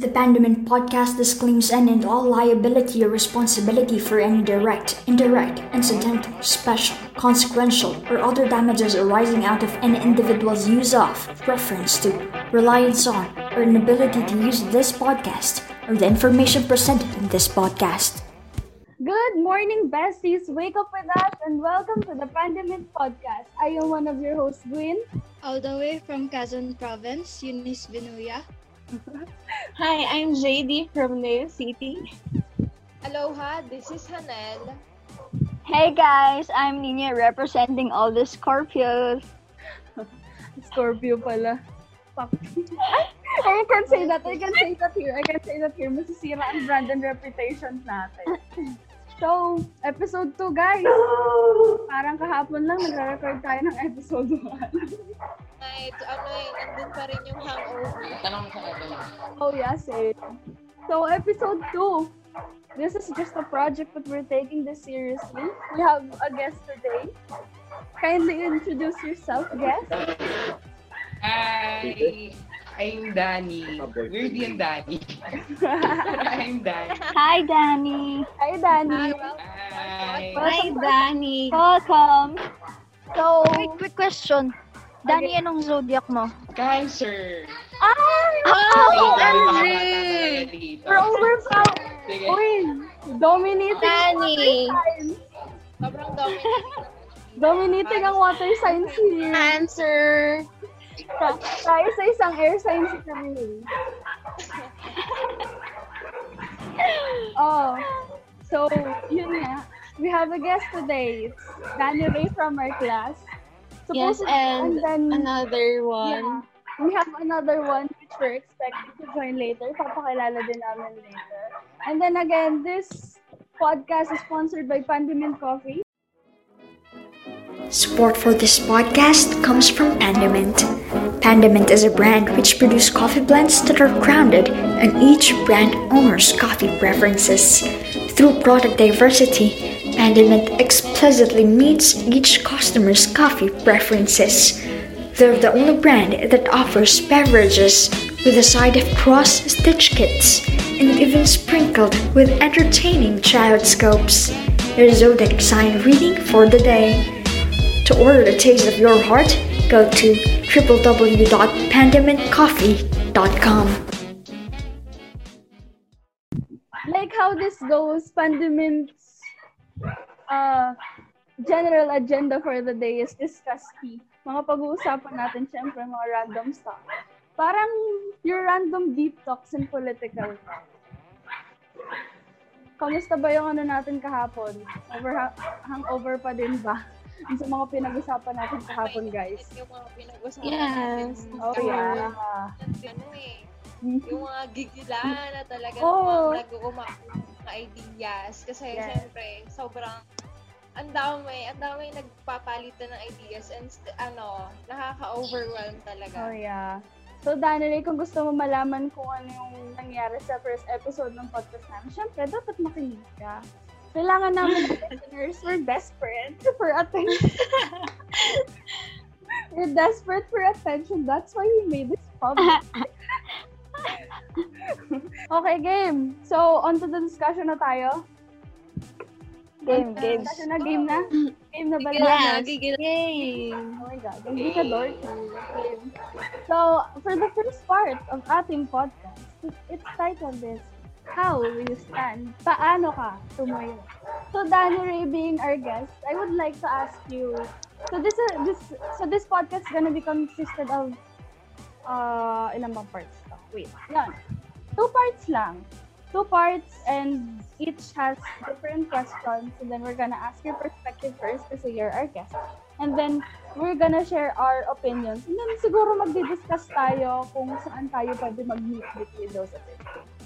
The Pandemint podcast disclaims any and all liability or responsibility for any direct, indirect, incidental, special, consequential, or other damages arising out of any individual's use of, reference to, reliance on, or inability to use this podcast, or the information presented in this podcast. Good morning, besties. Wake up with us and welcome to the Pandemic Podcast. I am one of your hosts, Gwyn. All the way from Quezon Province, Eunice Binuya. Hi, I'm JD from Neo City. Aloha, this is Hanel. Hey guys, I'm Nina representing all the Scorpios. Scorpio pala. Fuck. I can say that. I can say that here. I can say that here. Masisira ang brand and reputation natin. So, episode 2, guys. Parang kahapon lang nagre-record tayo ng episode 1. Night, ano eh, nandun pa rin yung hangover. oh, yeah, same. So, episode 2. This is just a project that we're taking this seriously. We have a guest today. Kindly introduce yourself, guest. Hi! I'm Danny. Weird yung Danny. I'm Danny. Hi Danny. Hi, Danny. Hi! Hi, Danny. Welcome. So, So, wait, quick question. Danny, anong zodiac mo? Cancer! ah! Oh, Andre! We're overpowered. Uy, dominating Danny. signs. Sobrang dominant. Dominating ang water signs here. Answer. Ka- Tayo sa isang air sign si kami. oh, so, yun nga. We have a guest today. It's Danny Ray from our class. Yes, Supposedly- and then, another one. Yeah. We have another one which we're expected to join later. Papakilala din namin later. And then again, this podcast is sponsored by Pandemint Coffee. Support for this podcast comes from Pandemint. Pandemint is a brand which produces coffee blends that are grounded in each brand owner's coffee preferences. Through product diversity, Pandemint explicitly meets each customer's coffee preferences. They're the only brand that offers beverages with a side of cross-stitch kits and even sprinkled with entertaining gyroscopes. Your zodiac sign reading for the day. To order the taste of your heart, go to www.pandemiccoffee.com. Like how this goes, Pandemint's uh, general agenda for the day is discuss key. Mga pag-uusapan natin, syempre, mga random stuff. Parang your random deep talks in political. Kamusta ba yung ano natin kahapon? Over, hangover pa din ba? Yung sa mga pinag-usapan natin kahapon, guys. Yung mga pinag-usapan Yes. natin. Oh, yeah. Ano eh, yung mga gigilan na talaga ng mga ideas. Kasi Yes. syempre, sobrang ang dami, ang dami nagpapalitan ng ideas and ano, nakaka-overwhelm talaga. Oh, yeah. So, Daniel, kung gusto mo malaman kung ano yung nangyari sa first episode ng podcast namin, syempre, dapat makinig ka. Kailangan namin ng listeners. We're desperate for attention. We're desperate for attention. That's why we made this public. okay, game. So, on to the discussion na tayo. Game, game. Discussion na, game na? Game na ba? Yeah. Yay. Oh my God, hindi ka dorky. Okay. So, for the first part of ating podcast, it's titled this, How Will You Stand? Paano ka tumayo? So, Danny Ray being our guest, I would like to ask you, so this uh, this so this podcast is gonna be consisted of uh ilang bang parts? Wait, yan. Two parts lang. Two parts and each has different questions and then we're gonna ask your perspective first kasi you're our guest. And then we're gonna share our opinions. And then siguro magdi-discuss tayo kung saan tayo pwede mag-meet between those opinions.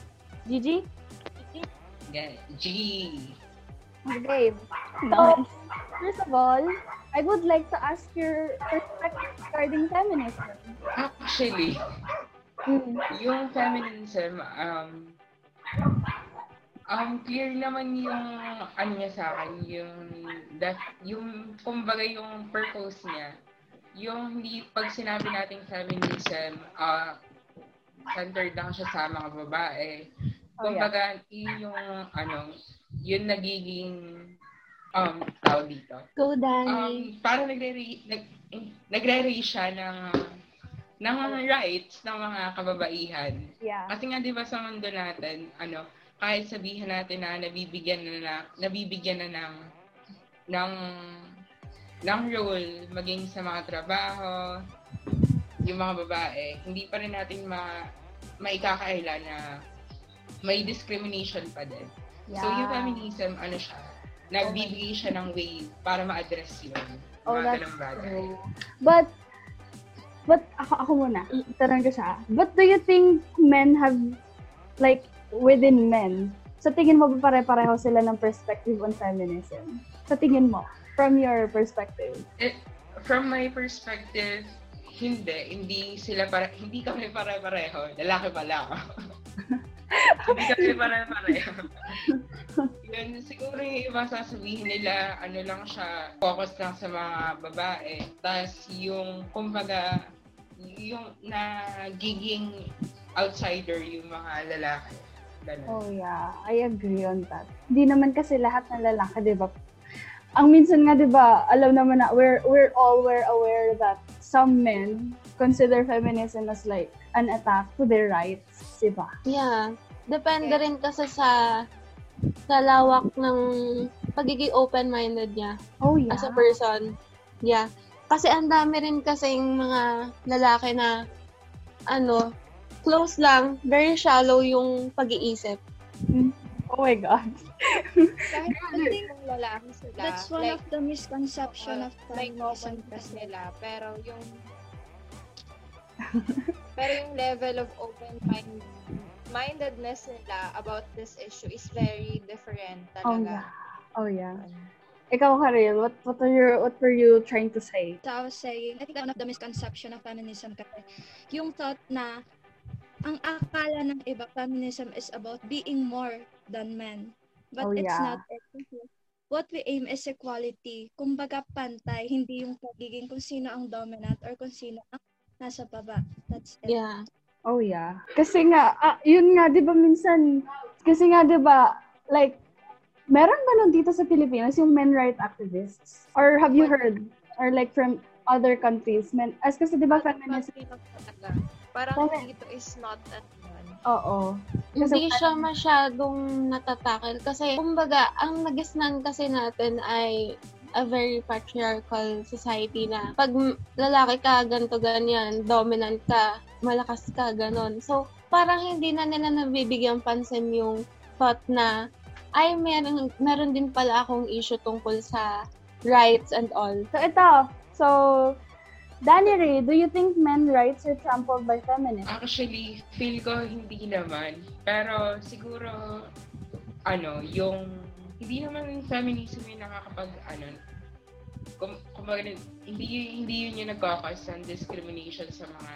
Gigi? Yeah, G. Okay. So, first of all, I would like to ask your perspective regarding feminism. Actually, Mm. yung feminism, um, um, clear naman yung, ano niya sa akin, yung, that, yung, kumbaga yung purpose niya, yung hindi, pag sinabi nating feminism, ah, centered lang siya sa mga babae. Oh, yeah. Kumbaga, yun yung, ano, yun nagiging, um, tawag dito. Go, Danny. Um, parang nagre nag, nagre siya ng, ng rights ng mga kababaihan. Yeah. Kasi nga 'di ba sa mundo natin, ano, kahit sabihin natin na nabibigyan na, na nabibigyan na ng ng ng role maging sa mga trabaho, yung mga babae, hindi pa rin natin ma maikakaila na may discrimination pa din. So yung feminism, ano siya, nagbibigay siya ng way para ma-address yun. Oh, mga that's true. But, but ako, ako muna, tanong ko siya, but do you think men have, like, within men, sa tingin mo ba pare-pareho sila ng perspective on feminism? Sa tingin mo, from your perspective? Eh, from my perspective, hindi. Hindi sila para hindi kami pare-pareho. Lalaki pala ako. hindi kami pare-pareho. Yun, siguro yung iba sasabihin nila, ano lang siya, focus lang sa mga babae. Tapos yung, kumbaga, yung nagiging outsider yung mga lalaki. Ganun. Oh yeah, I agree on that. Hindi naman kasi lahat ng lalaki, 'di ba? Ang minsan nga 'di ba, alam naman na we're we're all we're aware that some men consider feminism as like an attack to their rights, 'di ba? Yeah. Depende rin kasi sa sa lawak ng pagiging open-minded niya Oh yeah. as a person. Yeah. Kasi ang dami rin kasing mga lalaki na ano, close lang, very shallow yung pag-iisip. Oh my god. Kahit hindi kung lalaki sila. That's one like, of the misconception uh, of feminism sense kasi. nila. Pero yung pero yung level of open mind mindedness nila about this issue is very different Oh talaga. yeah. Oh yeah. Ikaw, Karel, what what are your what were you trying to say? So I was saying, I think one of the misconception of feminism kasi, yung thought na ang akala ng iba, feminism is about being more than men. But Oh, it's yeah. not it. What we aim is equality. Kumbaga pantay, hindi yung pagiging kung sino ang dominant or kung sino ang nasa baba. That's it. Yeah. Oh yeah. Kasi nga, ah, yun nga, di ba minsan, kasi nga, di ba, like, meron ba nun dito sa Pilipinas yung men right activists? Or have you heard? Or like from other countries? Men, as kasi di ba talaga. Parang dito is not yun. Oo. Hindi siya masyadong natatakil kasi kumbaga ang nagisnan kasi natin ay a very patriarchal society na pag lalaki ka, ganto ganyan, dominant ka, malakas ka, ganon. So, parang hindi na nila nabibigyan pansin yung thought na ay meron, meron din pala akong issue tungkol sa rights and all. So ito, so, Danny Ray, do you think men rights are trampled by feminists? Actually, feel ko hindi naman. Pero siguro, ano, yung, hindi naman feminism yung nakakapag, ano, kum, kumbaga, hindi, hindi yun yung nagkakos ng discrimination sa mga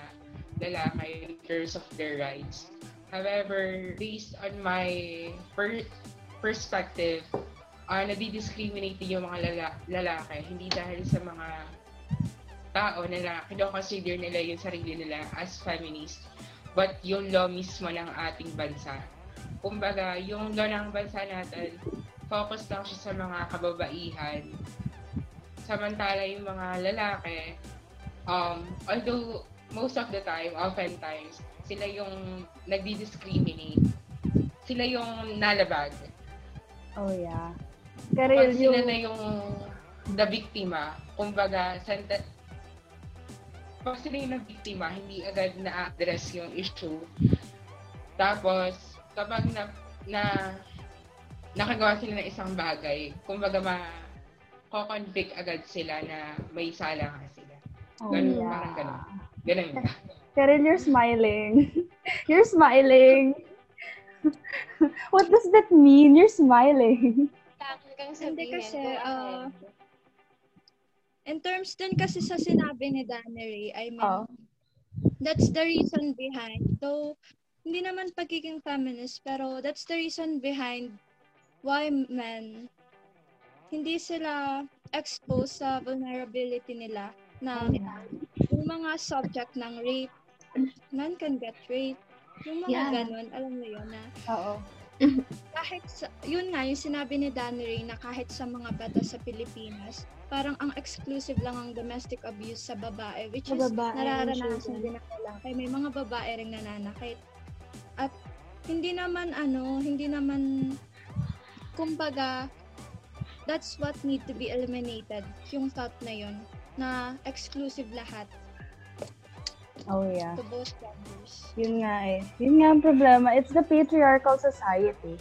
lalaki in terms of their rights. However, based on my per, perspective, uh, nadi-discriminate yung mga lala, lalaki, hindi dahil sa mga tao na na kinoconsider nila yung sarili nila as feminist but yung law mismo ng ating bansa. Kumbaga, yung law ng bansa natin, focus lang siya sa mga kababaihan. Samantala yung mga lalaki, um, although most of the time, oftentimes, sila yung nagdi-discriminate. Sila yung nalabag. Oh yeah. Pag Karel, sila yung, na yung the biktima, kumbaga, senta, pag sila yung biktima, hindi agad na-address yung issue. Tapos, kapag na, na nakagawa sila ng isang bagay, kumbaga ma ko-convict agad sila na may sala nga sila. oh Ganun, yeah. parang ganun. Ganun nga. Karel, you're smiling. you're smiling. what does that mean? You're smiling. Hindi kasi, ah, ahead. In terms din kasi sa sinabi ni Danny Ray, I mean, Oh. that's the reason behind. So, hindi naman pagiging feminist, pero that's the reason behind why men hindi sila exposed sa vulnerability nila na yung mga subject ng rape, men can get raped, Yung mga Yeah. ganun, alam mo yun na Oo. kahit sa, yun nga, yung sinabi ni Danny Ray na kahit sa mga batas sa Pilipinas, parang ang exclusive lang ang domestic abuse sa babae, which Sa is babae, nararanasan din ako lang. Kaya may mga babae ring nananakit. At hindi naman ano, hindi naman, kumbaga, that's what need to be eliminated, yung thought na yun, na exclusive lahat Oh, yeah. to both genders. Yun nga eh. Yun nga ang problema. It's the patriarchal society.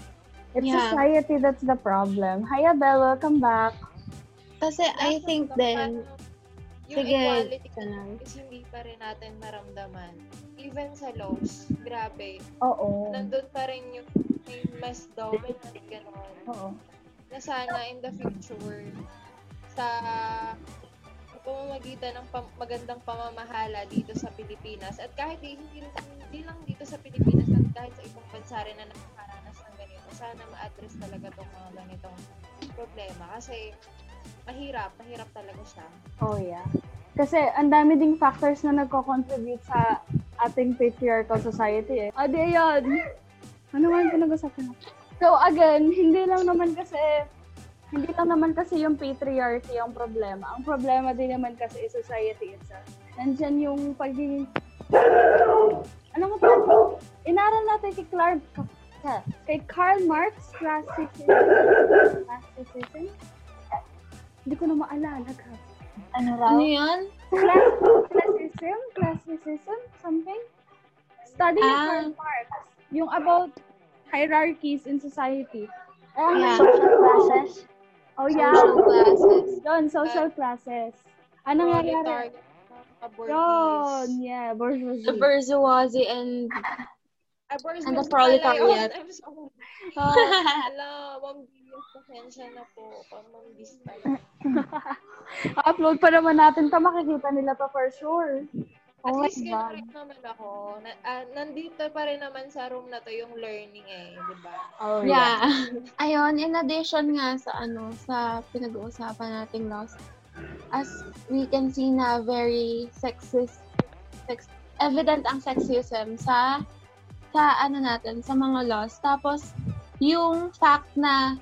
It's Yeah. society that's the problem. Hi, Abel. Welcome back. Kasi I think then, yung sige, equality ganun. is hindi pa rin natin maramdaman. Even sa laws, grabe. Oo. Nandun pa rin yung may mas dominant, gano'n. Oo. Na sana in the future, sa pamamagitan ng pam- magandang pamamahala dito sa Pilipinas at kahit di, hindi, hindi lang dito sa Pilipinas at kahit sa ibang bansa rin na nakakaranas ng ganito, sana ma-address talaga tong mga ganitong problema kasi mahirap, mahirap talaga siya. Oh, yeah. Kasi ang dami ding factors na nagko-contribute sa ating patriarchal society eh. O, di ayun. Ano man pinag-usapan natin? So, again, hindi lang naman kasi hindi lang naman kasi yung patriarchy ang problema. Ang problema din naman kasi is society itself. Nandyan yung pagiging... Ano mo pa? Inaral natin kay Clark... ka- Kay Karl Marx, classicism. Classicism? Hindi ko na maalala ka. Ano raw? Ano yan? Class, classicism? Classicism? Something? Study Ah. Karl Marx. Yung about hierarchies in society. Eh, Yeah. Social classes? Oh, yeah. Social classes. Yun, social classes. Ano nangyayari? Yun, yeah, bourgeoisie. The bourgeoisie and And the proletariat. I'm Ala, Ma'am Bias, pasensya na po. Pa, Ma'am Bis pala. upload pa naman natin to, makikita nila to for sure. At Oh my least kinurek naman ako. Na, ah, nandito pa rin naman sa room na to yung learning eh, di ba? Oh, Yeah. Ayun, in addition nga sa ano, sa pinag-uusapan nating laws, as we can see na very sexist, sex, evident ang sexism sa sa ano natin, sa mga laws. Tapos, yung fact na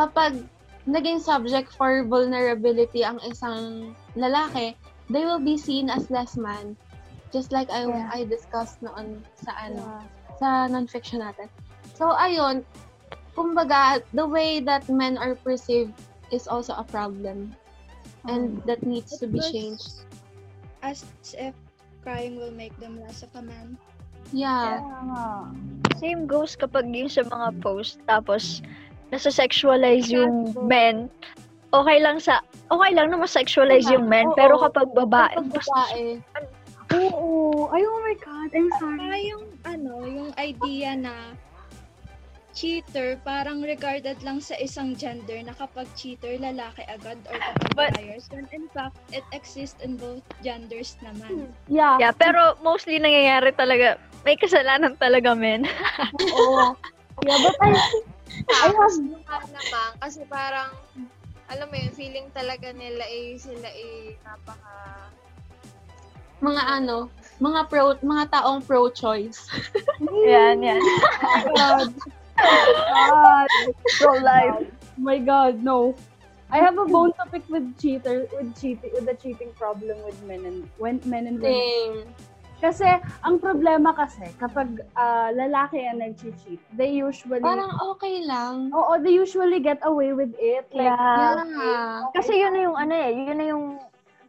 kapag naging subject for vulnerability ang isang lalaki, they will be seen as less man. Just like I Yeah. I discussed noon sa ano, Yeah. sa non-fiction natin. So, ayun, kumbaga, the way that men are perceived is also a problem. And that needs to be changed. As if crying will make them less of a man. Yeah. Tama. Same goes kapag yung sa mga post, tapos nasa sexualize yung men. Okay lang sa, okay lang na ma-sexualize Tama. yung men, Oo. pero kapag babae, Kapag babae, Oo. Ay, oh my God. I'm sorry. Saka yung ano, yung idea na cheater, parang regarded lang sa isang gender na kapag cheater, lalaki agad or kapag But- liars. When in fact, it exists in both genders naman. Yeah. yeah, pero mostly nangyayari talaga, may kasalanan talaga men. Oo. Yeah, but I, I nga naman, kasi parang, alam mo yun, feeling talaga nila eh, sila eh, napaka, mga ano, mga pro, mga taong pro-choice. yan, yan. God. God. Pro-life. Oh my God, no. I have a bone to pick with cheater, with cheating, with the cheating problem with men and when men and women. Same. Kasi ang problema kasi kapag ah, lalaki ang nag-cheat, they usually Parang okay lang. Oo, they usually get away with it. Like, Yeah. Yeah. Kasi yun na yung ano eh, yun na yung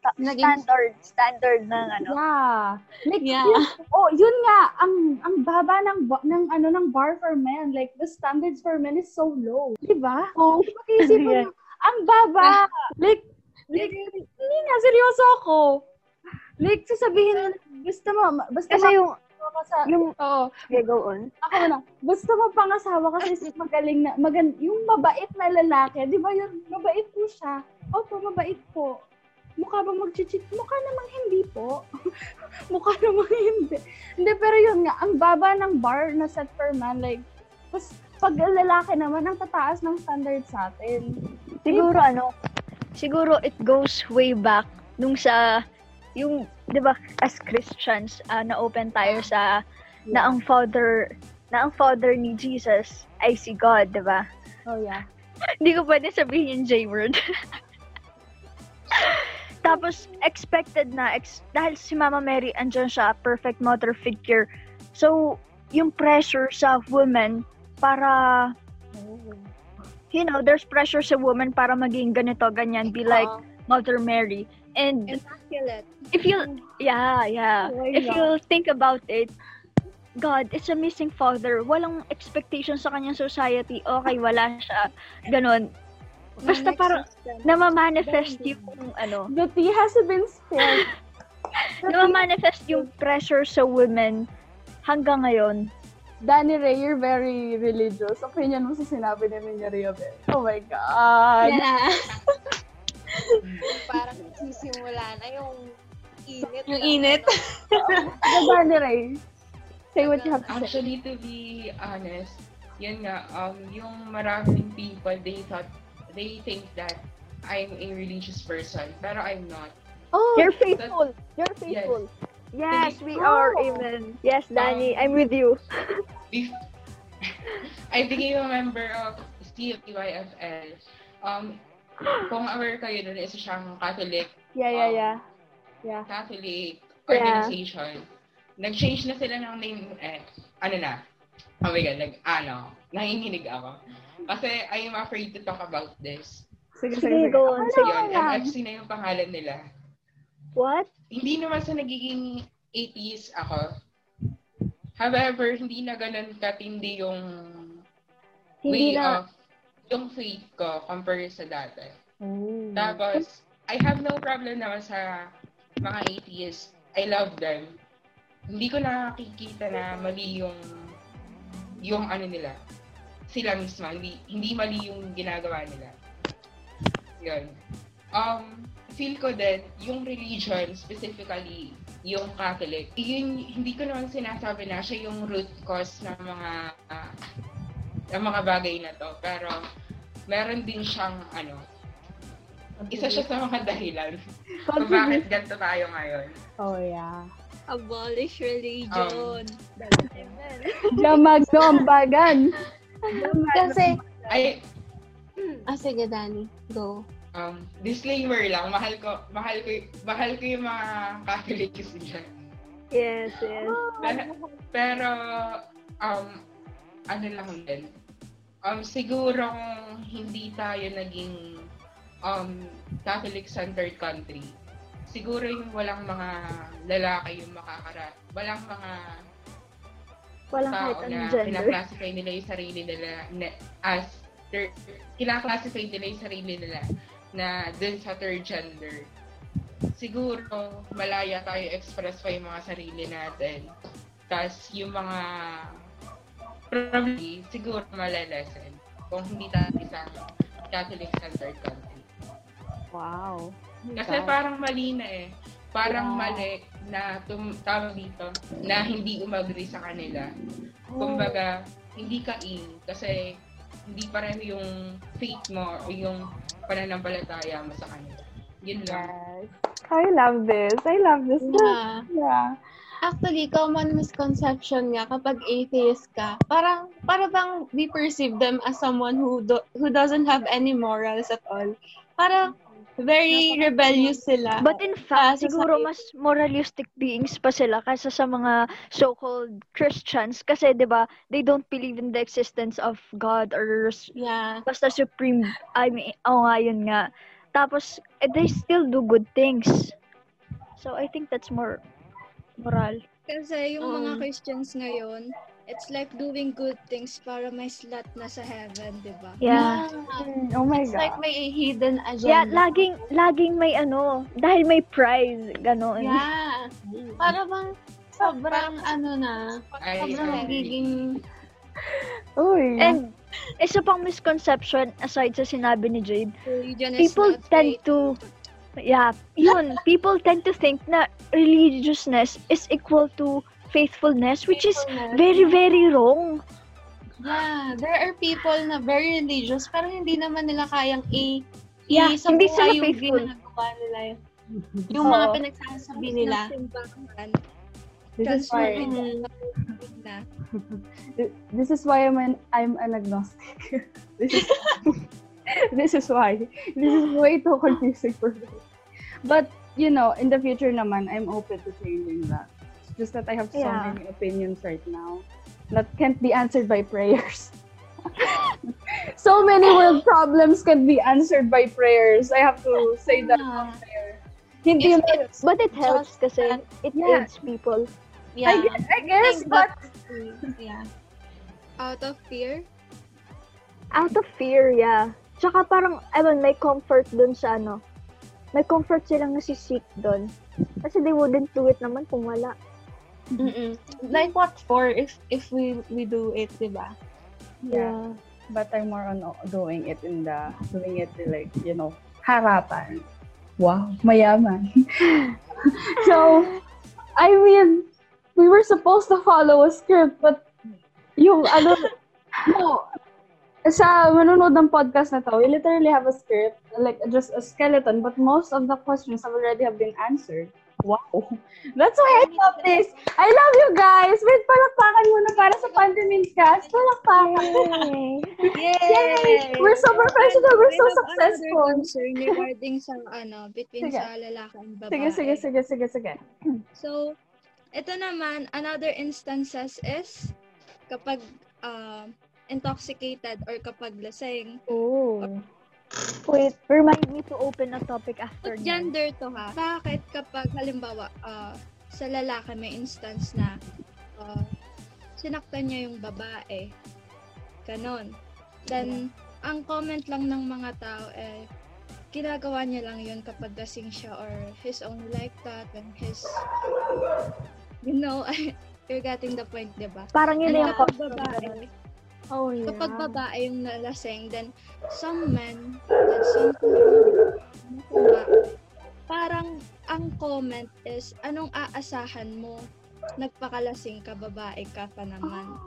standard, standard ng ano. yeah. Like, Yeah. yun, oh, yun nga, ang ang baba ng, ng, ano, ng bar for men. Like, the standards for men is so low. Di ba? Oh, Pag-iisipan mo, ang baba. like, like, hindi nga, seryoso ako. Like, sasabihin mo, basta mo, basta Kasi yung, sa, yung, oo, okay, go on. ako na, gusto mo pangasawa kasi magaling na, magan, yung mabait na lalaki, di ba yun, mabait po siya. Opo, mabait po. Mukha bang mag-cheat? Mukha namang hindi po. Mukha namang hindi. Hindi, pero yun nga, ang baba ng bar na set per man, like, pas, pag lalaki naman, ang tataas ng standard sa atin. Siguro ano, siguro it goes way back nung sa, yung, di ba, as Christians, ah, na-open tayo sa na ang father na ang father ni Jesus ay si God, 'di ba? Oh, yeah. Hindi ko pwede sabihin yung J-word. Tapos, expected na, ex- dahil si Mama Mary, andyan siya, perfect mother figure. So, yung pressure sa woman para, you know, there's pressure sa woman para maging ganito, ganyan, be like. Mother Mary. And Immaculate. if you, yeah, yeah. Oh if you think about it, God is a missing father. Walang expectation sa kanyang society. Okay, wala siya. Ganon. Basta parang namamanifest yung ano, The tea has been spilled. namamanifest yung pressure sa women hanggang ngayon. Danny Ray, you're very religious. Opinion mo sa sinabi ni Ninya Riobel. Oh my God. Yeah. Parang sisimula na yung init. Yung ng- init. The Danny Ray, say what you have to say. Actually, to be honest, yun nga, um, yung maraming people, they thought, they think that I'm a religious person, pero I'm not. Oh, You're faithful. You're faithful. Yes, we are. Amen. Yes, Danny, I'm with you. I became a member of CFYFL. Um, kung aware kayo dun, isa siyang Catholic, yeah, yeah, um, yeah. Yeah. Catholic Yeah. organization. Nag-change na sila ng name, eh, ano na, oh my God, nag, ano, nanginginig ako. Kasi I'm afraid to talk about this. Sige, Sige, go on. Sige. Yun, MFC na yung pangalan nila. What? Hindi naman sa nagiging atheist ako. However, hindi na ganun katindi yung Hindi way na. of yung faith ko compared sa dati. Oh. Tapos, I have no problem naman sa mga atheists. I love them. Hindi ko nakikita na mali yung yung ano nila. Sila mismo. Hindi, hindi mali yung ginagawa nila. Yun. Um, feel ko din, yung religion, specifically, yung Catholic, yun, hindi ko naman sinasabi na siya yung root cause ng mga ah, ng mga bagay na to. Pero, meron din siyang, ano, isa siya sa mga dahilan kung bakit ganito tayo ngayon. Oh, yeah. Abolish religion. Ang bagan. Kasi, Ay, ah, sige, Danny. Go. um, disclaimer lang, mahal ko, mahal ko, mahal ko yung mga Catholic kasi dyan. Yes, yes. Pero, pero, um, ano lang din, um, siguro hindi tayo naging um, Catholic-centered country. Siguro yung walang mga lalaki yung makakara, walang mga Walang tao na gender. kinaklasify nila yung sarili nila na, as third, kinaklasify nila yung sarili nila na dun sa third gender. Siguro, malaya tayo express pa yung mga sarili natin. Tapos, yung mga probably, siguro malalesen kung hindi tayo isang Catholic-centered country. Wow. Kasi parang mali na eh. Parang Yeah. mali na tum- tawag dito, na hindi umagri sa kanila. Kumbaga, hindi ka in kasi hindi pareho yung faith mo o yung pananampalataya mo sa kanila. Yun lang. Yes. I love this. I love this. Yeah. Yeah. Actually, common misconception nga kapag atheist ka, parang para bang we perceive them as someone who do, who doesn't have any morals at all. Parang very rebellious sila. But in fact, siguro society. mas moralistic beings pa sila kaysa sa mga so-called Christians kasi 'di ba, they don't believe in the existence of God or yeah. basta supreme I mean, oh nga yun nga. Tapos eh, they still do good things. So I think that's more moral. Kasi yung mga Um, Christians ngayon, it's like doing good things para may slot na sa heaven, di ba? Yeah. Mm, Oh my It's God. like may hidden Yeah, agenda. laging laging may ano, dahil may prize, ganon. Yeah. Para bang sobrang ano na, sobrang nagiging Uy. And isa pang misconception aside sa sinabi ni Jade, Religion people tend faith. to yeah yun people tend to think na religiousness is equal to faithfulness which is very very wrong Yeah, there are people na very religious pero hindi naman nila kayang i Yeah, i- hindi sila yung faithful. ginagawa nila. Yung mga Oo. pinagsasabi nila. This is why Mm. This is why I'm an I'm an agnostic. this is this is why. This is way too confusing for me. But you know, in the future naman, I'm open to changing that. It's just that I have so Yeah. many opinions right now that can't be answered by prayers. so many world problems can be answered by prayers. I have to say that on there. Hindi If mo- it's But it helps just kasi it Yeah. aids people. yeah. I guess, I guess think but yeah. Out of fear? Out of fear, yeah. Tsaka parang, ewan, may comfort dun sa ano. May comfort silang nasisik dun. Kasi they wouldn't do it naman kung wala. Mm-mm. Like what for if if we we do it, diba? Yeah. But I'm more on doing it in the, doing it like, you know, harapan. Wow, mayaman. so, I mean, we were supposed to follow a script, but yung, ano, no, sa manunod ng podcast na to, we literally have a script, like just a skeleton, but most of the questions have already have been answered. Wow. That's why I love this. I love you guys. Wait, palakpakan muna para sa Pandemins cast. Palakpakan. Yay! We're so professional. We're so successful. regarding sa ano, between Sige. sa lalaki and babae. Sige, sige, sige, sige, sige. So, ito naman, another instances is kapag uh, intoxicated or kapag lasing. Oh. Wait, remind me to open a topic after But gender to ha. Bakit kapag halimbawa uh, sa lalaki may instance na uh, sinaktan niya yung babae. Ganon. Then, ang comment lang ng mga tao eh, ginagawa niya lang yun kapag lasing siya or he's only like that when he's you know, you're getting the point, di ba? Parang yun And yung kapag babae, Oh, yeah. kapag babae yung nalasing, then some men, then some ba, parang ang comment is, anong aasahan mo? Nagpakalasing ka, babae ka pa naman.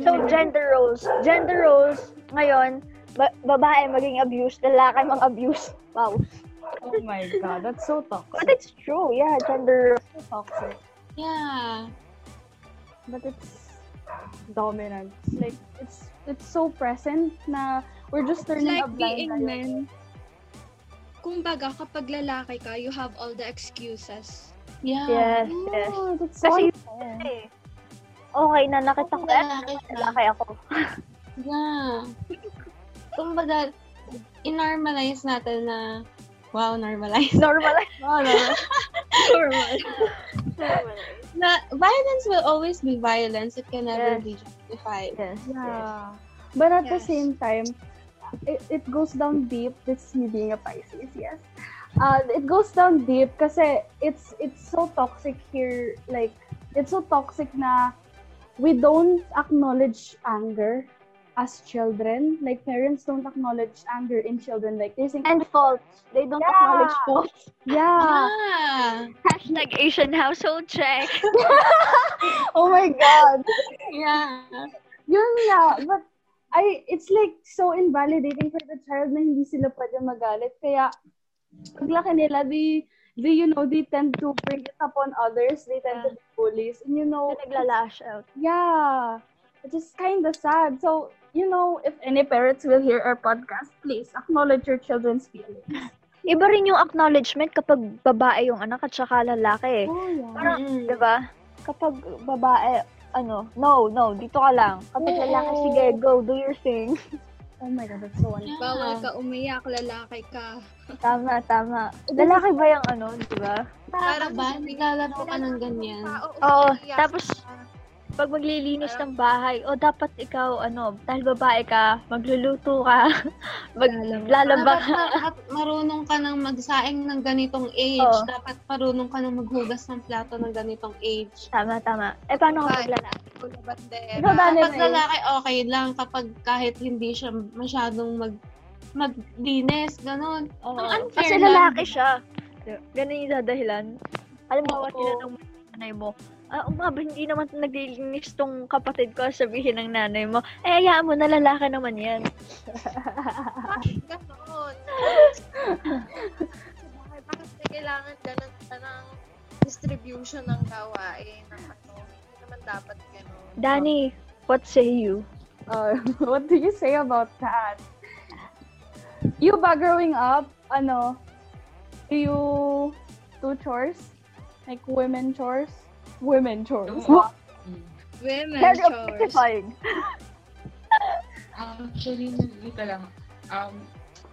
So, gender roles. Gender roles, ngayon, ba- babae maging abused, lalaki mang abuse. Wow. Oh my God, that's so But toxic. it's true, yeah, gender roles. So toxic. Yeah. But it's dominant. It's like, it's it's so present na we're just It's turning like a blind being eye. men. Kumbaga, kapag lalaki ka, you have all the excuses. Yeah. Yes, yes. Oh, that's so Kasi, eh, okay na, nakita ko, Kung eh, lalaki ako. Yeah. Kumbaga, in-normalize natin na, wow, normalize. Normal. Oh, no. Normal. na violence will always be violence. It can never Yes. be justified. Yes, yes. Yeah. But at the Yes. same time, it, it goes down deep. That's me being a Pisces, yes. Uh, it goes down deep kasi it's it's so toxic here. Like, it's so toxic na we don't acknowledge anger as children. Like, parents don't acknowledge anger in children. Like, they think, And faults. They don't Yeah. acknowledge faults. yeah. Yeah. Hashtag Asian household check. oh my God. Yeah. Yun nga, but I, it's like so invalidating for the child na hindi sila pwede magalit. Kaya, paglaki nila, they, they, you know, they tend to bring it upon others. They tend to be bullies. And you know, Naglalash out. yeah, it's just kind of sad. So, you know, if any parents will hear our podcast, please acknowledge your children's feelings. Iba rin yung acknowledgement kapag babae yung anak at saka lalaki. Oh, yeah. Parang, Mm-mm. di ba? Kapag babae, ano, no, no, dito ka lang. Kapag Oo. lalaki, sige, go, do your thing. Oh my God, that's so unfair. Bawal ka umiyak, lalaki ka. Tama, tama. Lalaki ba yung ano, di ba? Para ba? Naglalaro ka ng ganyan. Oo, tapos, pag maglilinis ng bahay, o dapat ikaw, ano, dahil babae ka, magluluto ka, maglalaba Dapat ka. dapat marunong ka ng magsaing ng ganitong age. Oo. Dapat marunong ka ng maghugas ng plato ng ganitong age. Tama, tama. Eh, paano kapag lalaki? Ikaw, Daniel, Kapag lalaki, okay lang. Kapag kahit hindi siya masyadong mag maglinis, ganun. Oo. Ang unfair Kasi lang. lalaki siya. Ganun yung dadahilan. Alam mo, Oo. tinanong mo nanay mo, ah, um, ba, hindi naman naglilinis tong kapatid ko, sabihin ng nanay mo, eh, hayaan mo na lalaki naman yan. Sa bahay, bakit may kailangan ganun ka ng distribution ng gawain ng ano? naman dapat gano'n. Danny, what say you? Uh, what do you say about that? You ba growing up, ano, do you do chores? Like women chores? Women chores. Mm. Women Very chores. objectifying. Actually, dito lang, um,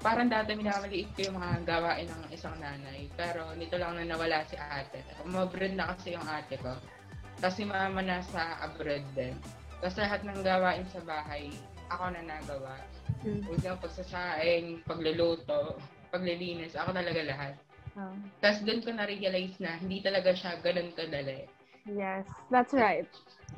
parang dati minamaliit ko yung mga gawain ng isang nanay. Pero nito lang na nawala si ate. Umabroad na kasi yung ate ko. Kasi mama nasa abroad din. Tapos lahat ng gawain sa bahay, ako na nagawa. Mm. Huwag yung pagsasaing, pagluluto, paglilinis, ako talaga lahat. Oh, Tapos doon ko na-realize na hindi talaga siya ganun kadali. Yes, that's right.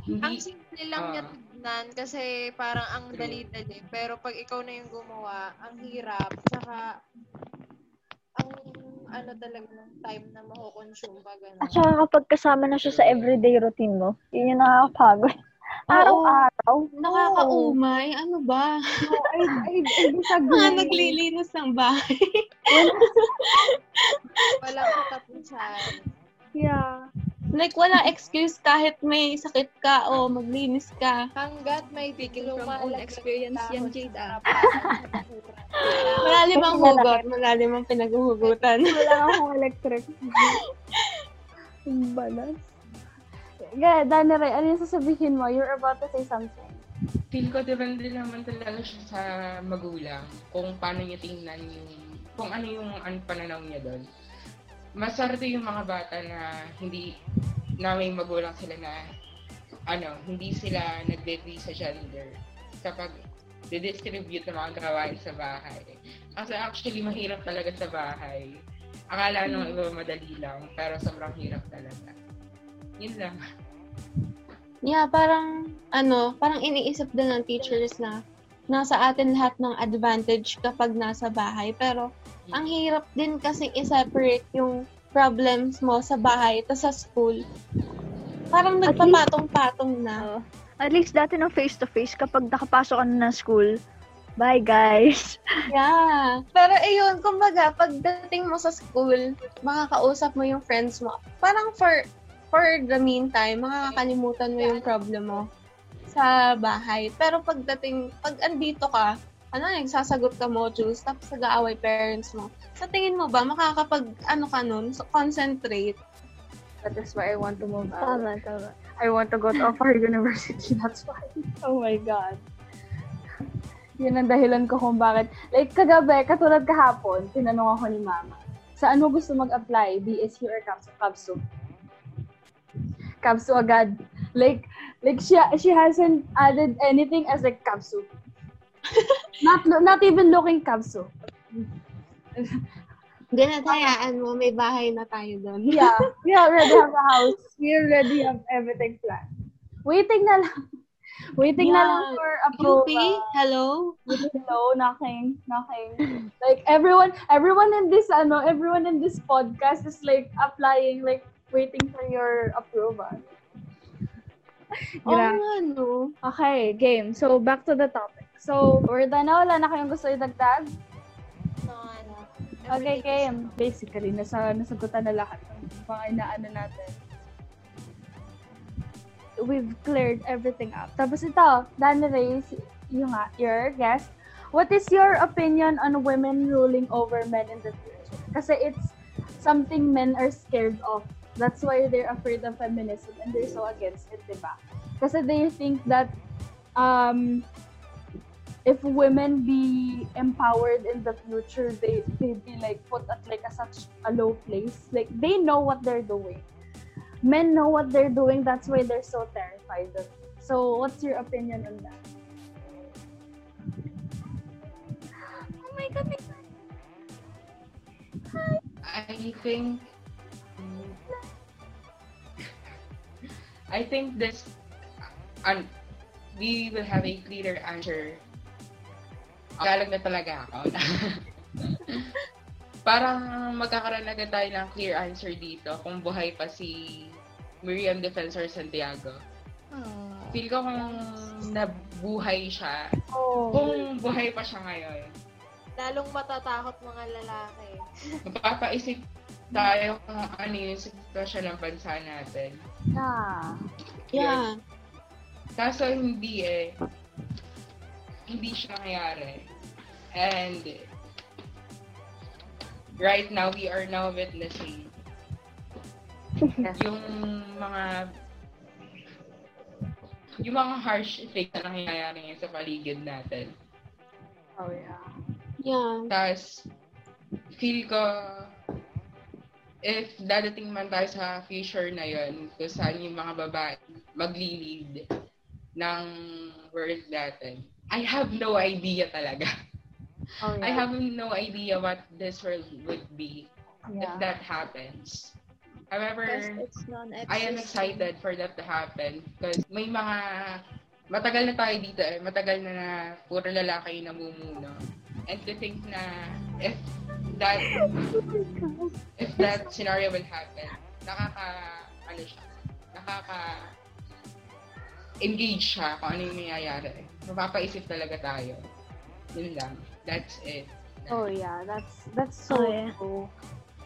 Ang Hindi, simple lang Ah. niya tignan kasi parang ang True. dali-dali. Pero pag ikaw na yung gumawa, ang hirap. Tsaka, ang ano talaga ng time na makukonsume pa gano'n. At saka kapag kasama na siya sa everyday routine mo, yun yung nakakapagod. Araw-araw. Nakakaumay. Ano ba? I, I, I disagree. Mga naglilinis ng bahay. Walang katapusan. Yeah. Like, wala excuse kahit may sakit ka o maglinis ka. Hanggat may Speaking from own experience yan, Jade, ah. Malalim ang hugot. Malalim ang pinaghuhugutan. Wala akong electric. Balas. Yeah, Dani Ray, ano yung sasabihin mo? You're about to say something. feel ko depende naman talaga siya sa magulang kung paano niya tingnan yung kung ano yung an pananaw niya doon. Masarte yung mga bata na hindi na may magulang sila na ano, hindi sila nagde sa gender kapag didistribute ng mga gawain sa bahay. Kasi actually mahirap talaga sa bahay. Akala nung iba madali lang, pero sobrang hirap talaga. Yun lang. Yeah, parang, ano, parang iniisip din ng teachers na nasa atin lahat ng advantage kapag nasa bahay. Pero, ang hirap din kasi i-separate yung problems mo sa bahay at sa school. Parang At nagpapatong-patong na. At least dati ng face-to-face, kapag nakapasok ka na ng school, bye guys. Yeah. Pero ayun, kumbaga, pagdating mo sa school, makakausap mo yung friends mo. Parang for for the meantime, makakalimutan mo yung problem mo sa bahay. Pero pagdating, pag andito ka, ano, nagsasagot ka modules, tapos nag-aaway parents mo. Sa tingin mo ba, makakapag, ano ka nun, so concentrate? That is why I want to move out. Tama, tama. I want to go to Offer University. That's why. Oh my God. Yun ang dahilan ko kung bakit. Like, kagabi, katulad kahapon, tinanong ako ni Mama, saan mo gusto mag-apply? BSU or CAPSU? CAPSU. CAPSU agad. Like, like she, she hasn't added anything as like CAPSU. not, not even looking CAPSU. Ganun, hayaan mo, may bahay na tayo doon. Yeah, we already have a house. We already have everything planned. Waiting na lang. Waiting na lang Yeah. for UP, approval. hello? Hello, knocking, knocking. Like everyone, everyone in this, ano, everyone in this podcast is like applying, like waiting for your approval. Oo Grabe. nga, no? Okay, game. So, back to the topic. So, we're done na. Wala na kayong gusto idagdag? No, ano. Okay, game. Basically, nasa, nasagutan na lahat ng mga inaano natin. We've cleared everything up. Tapos ito, Dani Reyes, yung nga, your guest. What is your opinion on women ruling over men in the future? Kasi it's something men are scared of. That's why they're afraid of feminism and they're so against it, diba? Kasi they think that um, if women be empowered in the future, they they be like put at like a such a low place. Like they know what they're doing. Men know what they're doing. That's why they're so terrified of. it. So, what's your opinion on that? Oh my god! my God. I think I think this and we will have a clearer answer. Galag na talaga ako. Parang magkakaroon agad tayo ng clear answer dito kung buhay pa si Miriam Defensor Santiago. Aww. Feel ko kung nabuhay siya, Oh. kung buhay pa siya ngayon, Lalong matatakot mga lalaki. mapapaisip tayo kung ano yung sitwasyon ng bansa natin. Yeah. Yeah. Kaso hindi eh. Hindi siya nangyari. And right now, we are now witnessing yung mga yung mga harsh things na nangyayari ngayon sa paligid natin. Oh, yeah. Yeah. Tapos, feel ko, if dadating man tayo sa future na yon kung saan yung mga babae magli-lead ng world natin, I have no idea talaga. Oh, I yeah. have no idea what this world would be if yeah. that happens. However. I am excited for that to happen because may mga matagal na tayo dito eh. Matagal na na puro lalaki yung namumuno. And to think na if that if that scenario will happen, nakaka ano siya, nakaka engage siya kung ano yung nangyayari. Mapapaisip talaga tayo. Yun lang. That's it. Oh yeah, that's that's so Oh, yeah. true.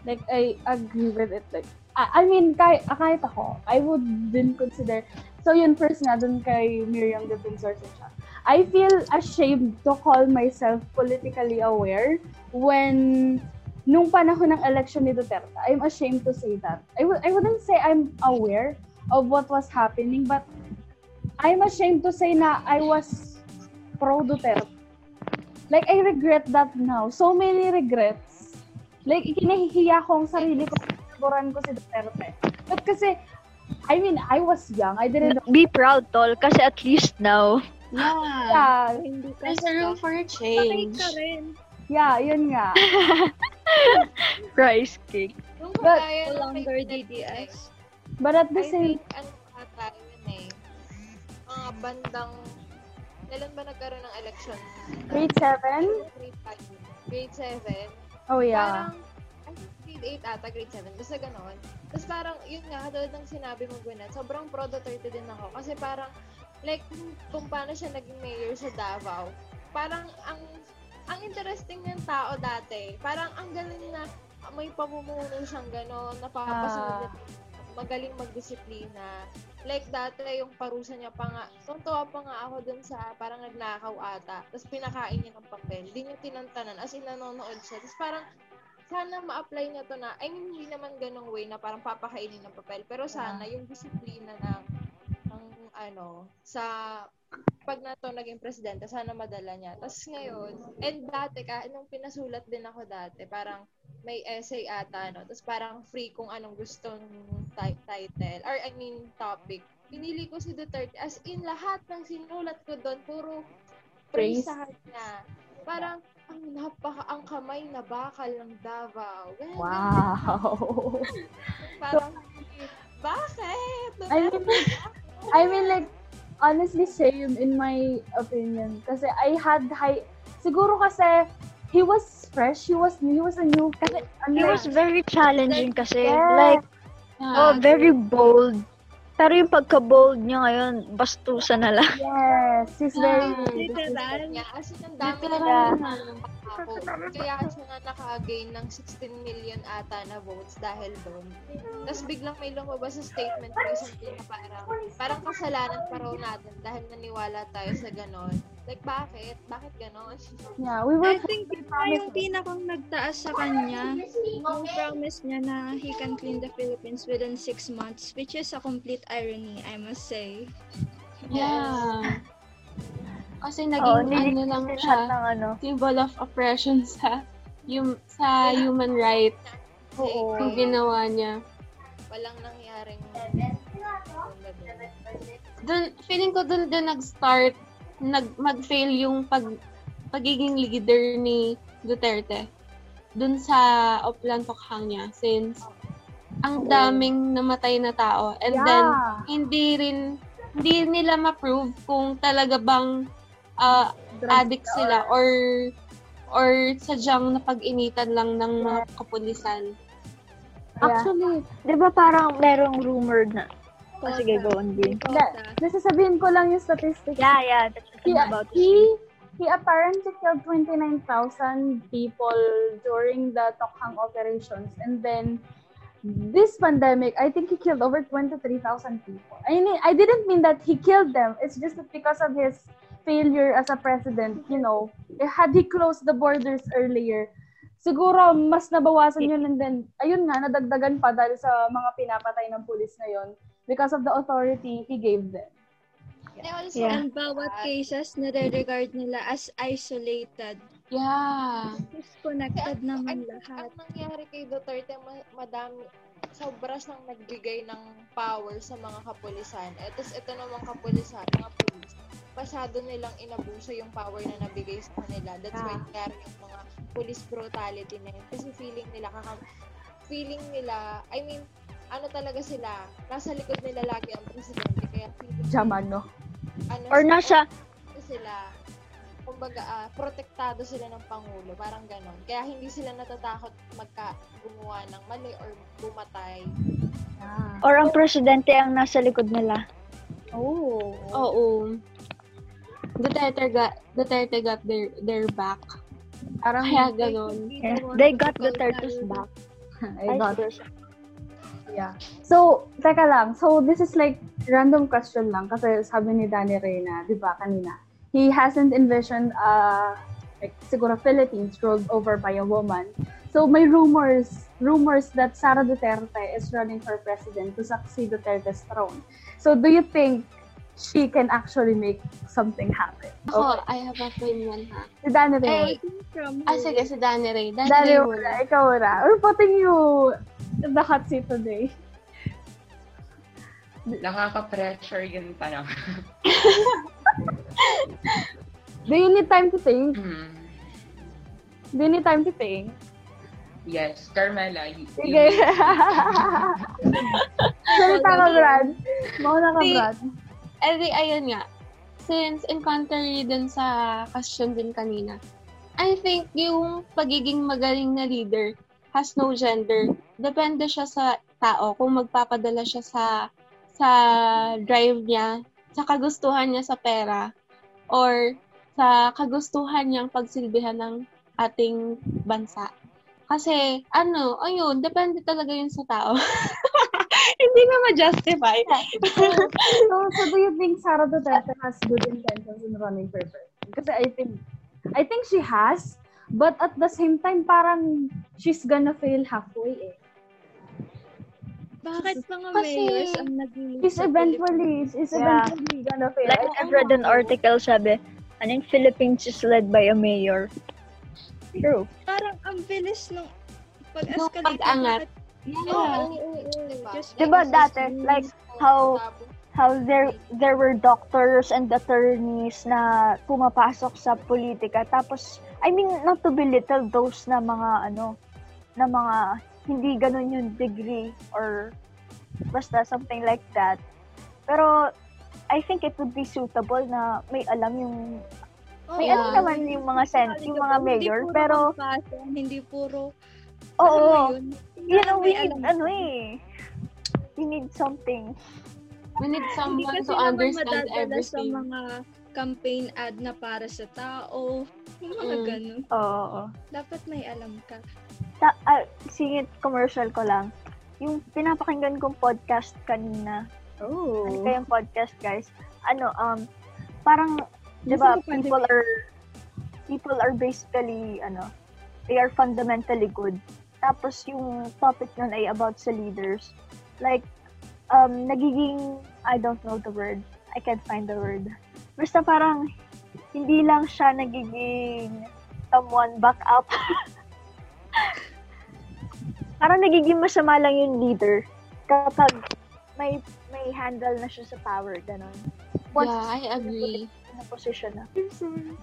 Like I agree with it. Like I, I mean, kahit, ah, kahit ako, I would then consider. So yun first nga dun kay Miriam Defensor siya. I feel ashamed to call myself politically aware when nung panahon ng election ni Duterte. I'm ashamed to say that. I w- I wouldn't say I'm aware of what was happening, but I'm ashamed to say na I was pro Duterte. Like, I regret that now. So many regrets. Like, ikinahihiya ko ang sarili ko. Naboran ko si Duterte. But kasi, I mean, I was young. I didn't know. Be proud, tol, kasi at least now. Yeah. Yeah, Hindi ka There's a room for a change. ka rin. Yeah, yun nga. Rice cake. Yung But- kagaya No ng longer DDS. But at the I same think, ano ata yun eh, mga bandang, kailan ba nagkaroon ng election? grade 7? Grade 5. Grade 7. Oh, yeah. Parang, I think grade 8 ata, grade 7. Basta ganon. Tapos parang, yun nga, katulad ng sinabi mo, Gwyneth, sobrang pro Duterte din ako. Kasi parang, like, kung, kung paano siya naging mayor sa Davao, parang, ang, ang interesting yung tao dati. Parang, ang galing na, may pamumuno siyang ganon, napapasunod Ah. niya, magaling magdisiplina. Like, dati yung parusa niya pa nga, tuntua pa nga ako dun sa, parang nagnakaw ata, tapos pinakain niya ng papel, di niya tinantanan, as in nanonood siya. Tapos parang, sana ma-apply niya to na, I mean, hindi naman ganong way na parang papakainin ng papel, pero sana yung disiplina ng, ng ano, sa pag na to naging presidente, sana madala niya. Tapos ngayon, and dati, kahit nung pinasulat din ako dati, parang may essay ata, no? Tapos parang free kung anong gustong ti- title, or I mean, topic. Pinili ko si Duterte. As in, lahat ng sinulat ko doon, puro praise sa kanya. Parang, ang napaka, ang kamay na bakal ng Davao. Ganyan, Wow. Parang, bakit? I mean, I mean, like, honestly, same in my opinion. Kasi I had high, siguro kasi, he was fresh, he was new, he was a new, kasi, ano, It was very challenging kasi. Yeah. Like, Yeah. oh, very bold. Pero yung pagka-bold niya ngayon, bastusan na lang. yes, he's very, Literal. niya. As in, ang dami na ako. Kaya siya nga naka-gain ng 16 million ata na votes dahil doon. Tapos biglang may lumabas sa statement recently na parang, parang kasalanan pa raw natin dahil naniwala tayo sa ganon. Like, bakit? Bakit ganon? yeah, we were, I think ito yung pinakang nagtaas sa kanya. Yung promise niya na he can clean the Philippines within six months, which is a complete irony, I must say. Yeah. Kasi Oh, naging ano lang siya, ng ano. symbol of oppression sa yung sa human rights Oo. yung ginawa niya. Walang nangyaring Dun, feeling ko dun din nag-start, nag, mag-fail yung pag, pagiging leader ni Duterte. Dun sa Oplan Tokhang niya since ang daming namatay na tao. And then yeah, hindi rin hindi nila ma-prove kung talaga bang ah, addict sila or or sadyang napag-initan lang ng mga kapulisan. actually, Di ba parang merong rumored na, oh, sige, go on, Dean. Kota. nasasabihin ko lang yung statistics. Yeah, yeah, that's what he, I'm about he, he apparently killed 29,000 people during the Tokhang operations. And then, this pandemic, I think he killed over 23,000 people. I mean, I didn't mean that he killed them. It's just that because of his failure as a president, you know, had he closed the borders earlier, siguro mas nabawasan yun and then, ayun nga, nadagdagan pa dahil sa mga pinapatay ng pulis ngayon because of the authority he gave them. And also, Yeah. And bawat cases, nare-regard nila as isolated. Yeah. Disconnected Kasi ang- naman ang- lahat. Ang nangyari kay Duterte, ma- madami, sobra siyang nagbigay ng power sa mga kapulisan. Eh, tapos ito namang kapulisan, mga pulis, masyado nilang inabuso yung power na nabigay sa kanila. That's why Ah. nangyari yung mga police brutality na yun. Kasi feeling nila, kaka- feeling nila, I mean, ano talaga sila, nasa likod nila lagi ang presidente. Kaya feeling Jaman, no? ano, Or nasa, ano sila, kumbaga, ah, protektado sila ng Pangulo, parang ganon. Kaya hindi sila natatakot magka gumawa ng mali or bumatay. Ah. or ang presidente ang nasa likod nila. Oh. Oo. Duterte got, Duterte got their, their back. Parang, Kaya ganon. Yeah. They got Duterte's back. I got. Yeah. So, teka lang. So, this is like random question lang kasi sabi ni Danny Reyna, di ba, kanina, he hasn't envisioned uh, like, siguro Philippines ruled over by a woman. So, may rumors, rumors that Sara Duterte is running for president to succeed Duterte's throne. So, do you think she can actually make something happen? Ako, I have a opinion ha. Si Danny Reyna. Eh, From ah, sige, si Danny Ray. Danny, Danny Ray muna. ikaw na. We're putting you in the hot seat today. Nakaka-pressure yung tanong. Do you need time to think? Hmm. Do you need time to think? yes, Carmela. y- Sige. Salita ka, Brad. Mauna ka, Brad. Eh di, ayun nga. Since encounter din sa question din kanina, I think yung pagiging magaling na leader has no gender. Depende siya sa tao kung magpapadala siya sa sa drive niya, sa kagustuhan niya sa pera, or sa kagustuhan niyang pagsilbihan ng ating bansa. Kasi, ano, ayun, depende talaga yun sa tao. Hindi na ma-justify. So, so do you think Sara Duterte has good intentions in running for president? Kasi I think, I think she has, but at the same time, parang she's gonna fail halfway eh. Bakit mga Kasi- mayors ang naging She's eventually, she's Yeah. eventually gonna fail. Like, I- I've read an article, sabi, ano yung Philippines is led by a mayor. True. Parang ang bilis nung pag-escalate. pag-angat. Yeah. Oo. Diba? Just Diba dati, like, how- How there there were doctors and attorneys na pumapasok sa politika. Tapos, I mean, not to belittle those na mga, ano, na mga hindi ganun yung degree or basta something like that. Pero, I think it would be suitable na may alam yung Oo. may alam naman yung mga sen, yung mga mayor, Hindi puro pero kampasa, hindi puro, oo, yun, you know, we need, alam ano ka. eh, we need something. We need someone to understand madadala sa everything. mga campaign ad na para sa tao. Yung mga Mm. ganun. Oo, oo. Dapat may alam ka. Ta- ah, singit commercial ko lang. Yung pinapakinggan kong podcast kanina, Oh. ano kayang podcast guys? Ano, um, parang, di ba, people are, people are basically, ano, they are fundamentally good. Tapos yung topic nun ay about sa leaders. Like, um, nagiging, I don't know the word. I can't find the word. Basta parang, hindi lang siya nagiging someone back up. parang nagiging masama lang yung leader kapag may may handle na siya sa power, ganon. Once Yeah, I agree. na position na. I'm sorry.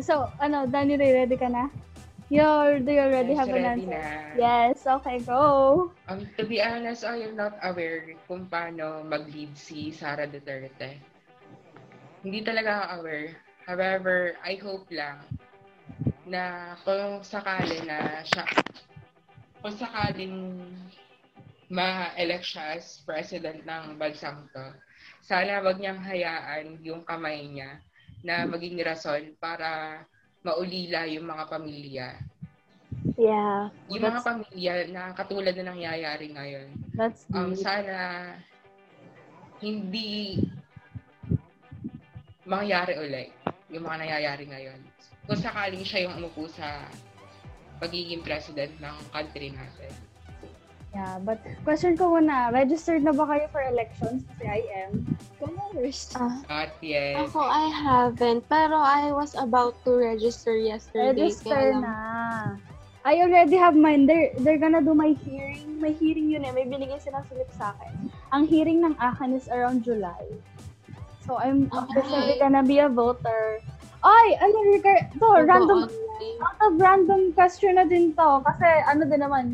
So, ano, Danny ready ka na? You're, do you already Yes, have an answer? na. Yes, okay, go. Um, to be honest, I am not aware kung paano mag-lead si Sara Duterte. Hindi talaga ako aware. However, I hope lang na kung sakali na siya, kung sakaling ma-elect siya as president ng bansang to, sana wag niyang hayaan yung kamay niya na maging rason para maulila yung mga pamilya. Yeah. yung mga pamilya na katulad na nangyayari ngayon, That's um, deep. sana hindi mangyari ulit yung mga nangyayari ngayon. Kung sakaling siya yung umupo sa pagiging president ng country natin. Yeah, but question ko muna, registered na ba kayo for elections? Kasi I am. Commerce. Ah, Not yet. Ako, I haven't. Pero I was about to register yesterday. Register kaya lang- na. I already have mine. They're, they're gonna do my hearing. May hearing yun eh. May binigay silang slip sa akin. Ang hearing ng akin is around July. So, I'm officially gonna be a voter. Ay! Ano, Bobo random, out of random question na din to. Kasi, ano din naman,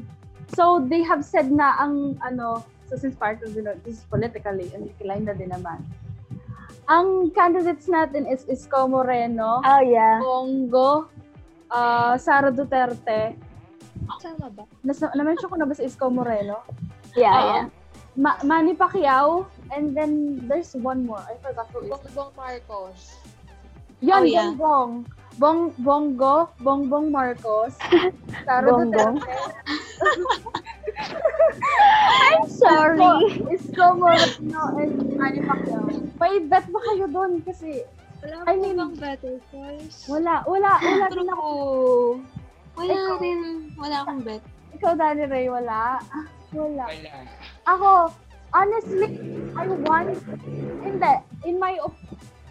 so, they have said na ang, ano, so since part of, you know, this is politically, and na din naman. Ang candidates natin is Isko Moreno, oh, yeah. Bongo, ah Sara Duterte. Sama ba? Nas na-mention ko na ba si Isko Moreno? Yeah, Oo. yeah. Ma- Manny Pacquiao, and then there's one more. I forgot who is. Bongbong Marcos. Yun, Oh, yeah. Bongbong. Bong, Bongo, Bongbong Marcos, Sara Bongbong. I'm sorry. Isko Moreno and Manny Pacquiao. May bet ba kayo doon? Kasi Wala I mean- bang better choice? wala, wala, wala din ako. True. Wala Ikaw. rin. Wala akong bet. Ikaw, Danny Ray, wala? Wala. Wala. Ako, honestly, I want, hindi, in my, op-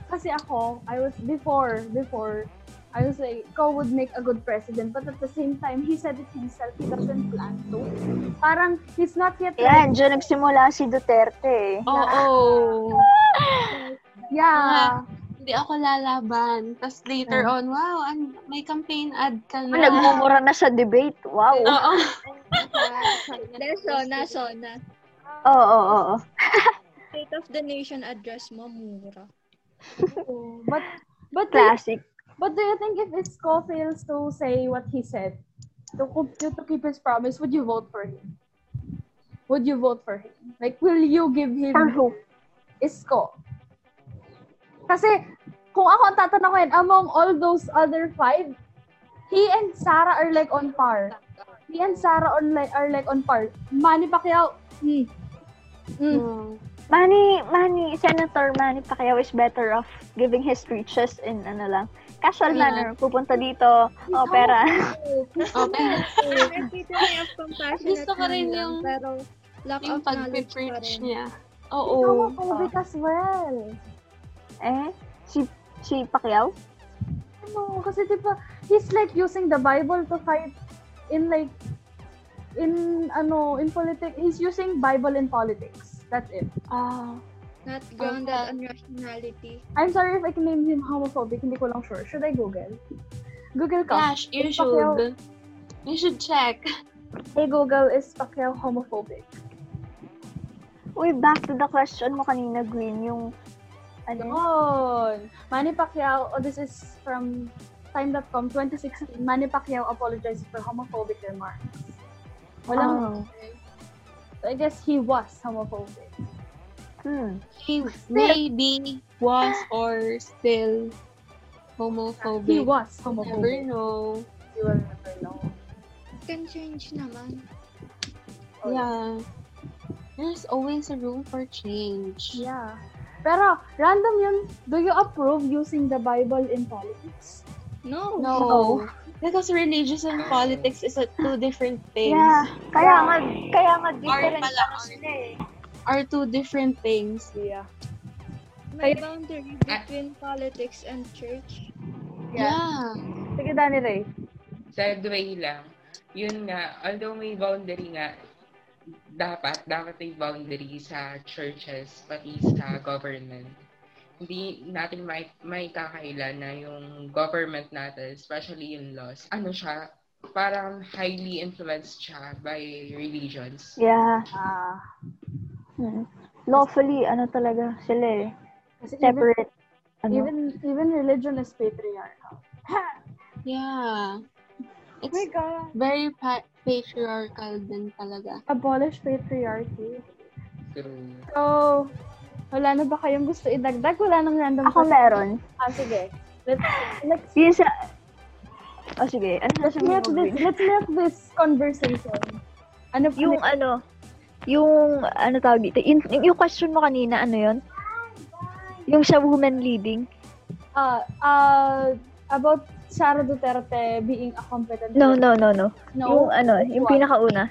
kasi ako, I was, before, before, I was like, Ko would make a good president, but at the same time, he said it himself, he doesn't plan to. Parang, he's not yet Yan, dyan nagsimula si Duterte. eh. Oo. Yeah. Hindi ako lalaban. Tapos later on, wow, an- may campaign ad ka na. Nagmumura na sa debate. Wow. Oo. Naso, naso na. Oo, oo, oo. State of the Nation address mo, mura. But, but, Classic. But do you think if Isko fails to say what he said, to, to, to keep his promise, would you vote for him? Would you vote for him? Like, will you give him For who? Isko. Kasi, kung ako ang tatanungin, among all those other five, he and Sarah are like on par. He and Sarah on like, are like on par. Manny Pacquiao, hmm. Hmm. Hmm. Manny, Manny, Senator Manny Pacquiao is better off giving his speeches in ano lang, casual manner. Pupunta dito, oh, pera. Okay. Epitome of compassionate Gusto ko rin man lang, yung- pero lack Yung of knowledge pa pag-preach rin. niya. Oo. homophobic as well. Eh, si, si Pacquiao? Ano, kasi diba, he's like using the Bible to fight in like, in ano, in politics. He's using Bible in politics. That's it. Ah. Not grounded on rationality. I'm sorry if I can name him homophobic, hindi ko lang sure. Should I Google? Google ka. Gosh, you Is Pacquiao- should. You should check. Hey Google, is Pacquiao homophobic? Uy, back to the question mo kanina, Green, yung, ano, Yun. Manny Pacquiao, oh, this is from Time.com, 2016. Manny Pacquiao apologized for homophobic remarks. Walang, oh, so I guess he was homophobic. Hmm. He maybe was or still homophobic. He was Never homophobic. know. You will never know. Can change naman. Yeah. There's always a room for change. Yeah. Pero, random yun. Do you approve using the Bible in politics? No. No. Because religious and politics is a two different things. Yeah, kaya nga, kaya nga different pala, ano sila eh. Are two different things. Yeah. May boundary between politics and church. Yeah. Sige, Danny Ray. Segue lang. Yun nga, although may boundary nga, dapat, dapat may boundary sa churches, pati sa government. Hindi natin may, may kakailan na yung government natin, especially yung laws, ano siya, parang highly influenced siya by religions. Yeah. Ah. Hmm. Lawfully, ano talaga sila eh. Kasi even, Separate. Ano? even, even religion is patriarchal. Yeah. Oh It's my God. very pa- patriarchal din talaga. Abolish patriarchy. So, wala na ba kayong gusto idagdag? Wala nang random Ako question. meron. Ah, sige. Let's, let's, Yun sa, Oh, sige. Ano Let's mo, this, let's make this conversation. Ano Yung ano, yung, ano tawag dito, yung, yung question mo kanina, ano yon Yung sa woman leading? uh, uh, about Sara Duterte being a competent No, no, no, no. no Yung ano, yung What? pinakauna.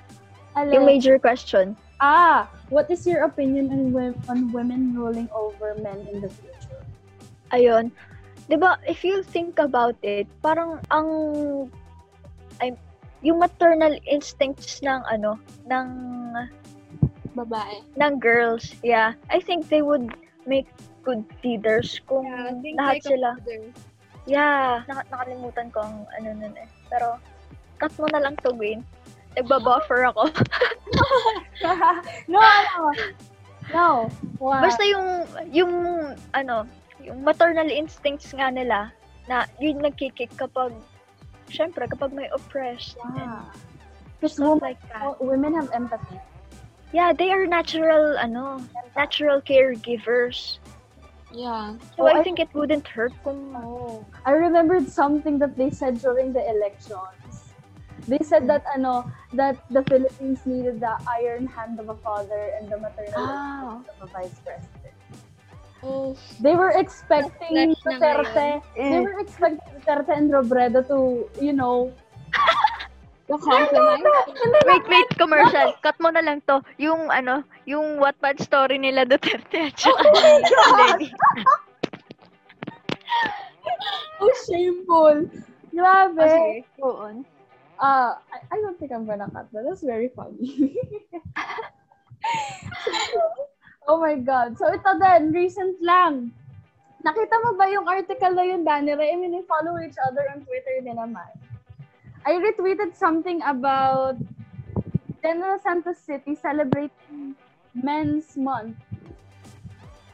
Alin? Yung major question. ah what is your opinion on, on women ruling over men in the future Ayun. 'Di ba if you think about it, parang ang ay, yung maternal instincts ng ano, ng Babae. ng girls, yeah. I think they would make good leaders kung Yeah, lahat sila. Yeah, nak- nakalimutan ko ang ano nun eh. Pero cut mo na lang to, Gwen. Nagbabuffer ako. no no no what? Basta yung yung ano, yung maternal instincts nga nila na yun nagkikik kapag syempre kapag may oppressed yeah. Because women, like that. women have empathy Yeah, they are natural ano, natural caregivers. Yeah. So Oh, I I- think it wouldn't hurt kung Oh, I remembered something that they said during the elections. They said that ano that the Philippines needed the iron hand of a father and the maternal Ah. instinct of a vice president. Oh, They were expecting Flesh na Duterte. They Mm. were expecting Duterte and Robredo to, you know, The compromise. Wait, wait, commercial. Cut mo na lang to. Yung ano, yung Wattpad story nila Duterte at saka Oh my God! Oh shameful. Grabe. Okay, go on. Uh, I, I don't think I'm gonna cut that. That's very funny. oh my God. So ito din, recent lang. Nakita mo ba yung article na yun, Danny Ray? I mean, they follow each other on Twitter din naman. I retweeted something about General Santos City celebrating Men's Month.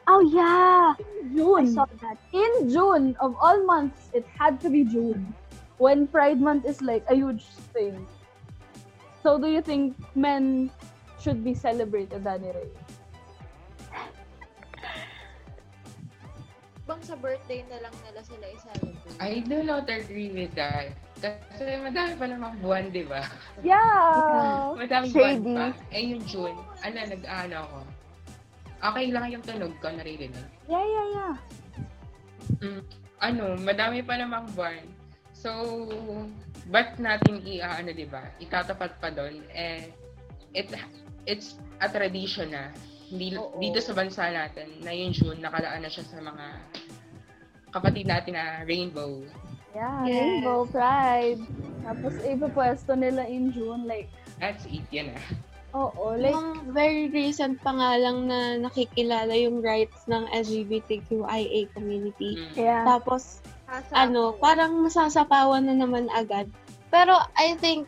Oh, yeah. I June. saw that. in June of all months, it had to be June when Pride Month is like a huge thing. So, do you think men should be celebrated, Danny Ray? Bang sa birthday na lang nila sila i-celebrate. I do not agree with that. Kasi madami pa namang buwan, di ba? Yeah. Madaming Shady. buwan pa. Eh, yung June, ano, nag-ano ako. Okay lang yung tunog ko, naririnig. Yeah, yeah, yeah. Ano, madami pa namang buwan. So, ba't natin i-ano, di ba? Itatapat pa doon. Eh, it, it's a tradition na. Hindi, Oo. dito sa bansa natin, na yung June, nakalaan na siya sa mga kapatid natin na rainbow. Yeah, Yes. Rainbow Pride. Tapos, ipapwesto nila in June. Like, That's it, yan ah. oo, like, Yung very recent pa nga lang na nakikilala yung rights ng LGBTQIA community. Mm. Yeah. Tapos, ano, parang masasapawan na naman agad. Pero I think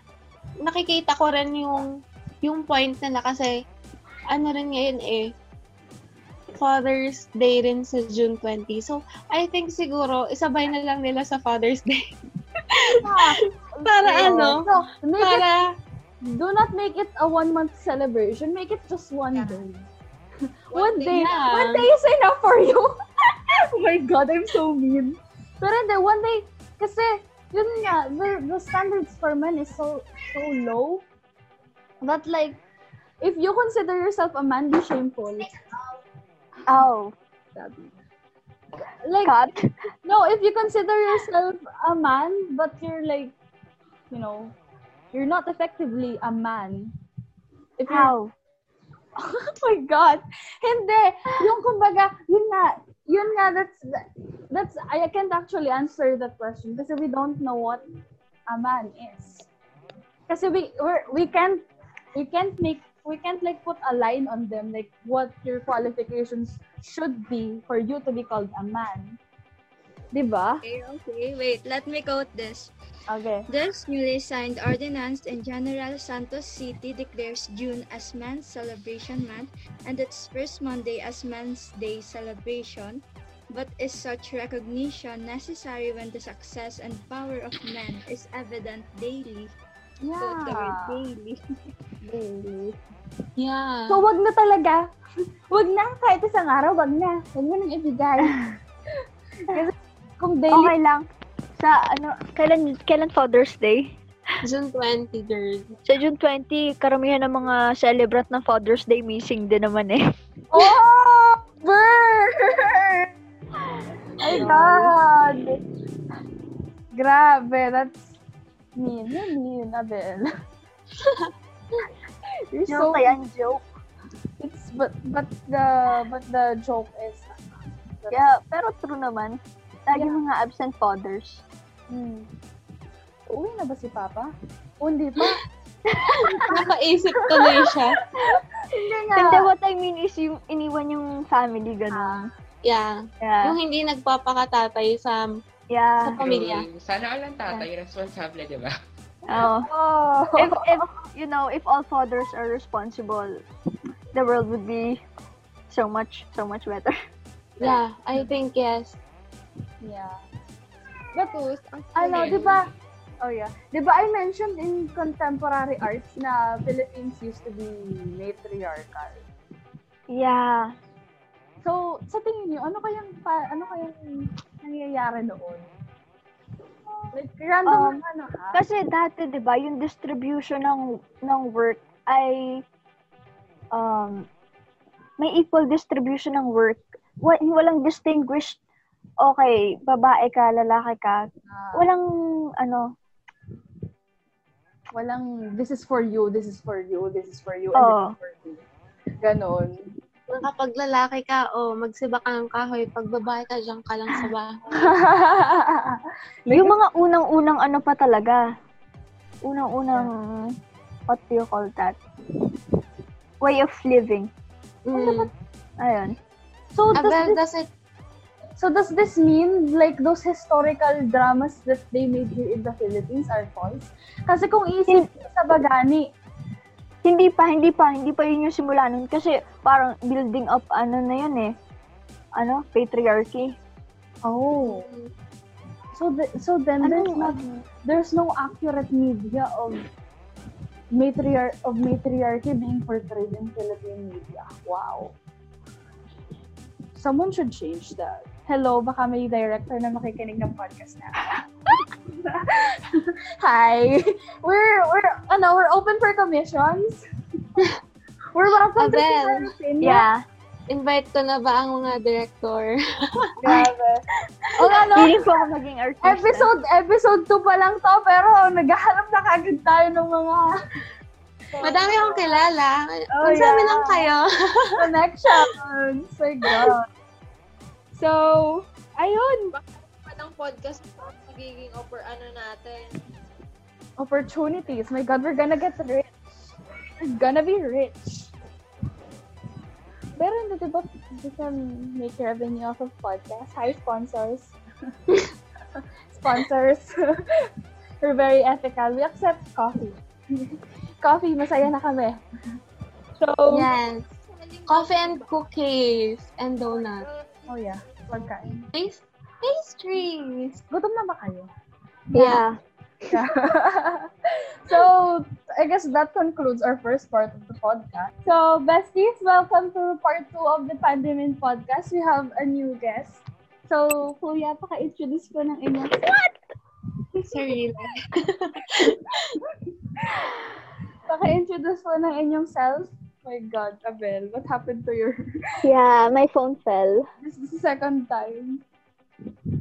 nakikita ko rin yung yung point nila kasi ano rin ngayon eh Father's Day rin sa June 20. So, I think siguro isabay na lang nila sa Father's Day. para ano? no, make it, Para do not make it a one-month celebration. Make it just one Yeah. day. one day. Yeah. One day is enough for you. oh my God, I'm so mean. Pero hindi, one day, kasi, yun nga, the, the standards for men is so, so low that like, if you consider yourself a man, be shameful. Oh. Like, Cut. no, if you consider yourself a man, but you're like, you know, you're not effectively a man. If How? oh my God. Hindi. Yung kumbaga, yun nga, yun nga, that's, that's, I can't actually answer that question because we don't know what a man is. Kasi we, we're, we can't, we can't make, we can't like put a line on them, like what your qualifications should be for you to be called a man. Diba? okay, okay. Wait, let me quote this. Okay. This newly signed ordinance in General Santos City declares June as Men's Celebration Month and its first Monday as Men's Day celebration. But is such recognition necessary when the success and power of men is evident daily? Quote the word daily. Daily. yeah. So, wag na talaga. Wag na. Kahit isang araw, wag na. Wag mo nang ibigay. Kasi kung daily, Okay lang. Sa ano, kailan kailan Father's Day? June 20, girl. Sa June 20, karamihan ng mga celebrant ng Father's Day missing din naman eh. Oh! Burn! My God! Grabe, that's mean. You're mean, Abel. You're so Joke yan, joke. It's but but the but the joke is Yeah, pero true naman. Lagi mga absent fathers. Hmm. Uwi na ba si Papa? O, hindi pa. Nakaisip tuloy siya. Hindi nga. Hindi, what I mean is yung iniwan yung family, ganun. Yeah. Yeah. Yung hindi nagpapakatatay sa Yeah. sa pamilya. True. Sana all ang tatay responsable, di ba? Oh. Oh. if, if, you know, if all fathers are responsible, the world would be so much, so much better. Yeah, I think yes. yeah. Batus, ang Ano, di ba? Oh yeah. Di ba I mentioned in contemporary arts na Philippines used to be matriarchal. Yeah. So, sa tingin niyo, ano kayang pa, ano kayang nangyayari noon? Like, random Um, ano ha? Kasi dati, di ba, yung distribution ng, ng work ay um, may equal distribution ng work. Wa- Walang distinguished, okay, babae ka, lalaki ka. Ah, Walang, ano, walang, this is for you, this is for you, this is for you, and this is for you. Ganon. Kapag lalaki ka, o oh, magsiba ka ng kahoy. Pag babae ka, dyan ka lang sa bahay. yung mga unang-unang ano pa talaga. Unang-unang, what do you call that? Way of living. Mm. Ayun. so, does Abel, this, does it so does this mean like those historical dramas that they made here in the Philippines are false? Kasi kung iisip sa Bagani, Hindi pa, hindi pa, hindi pa yun yung simula nun. Kasi parang building up, ano na yun eh. Ano? Patriarchy. oh, so the, so then Ano, there's not there's no accurate media of matriar of matriarchy being portrayed in Philippine media. Wow. Someone should change that. Hello, baka may director na makikinig ng podcast na. Hi. We're we're ano, we're open for commissions. we're welcome to Abel. our opinion. Yeah. invite ko na ba ang mga director? Grabe. O ano, Feeling ko maging artista. Episode episode 2 pa lang to pero naghahanap na kagad tayo ng mga Madami akong kilala. Oh, amin yeah. lang kayo. connections. My God. So, ayun. pa ng podcast magiging offer ano natin. Opportunities. My God, we're gonna get rich. We're gonna be rich. Pero hindi, di ba, we can make revenue off of podcast? Hi, sponsors. sponsors. we're very ethical. We accept coffee. coffee, masaya na kami. So, Yes. Coffee and cookies and donuts. oh yeah, pagkain. Past- pastries. Gutom na ba kayo? Yeah. so, I guess that concludes our first part of the podcast. So, besties, welcome to part two of the Pandemin podcast. We have a new guest. So, Kuya, paka-introduce ko ng inyong... What? Sorry. Paka-introduce ko ng inyong self. my God, Abel, what happened to your... Yeah, my phone fell. This is the second time.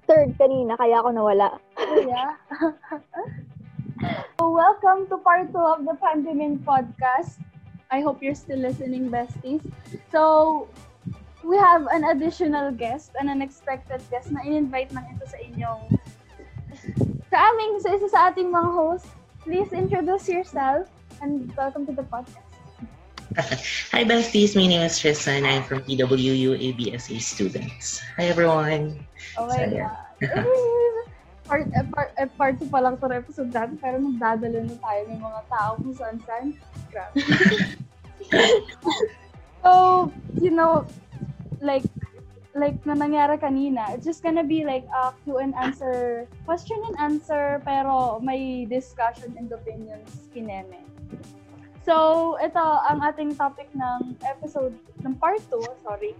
Third kanina, kaya ako nawala. Yeah. so welcome to part two of the Pandemin podcast. I hope you're still listening, besties. So, we have an additional guest, an unexpected guest na in-invite lang ito sa inyong sa aming, sa isa sa ating mga host. Please introduce yourself and welcome to the podcast. Hi, besties. My name is Tristan. I'm from PWU ABSA students. Hi, everyone. Oh my Sorry. God. part, eh, part, eh, part 2 pa lang ito episode natin, pero nagdadala na tayo ng mga tao kung saan-saan. Grabe. so, you know, like, like na nangyari kanina, it's just gonna be like a Q and answer, question and answer, pero may discussion and opinions kineme. So, ito ang ating topic ng episode, ng part 2, sorry.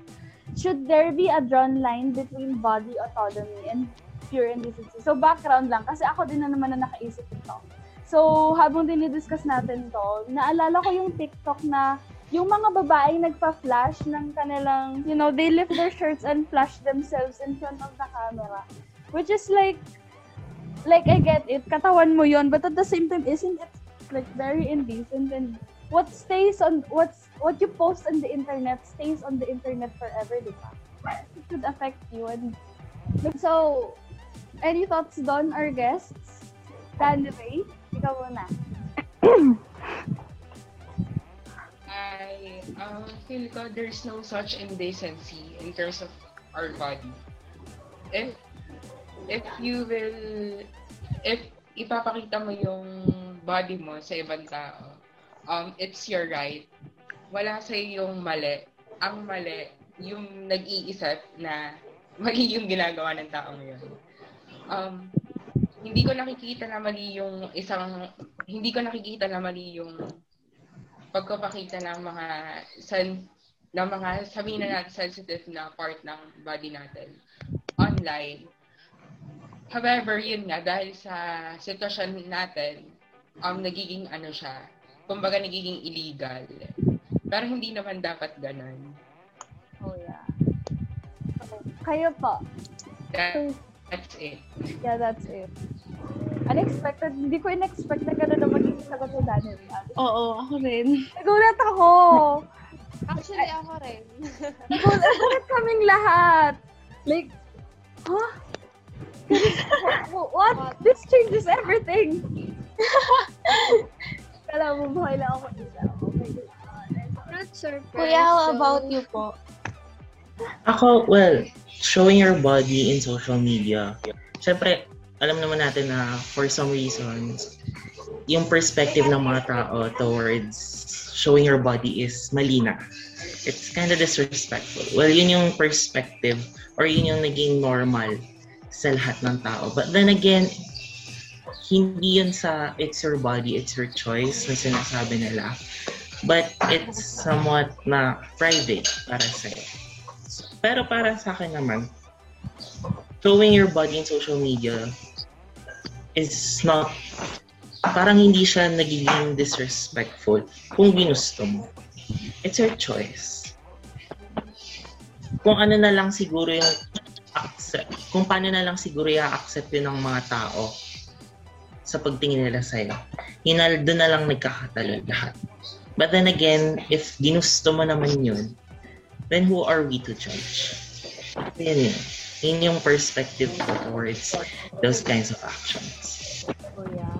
Should there be a drawn line between body autonomy and pure indecency. So, background lang. Kasi ako din na naman na nakaisip ito. So, habang dinidiscuss natin to, naalala ko yung TikTok na yung mga babaeng nagpa-flash ng kanilang, you know, they lift their shirts and flash themselves in front of the camera. Which is like, like I get it, katawan mo yon but at the same time, isn't it like very indecent and what stays on, what's, what you post on the internet stays on the internet forever, di ba? It could affect you and so, any thoughts doon, our guests? Dandre, ikaw muna. I uh, feel ko there's no such indecency in terms of our body. If if you will if ipapakita mo yung body mo sa ibang tao, um, it's your right. Wala sa yung mali. Ang mali, yung nag-iisip na mali yung ginagawa ng taong yun. Um, hindi ko nakikita na mali yung isang, hindi ko nakikita na mali yung pagpapakita ng mga sen, ng mga sabihin na natin sensitive na part ng body natin online. However, yun nga, dahil sa sitwasyon natin, um, nagiging ano siya, kumbaga nagiging illegal. Pero hindi naman dapat ganun. Oh, yeah. So, kayo po. That, that's it. Yeah, that's it. Unexpected. Hindi ko in-expect na gano'n na magiging sagot ni Daniel. Oo, ako rin. Nagulat ako! Actually, ako rin. Nagulat, kaming lahat. Like, huh? What? This changes everything. Kala mo, buhay lang ako. Oh my God. Not surprised. Kuya, how so- about you po? Ako, well, showing your body in social media. Siyempre, alam naman natin na for some reasons, yung perspective ng mga tao towards showing your body is mali na. It's kind of disrespectful. Well, yun yung perspective or yun yung naging normal sa lahat ng tao. But then again, hindi yun sa it's your body, it's your choice na sinasabi nila. But it's somewhat na private para sa'yo. Pero para sa akin naman, showing your body in social media is not, parang hindi siya nagiging disrespectful kung ginusto mo. It's your choice. Kung ano na lang siguro yung accept, kung paano na lang siguro i-accept yun ng mga tao sa pagtingin nila sa'yo. Yun na, doon na lang nagkakatalo lahat. But then again, if ginusto mo naman yun, then who are we to judge? Yun yun. Yun yung perspective ko towards those kinds of actions. Oh, yeah.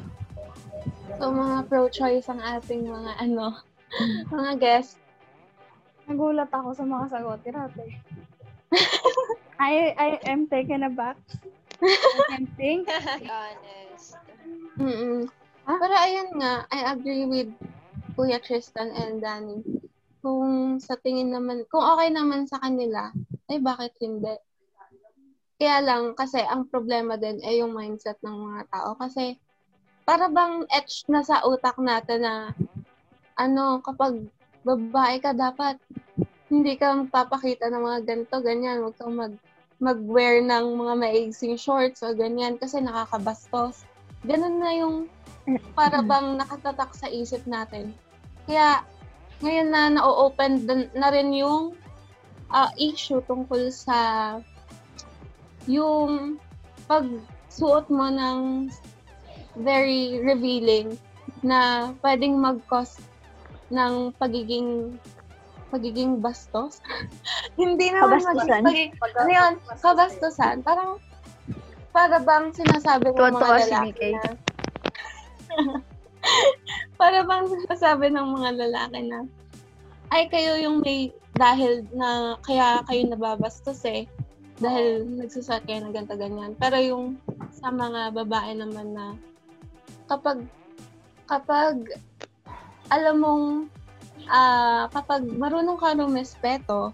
So, mga pro-choice ang ating mga ano, mga guests. Nagulat ako sa mga sagot. Tirate. I, I am taken aback. I can think. Be honest. Mm-mm. Pero ayun nga, I agree with Kuya Tristan and Danny. Kung sa tingin naman, kung okay naman sa kanila, ay bakit hindi? Kaya lang, kasi ang problema din ay yung mindset ng mga tao. Kasi, para bang etched na sa utak natin na, ano, kapag babae ka, dapat hindi ka magpapakita ng mga ganito, ganyan. Huwag kang mag, mag-wear ng mga maigsing shorts o ganyan kasi nakakabastos. Ganun na yung para bang nakatatak sa isip natin. Kaya, ngayon na na-open na rin yung ah, issue tungkol sa yung pagsuot mo ng very revealing na pwedeng mag-cause ng pagiging pagiging bastos. Hindi naman Kabastusan? maging- pagiging, ano yun? Kabastusan. Parang, para bang sinasabi ng mga si lalaki Mikay. na, para bang sinasabi ng mga lalaki na, ay kayo yung may dahil na kaya kayo nababastos eh dahil nagsusuot kayo ng ganito ganyan. Pero yung sa mga babae naman na kapag kapag alam mong ah kapag marunong ka ng respeto,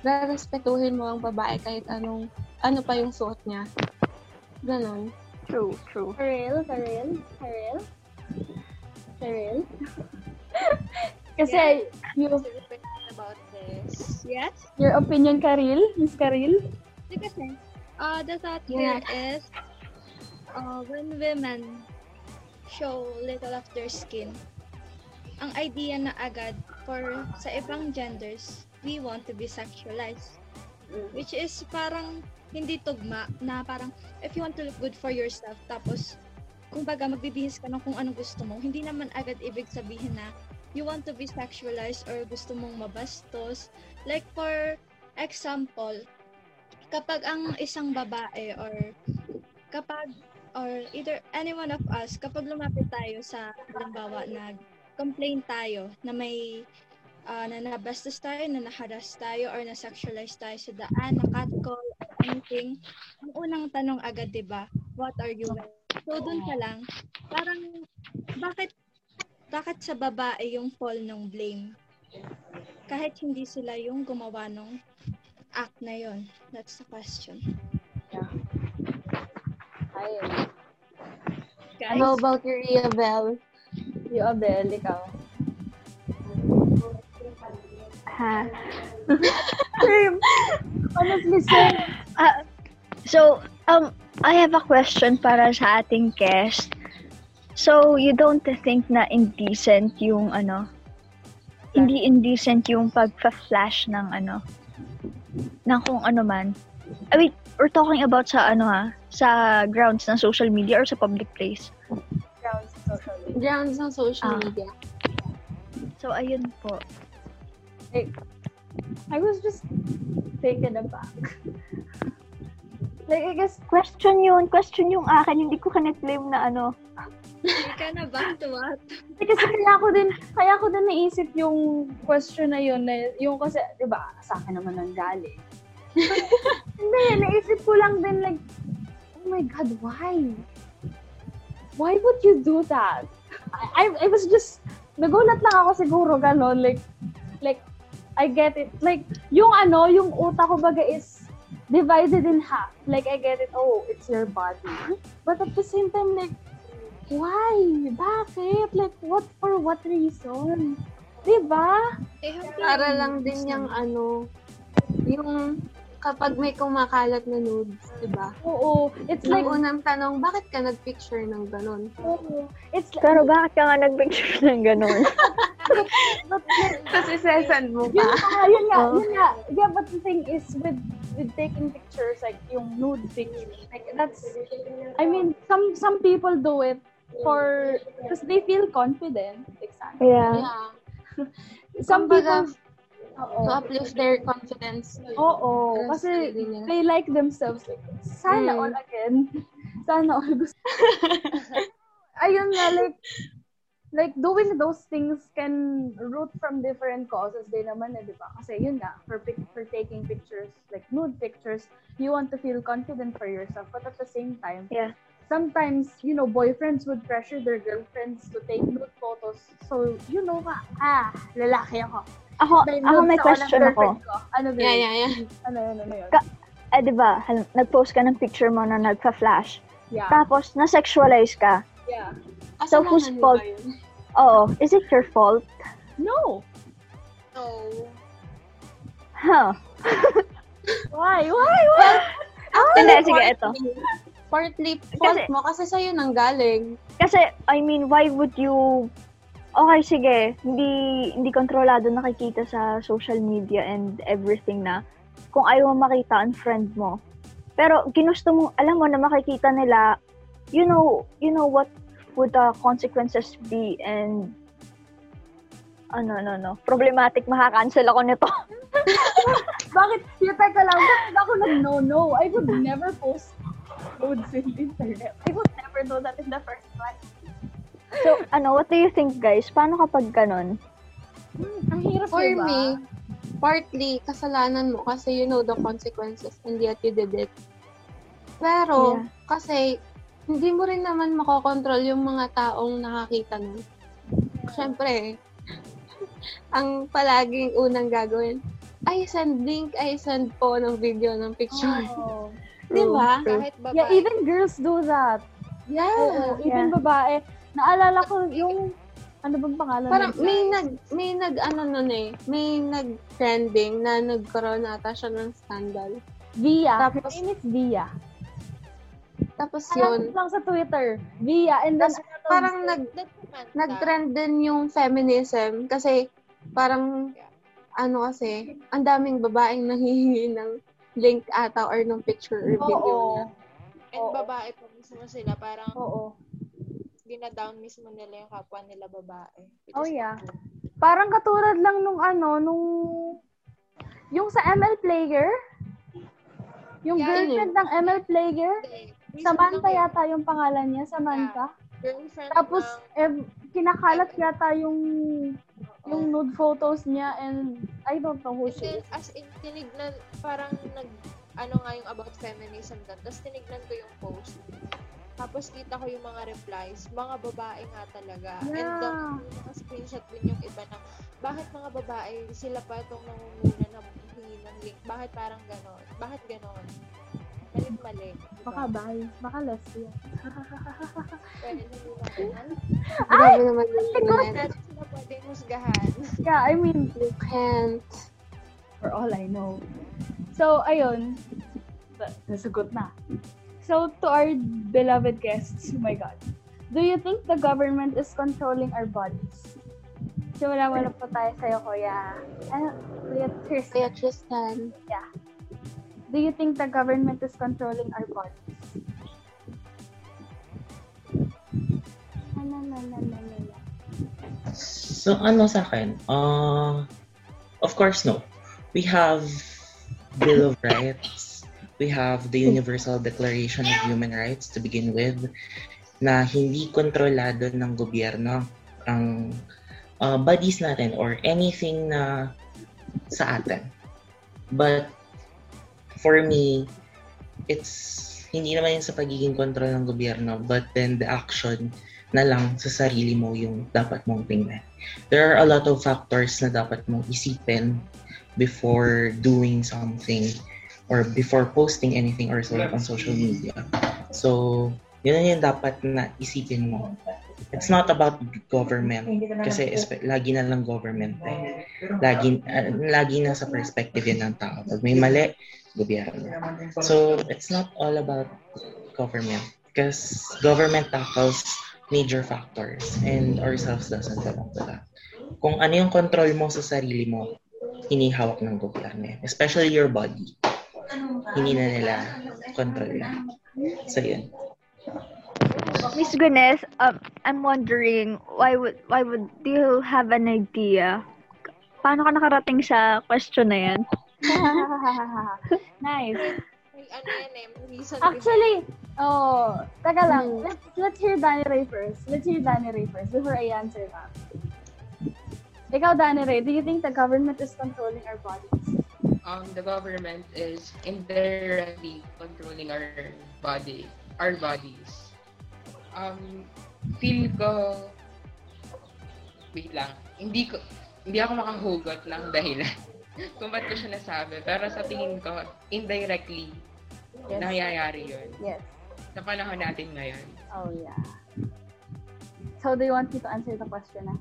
rerespetuhin mo ang babae kahit anong ano pa yung suot niya. Ganon. True, true. Karel, Karel, Karel, Karel. Kasi, you, What's your opinion about this? Yes? your opinion, Karel, Miss Karel? Kasi kasi, Uh, the thought Yeah. here is uh, when women show little of their skin, ang idea na agad for sa ibang genders, we want to be sexualized. Which is parang hindi tugma na parang if you want to look good for yourself tapos kumbaga magbibihis ka ng kung anong gusto mo, hindi naman agad ibig sabihin na you want to be sexualized or gusto mong mabastos. Like for example, kapag ang isang babae or kapag or either any one of us, kapag lumapit tayo sa halimbawa nag complain tayo na may uh, na nabastos tayo, na naharas tayo, or na-sexualize tayo sa daan, na catcall, anything, ang unang tanong agad, di ba? What are you wearing? So, dun ka lang, parang, bakit, bakit sa babae yung fall ng blame? Kahit hindi sila yung gumawa ng act na yon That's the question. Ayun. Guys, How about your Bell? Yung Abel, ikaw. Ha? Honestly, same. Ah, so, um, I have a question para sa ating guest. So, you don't think na indecent yung ano? Hindi indecent yung pagpa-flash ng ano? Ng kung ano man. I mean, we're talking about sa ano ha? Sa grounds ng social media or sa public place. Grounds sa social media. Grounds ng social Ah. media. So, ayun po. I was just taken aback. like, I guess, Question yun. Question yung akin. Hindi ko ka-blame na ano. hindi ka na back to what? kasi kaya ko din, kaya ko din naisip yung question na yun, na, yung kasi, di ba, sa akin naman ang galing. Hindi, naisip ko lang din, like, oh my God, why? Why would you do that? I, I, I was just, nagulat lang ako siguro, gano'n, like, like, I get it. Like, yung ano, yung utak ko baga is divided in half. Like, I get it, oh, it's your body. But at the same time, like, why? Bakit? Like, what, for what reason? Diba? Para lang din yung ano, yung kapag may kumakalat na nudes, di ba? Oo. It's Yung like, unang tanong, bakit ka nag-picture ng ganun? oo. It's like, Pero bakit ka nga nag-picture ng ganun? but, Tapos isesend mo yun pa. nga, yun nga, Oh. yun nga. Yeah, but the thing is, with with taking pictures, like, yung nude pictures, like, that's, I mean, some some people do it for, because they feel confident. Exactly. yeah. Yeah. Some Kumbaga, people, Oo. To uplift their confidence. Oo, kasi they like themselves. Like, sana Mm. all again. Sana all gusto. Ayun nga, like, like doing those things can root from different causes din naman eh, di ba? Kasi yun nga, for, pic- for taking pictures, like nude pictures, you want to feel confident for yourself. But at the same time, Yeah. sometimes, you know, boyfriends would pressure their girlfriends to take nude photos. So, you know ka, ah, lalaki ako. Ako, May ako may question ako. ko. Ano ba Yeah, yun? yeah, yeah. Ano yun, ano yun? Ka- Eh, di ba, nag-post ka ng picture mo na nagpa-flash. Yeah. Tapos, na-sexualize ka. Yeah. So, whose Kasalanan mo fault? Oo. Is it your fault? No. No. Huh. Why? Why? Why? Hindi, sige, ito. Partly fault Kasi- mo kasi sa'yo nang galing. Kasi, I mean, why would you... Okay, sige. Hindi, hindi kontrolado nakikita sa social media and everything na kung ayaw mo makita ang friend mo. Pero, ginusto mo, alam mo na makikita nila, you know, you know what would the consequences be and ano, no, no. Problematic, makakancel ako nito. Bakit? Yung teka lang, bakit ako nag-no-no? I would never post nudes in the internet. I would never do that in the first place. So, ano, what do you think, guys? Paano kapag ganon? Hmm, ang hirap, For diba? me, partly, kasalanan mo kasi you know the consequences and yet you did it. Pero, Yeah. kasi, hindi mo rin naman makokontrol yung mga taong nakakita nun. Siyempre, ang palaging unang gagawin, ay send link, ay send po ng video, ng picture. Oo. Di ba? Kahit babae. Yeah, even girls do that. Yeah. Oo, even Yeah. babae. Naalala ko yung, ano bang pangalan? Parang may nag, may nag, ano nun eh, may nag-trending na nagkaroon ata siya ng scandal. Via. Tapos- name is Via. Tapos yun, lang sa Twitter. Via. And then, Tas parang nag, nag-trend din yung feminism kasi parang ano kasi, ang daming babaeng nanghihingi ng link ata or ng picture or video Oo. niya. And Oo. babae pa mismo sila. Parang Oo. Ginadown mismo nila yung kapwa nila babae. Oh, yeah. good. Parang katulad lang nung ano, nung... Yung sa ML Player. Yung Yeah, girlfriend ng ML Player. Recent Samantha yun. yata yung pangalan niya. Samantha. Girlfriend Tapos, ng, eh, kinakalat yata yung yung nude photos niya and I don't know who And she then, is. as in, tinignan, parang nag, ano nga yung about feminism doon. Tapos tinignan ko yung post. Tapos kita ko yung mga replies. Mga babae nga talaga. And Yeah. um, naka-screenshot din yung iba na, bakit mga babae, sila pa itong nangunguna na hingi ng link? Bakit parang ganon? Bakit ganon? Malit-mali. Diba? Baka bi, baka lesbian. Pwede hindi natin. Grabe naman yung internet. Sila pwedeng husgahan. yeah, I mean, You can't. for all I know. So, ayun. Nasagot na. So, to our beloved guests, oh my God. Do you think the government is controlling our bodies? Simula mo na po tayo sa'yo, Kuya. Ano? Kuya Tristan. Kaya Tristan, Do you think the government is controlling our bodies? Na, na, na, na, na. So, ano sa akin? Uh, of course, no. We have Bill of Rights. We have the Universal Declaration of Human Rights to begin with na hindi kontrolado ng gobyerno ang uh, bodies natin or anything na sa atin. But for me, it's hindi naman yun sa pagiging kontrol ng gobyerno but then the action na lang sa sarili mo yung dapat mong tingnan. There are a lot of factors na dapat mong isipin before doing something or before posting anything or so on social media. So, yun yung dapat na isipin mo. It's not about government kasi espe- lagi na lang government eh. Lagi, ah, lagi na sa perspective yun ng tao. Pag may mali, gobyerno. So, it's not all about government because government tackles major factors and ourselves doesn't belong to that. Kung ano yung control mo sa sarili mo, hinihawak ng gobyerno. Especially your body. Hindi na nila control yan. So, yun. Miss Gunes, um, I'm wondering why would why would do you have an idea? Paano ka nakarating sa question na yan? nice. Ano yan eh, reason Actually, oh, taga lang. Hmm. Let's, let's hear Danny Ray first. Let's hear Danny Ray first before I answer that. Ikaw, Danny Ray, do you think the government is controlling our bodies? Um, the government is indirectly controlling our body, our bodies. Um, feel ko, wait lang, hindi ko, hindi ako makahugot ng dahilan kung ba't ko siya nasabi. Pero sa tingin ko, indirectly, Yes. nangyayari yun. Yes. Sa panahon natin ngayon. Oh, yeah. So, do you want me to answer the question na?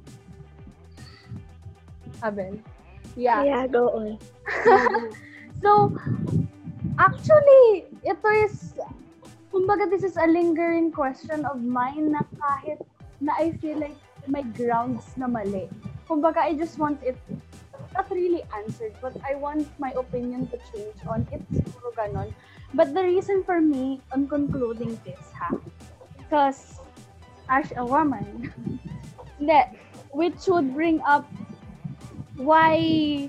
Abel? Yeah. Yeah, go on. So, actually, ito is, kumbaga this is a lingering question of mine na kahit na I feel like may grounds na mali. Kumbaga, I just want it not really answered, but I want my opinion to change on it. Siguro ganon. But the reason for me on concluding this, ha? Because, as a woman, hindi, which would bring up why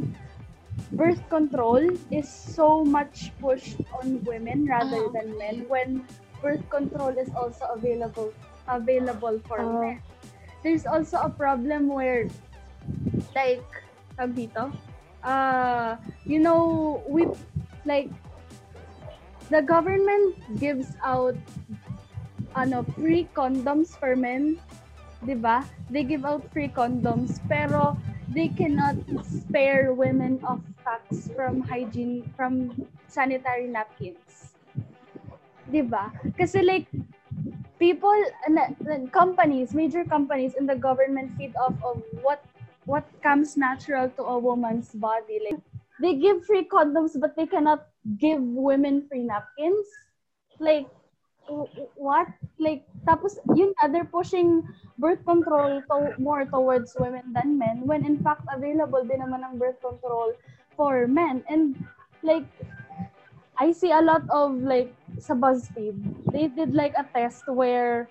birth control is so much pushed on women rather Ah, than men when birth control is also available available for Ah. men. There's also a problem where like tawag dito, uh, you know, we like the government gives out ano free condoms for men, 'di ba? They give out free condoms pero they cannot spare women of facts from hygiene from sanitary napkins. 'Di ba? Kasi like people na- companies, major companies in the government feed off of what what comes natural to a woman's body like they give free condoms but they cannot give women free napkins. Like, what? Like, tapos, yun nga, they're pushing birth control to- more towards women than men when in fact available din naman ang birth control for men. And, like, I see a lot of, like, sa BuzzFeed, they did, like, a test where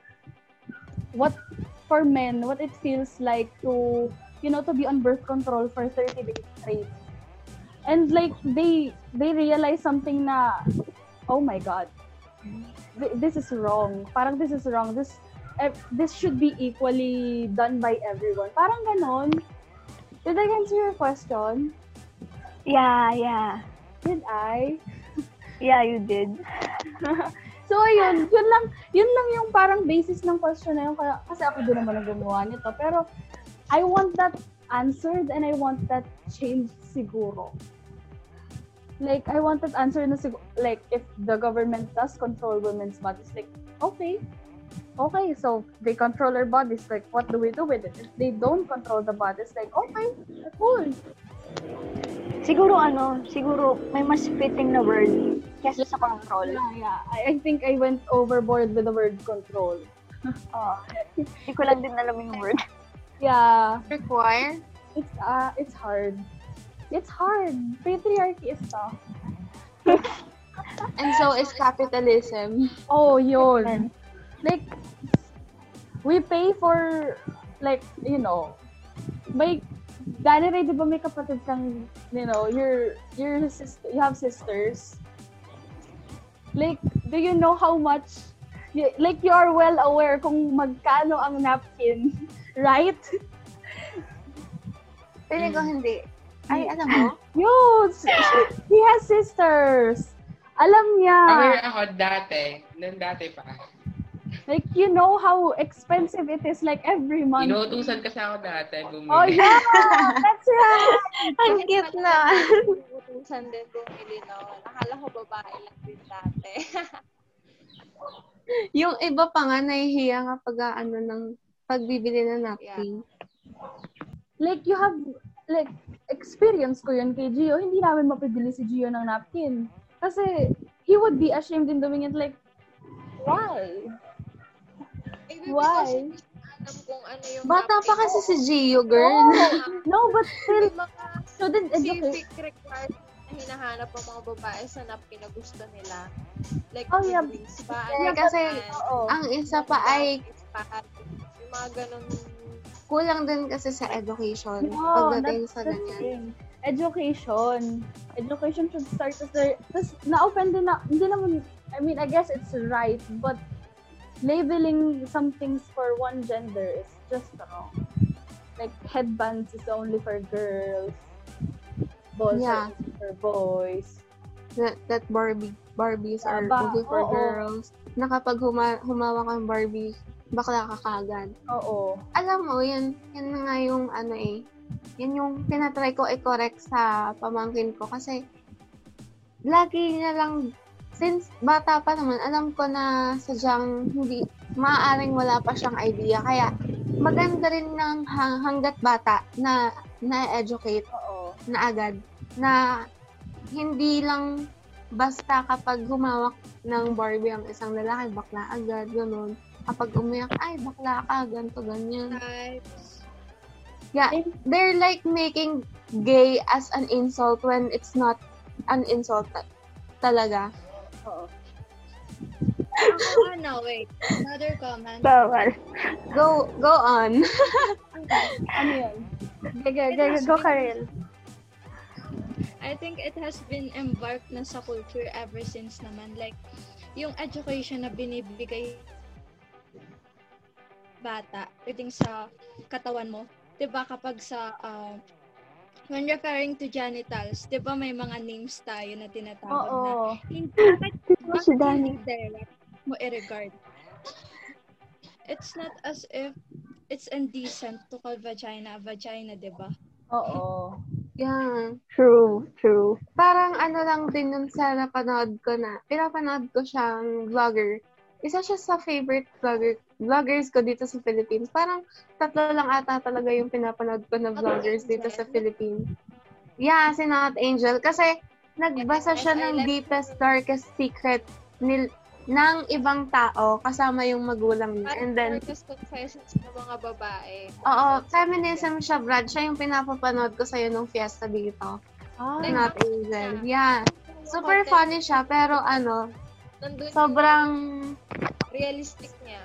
what, for men, what it feels like to, you know, to be on birth control for 30 days straight. And, like, they, they realize something na, oh my God, this is wrong. Parang this is wrong. This this should be equally done by everyone. Parang ganon. Did I answer your question? Yeah, yeah. Did I? Yeah, you did. So, ayun, yun lang, yun lang yung parang basis ng question na yun. Kasi ako din naman ang gumawa nito. Pero, I want that answered and I want that changed siguro. Like, I want that answer na siguro, like, if the government does control women's bodies, like, okay. Okay, so they control our bodies. Like, what do we do with it? If they don't control the bodies, like, okay, cool. Siguro ano, siguro may mas fitting na word kesa sa control. Yeah, yeah. I, I think I went overboard with the word control. Oh, hindi ko lang din alam yung word. Yeah. Require? It's uh it's hard. It's hard. Patriarchy is tough. And so is capitalism. Oh, yun. Like we pay for like, you know, may Dani Ray, di ba may kapatid kang, you know, your your sister, you have sisters. Like, do you know how much like you are well aware kung magkano ang napkin, right? Feeling ko hindi. Ay, alam mo? Yun! He has sisters. Alam niya. Aware ako dati. Nung dati pa. Like, you know how expensive it is like every month. Inuutusan kasi ako dati. Bumili. Oh, yeah! That's right! Ang cute na. Utusan din bumili noon. Akala ko babae lang din dati. yung iba pa nga nahihiya nga pag ano ng pagbibili ng napkin. Like, you have, like, experience ko yun kay Gio. Hindi namin mapibili si Gio ng napkin. Kasi, he would be ashamed in doing it like, why? Maybe Why? because alam kung ano yung Bata pa kasi si Gio, girl. No, but still, student education. specific requirements na hinahanap ng mga babae sa napkin na gusto nila. Like, Oh, yeah. pa. Yeah, kasi Oo. Ang isa pa ay. Yung mga ganun. Kulang din kasi sa education No, pagdating sa ganyan. thing. Education. Education should start as the... Tapos, na-offend din na... Hindi naman... I mean, I guess it's right, but labeling some things for one gender is just wrong. Like, headbands is only for girls. Balls Yeah. are for boys. That, that Barbie, Barbies are Ba- only for oo. girls. Na kapag huma, humawak ang Barbie, bakla ka kagad. Oo. Alam mo, yan, yan na nga yung ano eh, yan yung tinatry ko i-correct sa pamangkin ko kasi lagi niya lang, since bata pa naman, alam ko na sadyang hindi, maaaring wala pa siyang idea. Kaya maganda rin ng hang, hanggat bata na na-educate Oo. na agad na hindi lang basta kapag humawak ng Barbie ang isang lalaki, bakla agad, ganun. Kapag umiyak, ay, bakla ka, ganito, ganyan. Types. Yeah, they're like making gay as an insult when it's not an insult ta- talaga. Oo. Ako, ano, wait. Another comment. Bawal. Go, go on. Ano yun? Go, go, go, Karel. I think it has been embarked na sa culture ever since naman. Like, yung education na binibigay bata, pwedeng sa katawan mo. 'Di ba kapag sa, uh, when referring to genitals, 'di ba may mga names tayo na tinatawag na. Oo. Hindi, si Danny. hindi direct mo i-regard? It's not as if it's indecent to call vagina a vagina, 'di ba? Oo. Yeah. True, true. Parang ano lang din nun sa napanood ko na, pinapanood ko siyang vlogger. Isa siya sa favorite vlogger, vloggers ko dito sa Philippines. Parang tatlo lang ata talaga yung pinapanood ko na vloggers dito sa Philippines. Yeah, si Not Angel. Kasi nagbasa siya ng deepest, darkest secret nil ng ibang tao kasama yung magulang niya. And then, Darkest confessions ng mga babae. oo, feminism siya, Brad. Siya yung pinapapanood ko sa'yo nung fiesta dito. Si Not Angel. Yeah. Super funny siya, pero ano, Nandun sobrang, realistic niya.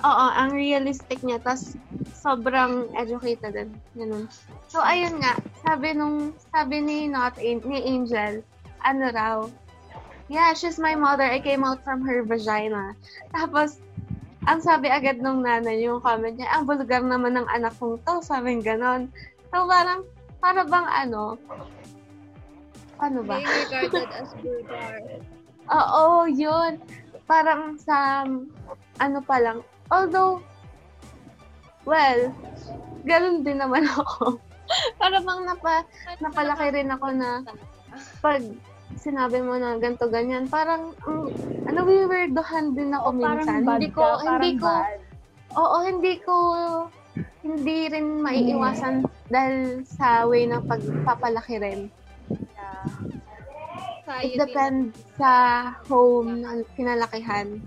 Oo, ang realistic niya. Tapos, sobrang educated din. Ganun. So, ayun nga. Sabi nung, sabi ni Not ni Angel, ano raw, yeah, she's my mother. I came out from her vagina. Tapos, ang sabi agad nung nanay, yung comment niya, ang bulgar naman ng anak kong to. Sabi ganon. So, parang, para bang ano, ano ba? Being regarded as vulgar. Oo, yun. Parang sa, ano pa lang. Although, well, ganun din naman ako. Para bang napa, napalaki rin ako na pag sinabi mo na ganto ganyan, parang, ang ano, wiwerdohan din ako minsan. Parang bad Hindi ka, ko, hindi parang ko, bad. oo, hindi ko, hindi rin maiiwasan dahil sa way ng pagpapalaki rin. Tayo It depends sa home na kinalakihan.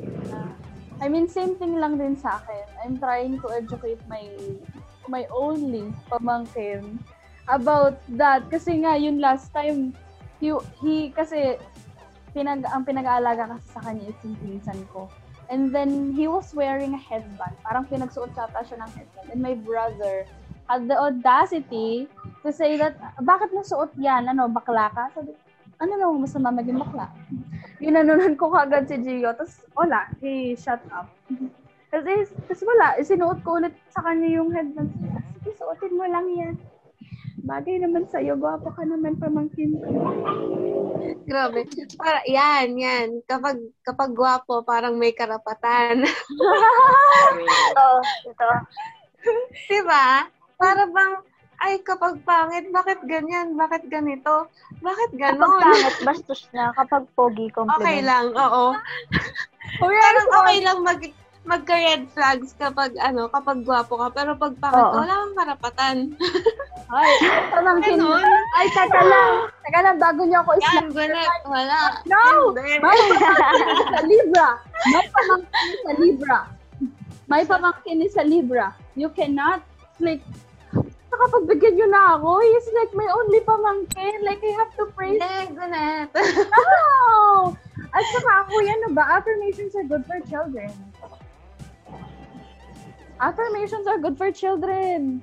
I mean, same thing lang din sa akin. I'm trying to educate my my only pamangkin about that. Kasi nga, yun last time, he, he kasi, pinag, ang pinag-aalaga kasi sa kanya is yung pinsan ko. And then, he was wearing a headband. Parang pinagsuot yata siya ng headband. And my brother had the audacity to say that, bakit mo suot yan? Ano, bakla ka? Sabi, ano naman masama maging bakla? Ginanunan ko kagad si Gio. Tapos, wala. He shut up. Kasi, kasi wala. Sinuot ko ulit sa kanya yung headband. Sige, suotin mo lang yan. Bagay naman sa'yo. Gwapo ka naman pamangkin ko. Grabe. Para, yan, yan. Kapag, kapag gwapo, parang may karapatan. Ito, ito. diba? Para bang, ay, kapag pangit, bakit ganyan? Bakit ganito? Bakit Kapag ganon? pangit, bastos na. Kapag pogi, compliment. Okay lang, oo. Parang okay lang mag, magka-red flags kapag, ano, kapag gwapo ka. Pero pag pangit, Oo. wala kang karapatan. Ay, pamangkin. Ganon. Ay, teka lang. Teka lang, bago niyo ako Yan, isla. wala. No! May pamangkin sa Libra. May pamangkin sa Libra. May pamangkin ni sa Libra. You cannot, like, nakapagbigyan niyo na ako. He's like my only pamangkin. Like, I have to praise Hindi, ganun. No! At saka ako yan, no ba? Affirmations are good for children. Affirmations are good for children.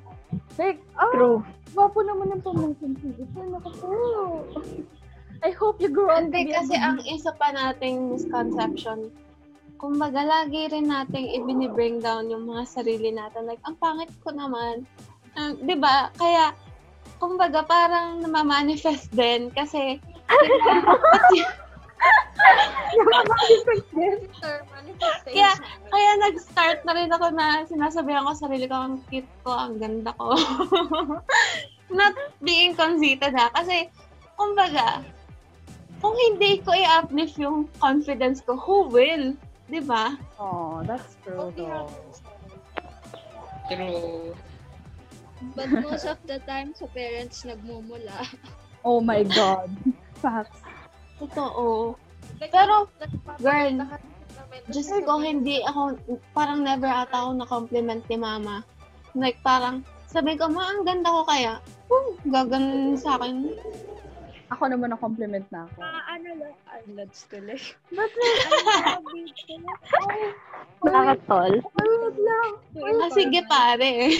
Like, oh, True. gwapo naman ng pamangkin ko. Naku po. I hope you grow up Hindi kasi ang isa pa nating misconception, kumbaga lagi rin nating ibinibring down yung mga sarili natin. Like, ang pangit ko naman. Ah, 'Di ba? Kaya, kumbaga parang namamanifest din kasi. Kaya- kaya nag-start na rin ako na sinasabihan ko sa sarili ko, ang cute ko, ang ganda ko. Not being conceited ha. Kasi, kumbaga, kung hindi ko i-uplift yung confidence ko, who will? Di ba? Oh, that's true Okay, though. True. But most of the time, sa parents nagmumula. Oh my God. Facts. Totoo. Like, Pero, girl, kasi ko, hindi ako, parang never ata ako na-compliment ni mama. Like, parang, sabi ko, ma, ang ganda ko kaya. Hmm, gaganon sa akin. Ako naman ang compliment na ako. Ah, ano lang, eyelids tuloy. But Bakit, tol? wait lang. Ah, sige, pare.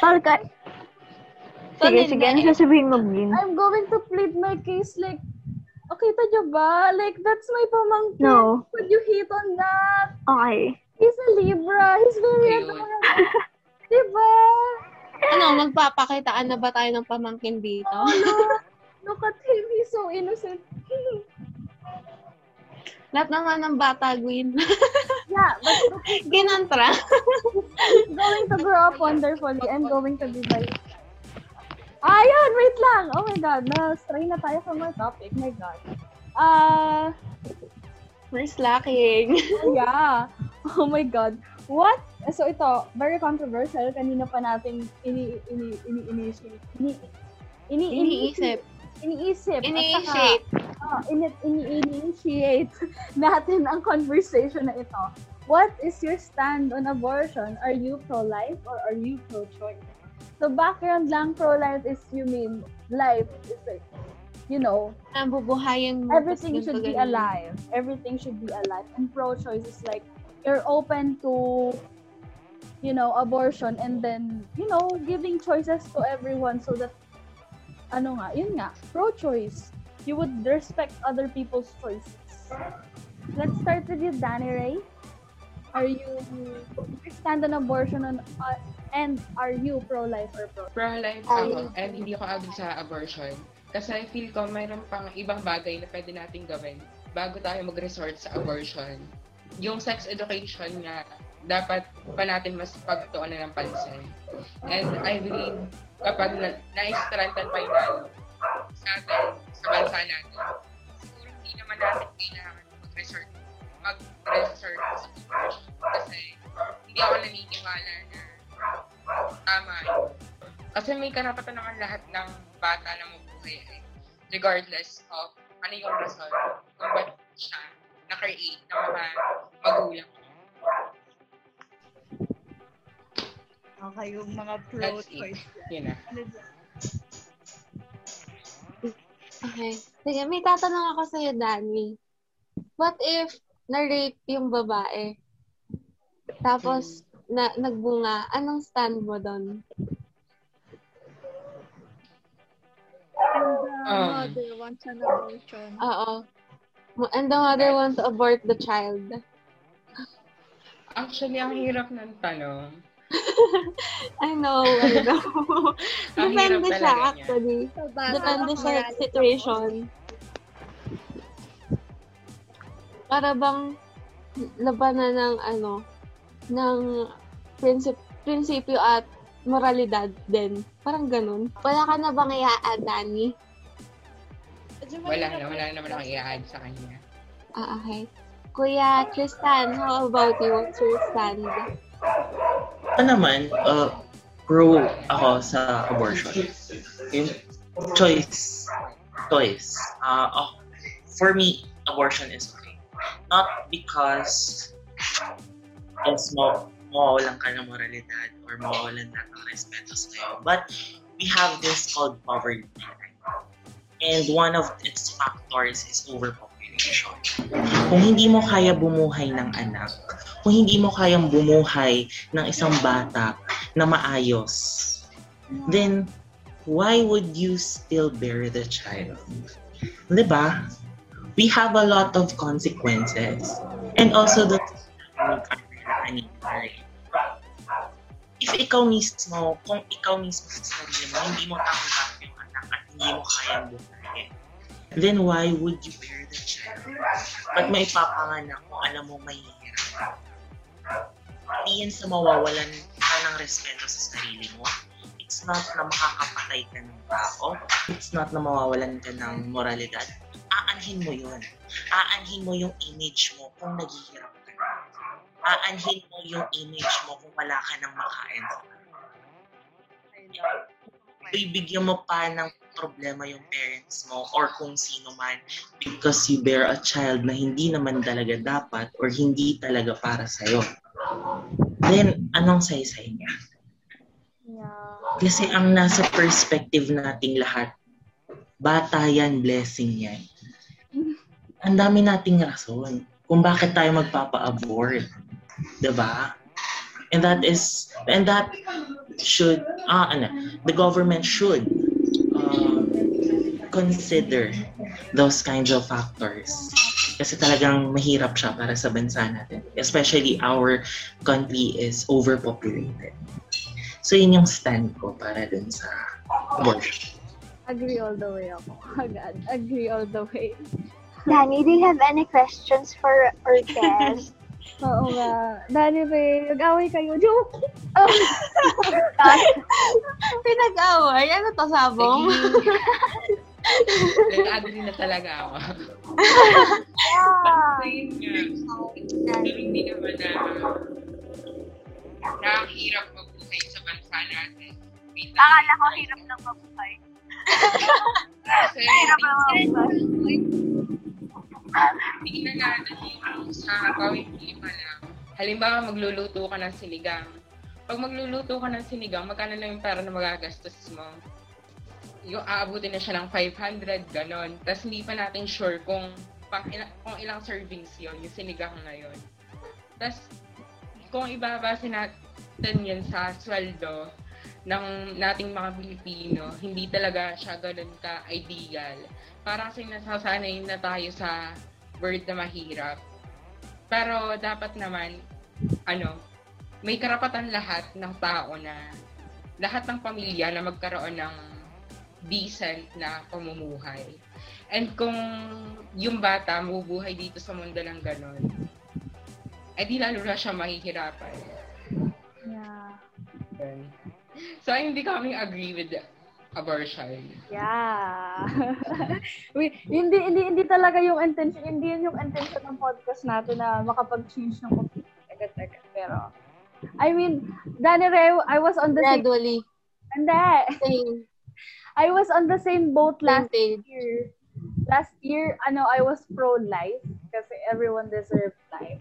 Tol, ka... Sige, sige. Ano sasabihin mo, Blin? I'm going to plead my case like, okay, nyo ba? Like, that's my pamangkin. No. Could you hit on that? Okay. He's a Libra. He's very adorable. diba? ano, magpapakitaan na ba tayo ng pamangkin dito? Oh, look. Look at him. He's so innocent. Lahat naman ng bata, Gwyn. yeah, but Ginantra. going to grow up wonderfully. I'm going to be by... Ayun, wait lang. Oh my God. Na-stray na tayo from our topic. My God. Ah... We're slacking. yeah. Oh my God. What? So ito, very controversial. Kanina pa nating ini ini ini ini ini Ini Iniisip. Iniisip. At Iniisip. saka, oh, ini ini initiate natin ang conversation na ito. What is your stand on abortion? Are you pro-life or are you pro-choice? So background lang pro-life is you mean life is like, you know, Nabubuhayan mo. everything should be alive. Everything should be alive. And pro-choice is like you're open to you know, abortion and then, you know, giving choices to everyone so that ano nga, yun nga, pro-choice. You would respect other people's choices. Let's start with you, Danny Ray. Are you you stand on abortion on, uh, and are you pro-life or pro? Pro-life ako and hindi ako agad sa abortion. Kasi I feel ko mayroon pang ibang bagay na pwede nating gawin bago tayo mag-resort sa abortion. Yung sex education nga, dapat pa natin mas pagtuunan ng pansin. And I believe kapag na, na-strengthen pa yun sa atin, sa bansa natin, siguro hindi naman natin kailangan mag-resort mag-resort sa abortion. Kasi hindi ako naniniwala na tama yun. Kasi may karapatan naman lahat ng bata na mabuhay eh. Regardless of ano yung rason kung ba't siya na-create ng mga magulang. Okay, yung mga That's pro-choice. Yun na. Okay. Sige, may tatanong ako sa'yo, Danny. What if na-rape yung babae? Tapos, na, nagbunga. Anong stand mo doon? And the Um, mother wants an abortion. Oo. And the mother wants to abort the child. Actually, ang hirap ng tanong. I know, I know. Depende siya, niya. actually. So, Depende sa situation. Para bang labanan ng ano, ng prinsip, prinsipyo at moralidad din. Parang ganun. Wala ka na bang i-add? Medyo Wala na, wala yun. naman akong i-add sa kanya. Ah, okay. Kuya Tristan, how about you? What's your stand? Ako naman, uh, pro ako sa abortion. Yung choice. Choice. Uh, oh, for me, abortion is okay. Not because yes, mo mawawalan ka ng moralidad or mawawalan na ng respeto sa'yo. But we have this called poverty. And one of its factors is overpopulation. Kung hindi mo kaya bumuhay ng anak, kung hindi mo kayang bumuhay ng isang bata na maayos, then why would you still bear the child? Diba? We have a lot of consequences. And also the if ikaw mismo, kung ikaw mismo sa sarili mo, hindi mo tanggap yung anak at hindi mo kayang buhayin, then why would you bear the child? Ba't may ipapanganak kung alam mo mahihirap? Hindi yan sa mawawalan ka ng respeto sa sarili mo. It's not na makakapatay ka ng tao. It's not na mawawalan ka ng moralidad. Aanhin mo yun. Aanhin mo yung image mo kung naghihirap ka. Aanhin mo yung image mo kung wala ka ng makain sa bibigyan mo pa ng problema yung parents mo or kung sino man because you bear a child na hindi naman talaga dapat or hindi talaga para sa'yo. Then, anong saysay niya? Yeah. Kasi ang nasa perspective nating lahat, bata yan, blessing yan. Ang dami nating rason kung bakit tayo magpapa-abort. ba? And that is, and that should, ah, ano, the government should uh, consider those kinds of factors. Kasi talagang mahirap siya para sa bansa natin. Especially our country is overpopulated. So yun yung stand ko para dun sa abortion. Agree all the way ako. Agad. Agree all the way. Danny, do you have any questions for our guest? Oo nga. Dani Ray, nag-away kayo. Joke! Pinag-away? Ano to, sabong? Nag-agree na talaga ako. yeah. Nga, pero hindi naman na nakakahirap mabuhay sa bansa natin. Lang. Akala ko hirap lang mabuhay. Kasi tingnan natin yung sa pamilya pa lang. Halimbawa, magluluto ka ng sinigang. Pag magluluto ka ng sinigang, magkano lang yung pera na magagastos mo? Yung aabutin na siya ng 500, ganon. Tapos hindi pa natin sure kung pang ila- kung ilang servings yon yung sinigang na yon. Tapos, kung ibabase natin yun sa sweldo ng nating mga Pilipino, hindi talaga siya ganun ka-ideal. Parang kasi nasasanay na tayo sa word na mahirap. Pero dapat naman, ano, may karapatan lahat ng tao na lahat ng pamilya na magkaroon ng decent na pamumuhay. And kung yung bata mabubuhay dito sa mundo ng ganon, eh di lalo na siya mahihirapan. Yeah. So, hindi kami agree with abortion. Yeah. Wait, hindi hindi hindi talaga yung intention, hindi yun yung intention ng podcast natin na makapag-change ng opinion agad-agad. Pero I mean, Danny Ray, I was on the same Gradually. Hindi. Same. I was on the same boat last year. Last year, ano, I was pro-life kasi everyone deserves life.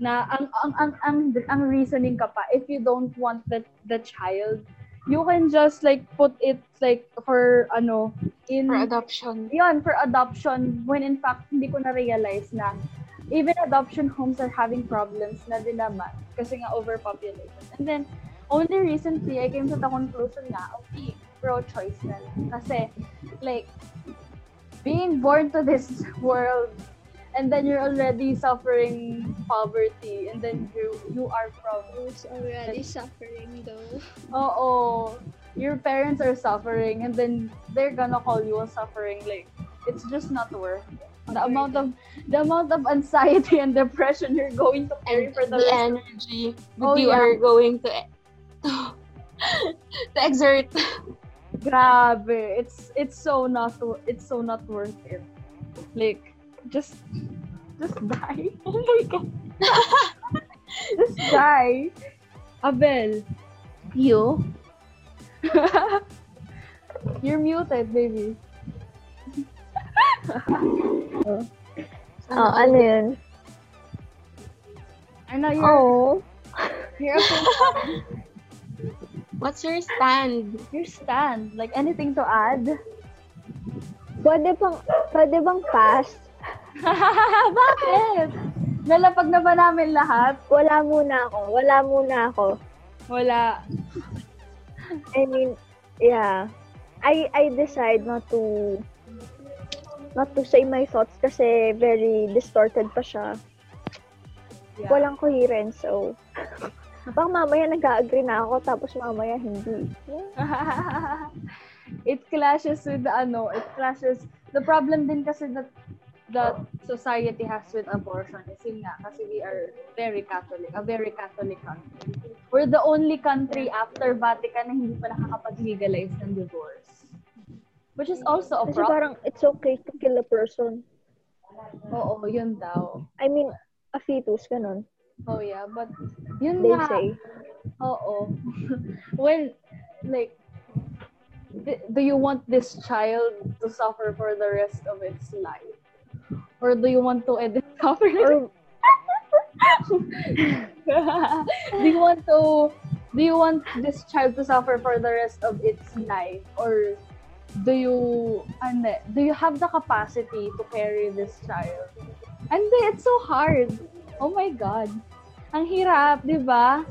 Na ang ang ang ang, ang reasoning ka pa if you don't want the the child, you can just like put it like for ano in For adoption. yun, for adoption, when in fact, hindi ko na-realize na even adoption homes are having problems na din naman kasi nga overpopulated. And then, only recently, I came to the conclusion na, okay, pro-choice na lang. Kasi, like, being born to this world and then you're already suffering poverty and then you you are from Who's already suffering though. Oo. Your parents are suffering and then they're gonna call you a suffering. Like, it's just not worth it. The amount of the amount of anxiety and depression you're going to carry And for the the energy that Oh, you yeah. are going to, to, to exert. Grabe. It's it's so not it's so not worth it. Like just just die. Oh my god. just die. Abel, you You're muted, baby. Oh, ano yun? I know you're Oh, you're What's your stand? your stand. Like anything to add? pwede bang, pwede bang pass? Bakit? Nalapag na ba namin lahat? Wala muna ako. Wala muna ako. Wala. I mean, yeah. I I decide not to not to say my thoughts kasi very distorted pa siya. Yeah. Walang coherence, so baka mamaya nag-agree na ako tapos mamaya hindi. it clashes with the ano, it clashes. The problem din kasi that that society has with abortion is yun nga, kasi we are very Catholic, a very Catholic country. We're the only country after Vatican na hindi pa nakakapag-legalize ng divorce. Which is also a Kasi problem. parang it's okay to kill a person. Oo, yun daw. I mean, a fetus, ganun. Oh yeah, but yun They nga. say. Oo. well, like, do you want this child to suffer for the rest of its life? Or do you want to end it suffer? Or do you want to do you want this child to suffer for the rest of its life or do you ano, do you have the capacity to carry this child and it's so hard oh my god ang hirap di ba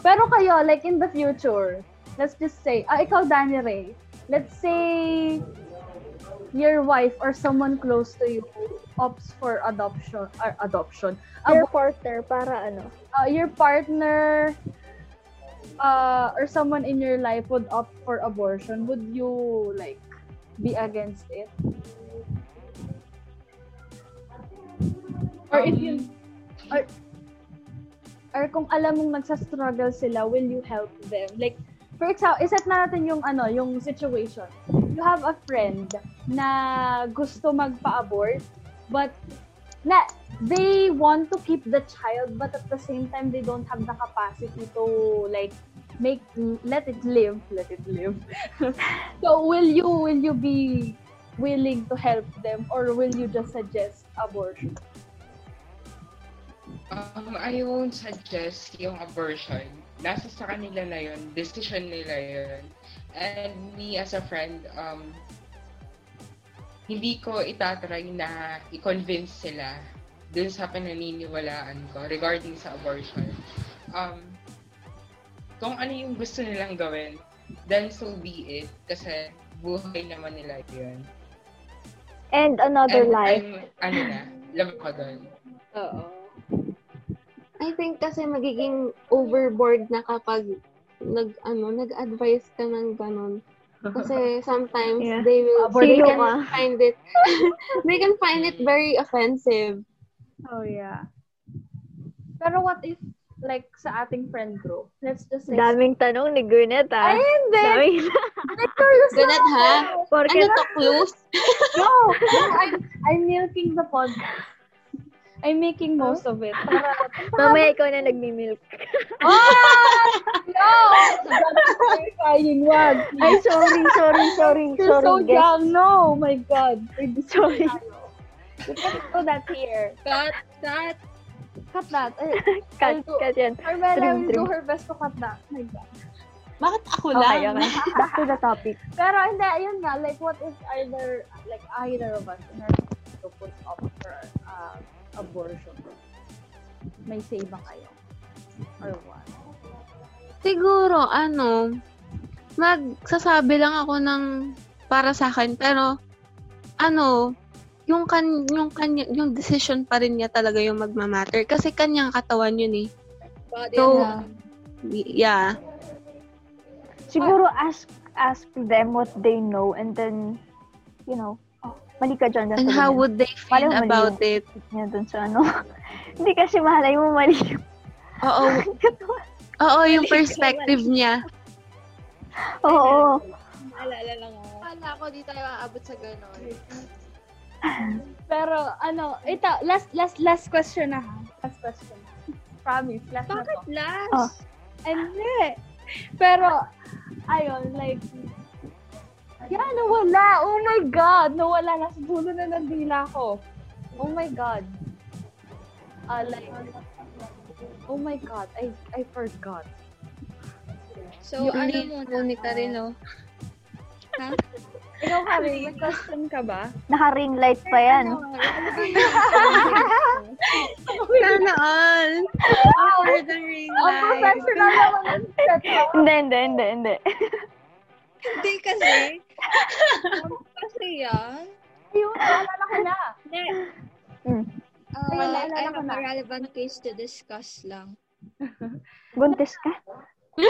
pero kayo like in the future let's just say ah ikaw Danny Ray let's say your wife or someone close to you opts for adoption or adoption your partner para ano. uh, your partner uh, or someone in your life would opt for abortion, would you like be against it? Or if you or or kung alam mong nagsa-struggle sila, will you help them? Like, for example, iset natin yung ano, yung situation. You have a friend na gusto magpa-abort, but na they want to keep the child but at the same time they don't have the capacity to like make let it live let it live so will you will you be willing to help them or will you just suggest abortion Um, I won't suggest yung abortion. Nasa sa kanila na yun. Decision nila yun. And me as a friend, um, hindi ko itatry na i-convince sila dun sa pananiniwalaan ko regarding sa abortion. Um, kung ano yung gusto nilang gawin, then so be it. Kasi buhay naman nila yun. And another And life. I'm, ano na, love ko dun. Oo. I think kasi magiging overboard na kapag nag ano nag-advise ka ng ganun. Kasi sometimes Yeah. they will Abort they ka. can find it they can find it very offensive. Oh, yeah. Pero what if, like, sa ating friend group, let's just say... Daming tanong ni Gwyneth, ah. Ay, hindi! Daming Ganun ha? Porque, Ano to, clues? No! no I'm, I'm milking the podcast. I'm making most of it. Para, mamaya ikaw na nagmi-milk. oh! No! That's terrifying. Wag. Ay, sorry, sorry, sorry, You're sorry, so guys. young. No! My God. Sorry. You can't do that here. Cut, cut. Cut that. Ay, Cut, do- cut yan. Carmela Trim, will do trim. her best to cut that. My God. Bakit ako Okay, lang? okay. Back to the topic. Pero hindi, ayun nga, like what if either, like either of us in our to put up for abortion? May say ba kayo? Or what? Siguro, ano, magsasabi lang ako ng para sa akin, pero, ano, yung kan yung kanya yung decision pa rin niya talaga yung magmamatter kasi kanyang katawan yun eh. Body So, na. Yeah. Siguro ask ask them what they know and then, you know, mali ka dyan. And how would they Malay feel mali about yung it? niya dun sa ano. Hindi kasi malay mo mali yung Oo. Oo, yung perspective niya. Oo. Alala lang ako. Akala ko di tayo aabot sa gano'n. Pero ano, ito, last last last question na ha. Last question. Promise, last na Bakit to. last? Oh. Hindi. Pero, ayun, like, yeah, nawala. Oh my God, nawala. Nasa dulo na ng dila ko. Oh my God. Uh, like, oh my God, I I forgot. So, Yung ano muna? Monica rin, oh. Ha? Ikaw, Kari, may question ka ba? Naka-ring light pa yan. Sana all. After the ring Ang light. professional naman ang set mo. Hindi, hindi, hindi, hindi. Hindi kasi. Ano kasi yan? Ayun, naalala ko na. Hindi. Mm. Uh, Ayun, naalala I ko have na. a relevant case to discuss lang. Buntis ka?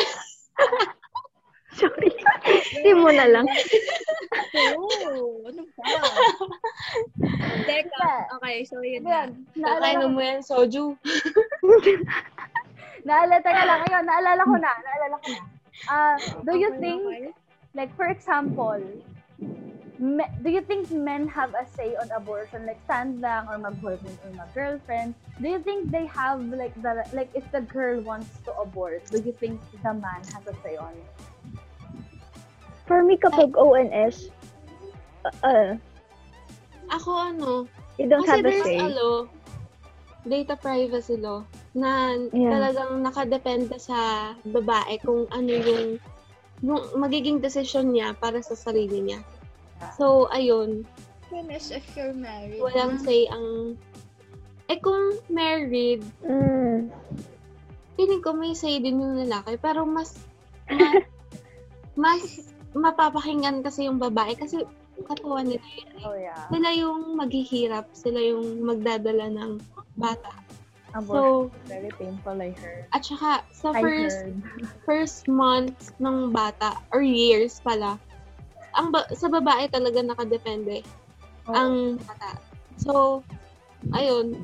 Sorry. Hindi mo na lang. Oo, ano ba? Teka, okay, so yun na. Naalala mo yan, soju. Naalala, teka lang, ayun, naalala ko na, naalala ko na. Ah, do you think, okay. Like, for example, me, do you think men have a say on abortion? Like, stand lang, or mag-boyfriend, or mag-girlfriend? Do you think they have, like, the, like, if the girl wants to abort, do you think the man has a say on it? For me, kapag ONS, uh, uh, Ako ano, you don't kasi have a there's say. a law, data privacy law, na Yeah. talagang nakadepende sa babae kung ano yung yung magiging decision niya para sa sarili niya. So, ayun, Goodness, if you're married. walang say ang eh kung married, Mm. feeling ko may say din yung lalaki, pero mas ma- mas mapapakinggan kasi yung babae kasi katawan nila yun. eh. Oh, yeah. Sila yung maghihirap, sila yung magdadala ng bata. Abortion So, very painful, I heard. at saka sa I first heard. first month ng bata or years pala, ang ba- sa babae talaga nakadepende Oo. ang bata. So, ayun.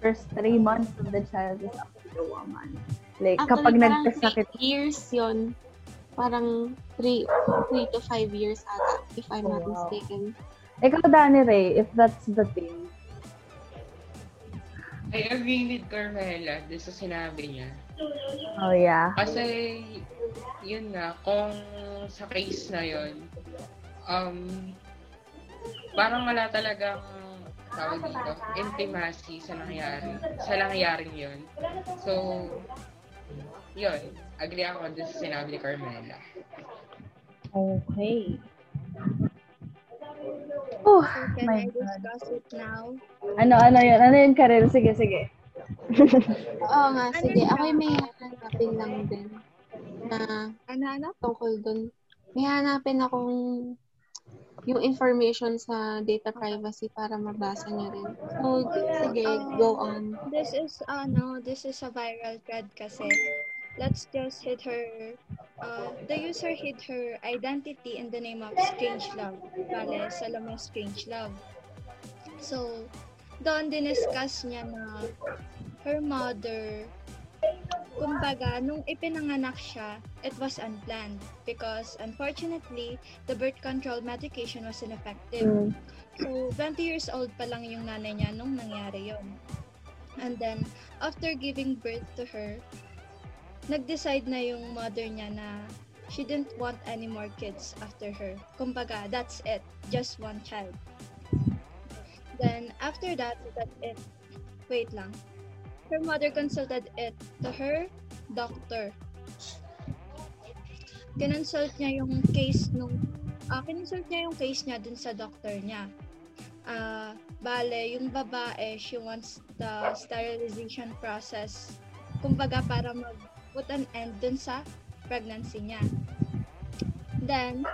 First three months of the child is up to the woman. Like, Actually, kapag nagkasakit three years yon Parang 3 three to 5 years ata, if I'm not Oh, wow. mistaken. Ikaw, Danny Ray, if that's the thing. I agree with Carmela doon sa sinabi niya. Oh, yeah. Kasi, yun nga, kung sa case na yun, um, parang wala talagang tawag dito, intimacy sa nangyari, sa nangyaring yun. So, yun, agree ako doon sa sinabi ni Carmela. Okay. Oh, can my I God. discuss it now? Ano, ano yun? Ano yun, Karel? Sige, sige. Oo nga, sige. Ako may hanapin lang din na Ano, ano? tungkol dun. May hanapin akong yung information sa data privacy para mabasa niyo rin. So, sige, go on. This is, ano, this is a viral thread kasi. Let's just hit her, uh, the user hid her identity in the name of Strange Love. Bale, Salome Strange Love. So, doon diniscuss niya na her mother, kumbaga, nung ipinanganak siya, it was unplanned because unfortunately, the birth control medication was ineffective. Mm. So, 20 years old pa lang yung nanay niya nung nangyari yon. And then, after giving birth to her, nag-decide na yung mother niya na she didn't want any more kids after her. Kumbaga, that's it. Just one child. Then, after that, that's it. Wait lang. Her mother consulted it to her doctor. Kinonsult niya yung case nung ah kinonsult niya yung case niya dun sa doctor niya. Ah, bale, yung babae, she wants the sterilization process. Kumbaga para mag put an end dun sa pregnancy niya. Then,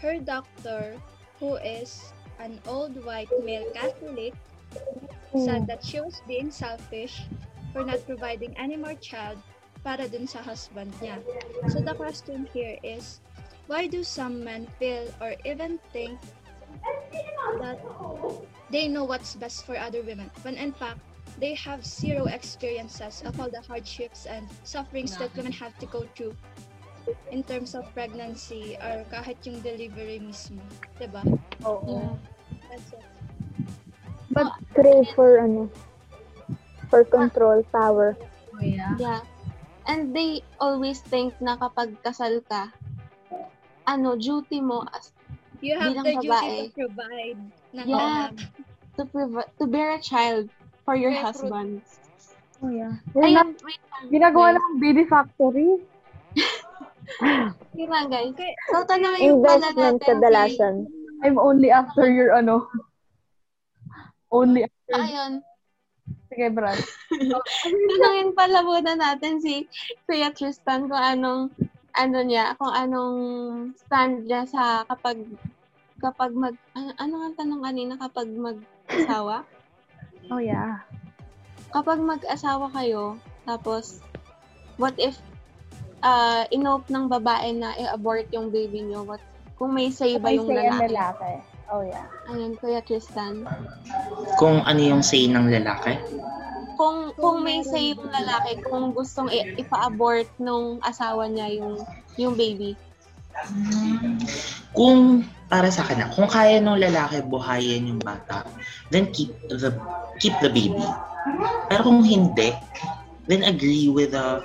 her doctor, who is an old white male Catholic, said that she was being selfish for not providing any more child para dun sa husband niya. So the question here is, why do some men feel or even think that they know what's best for other women when in fact they have zero experiences of all the hardships and sufferings that women have to go through in terms of pregnancy or kahit yung delivery mismo. Diba? Oo. That's it. But crave for ano, for control, power. Oh, yeah. Yeah. And they always think na kapag kasal ka, ano, duty mo as You have the duty babae. to provide ng Yeah. to, prov- to bear a child for your Bear husband. Oh, yeah. We're Ayun, not, wait lang. ginagawa guys. lang baby factory. Lang, guys. Okay. So, tanongin pala Investment natin kadalasan. I'm only after your ano. Only after. si... Ayun. Sige, Brad. Tanungin pala muna natin si Kuya Tristan kung anong ano niya, kung anong stand niya sa kapag kapag mag ano, ano ang tanong kanina kapag mag-asawa? Oh, yeah. Kapag mag-asawa kayo, tapos what if uh, inope ng babae na i-abort yung baby niyo? What kung may say ba May yung say ang lalaki? lalaki. Oh, yeah. Ayun, Kuya Tristan. Kung ano yung say ng lalaki. Kung kung may say yung lalaki, kung gustong i- ipa-abort nung asawa niya yung yung baby. Kung para sa kanya, kung kaya ng lalaki buhayin yung bata, then keep the keep the baby. Pero kung hindi, then agree with the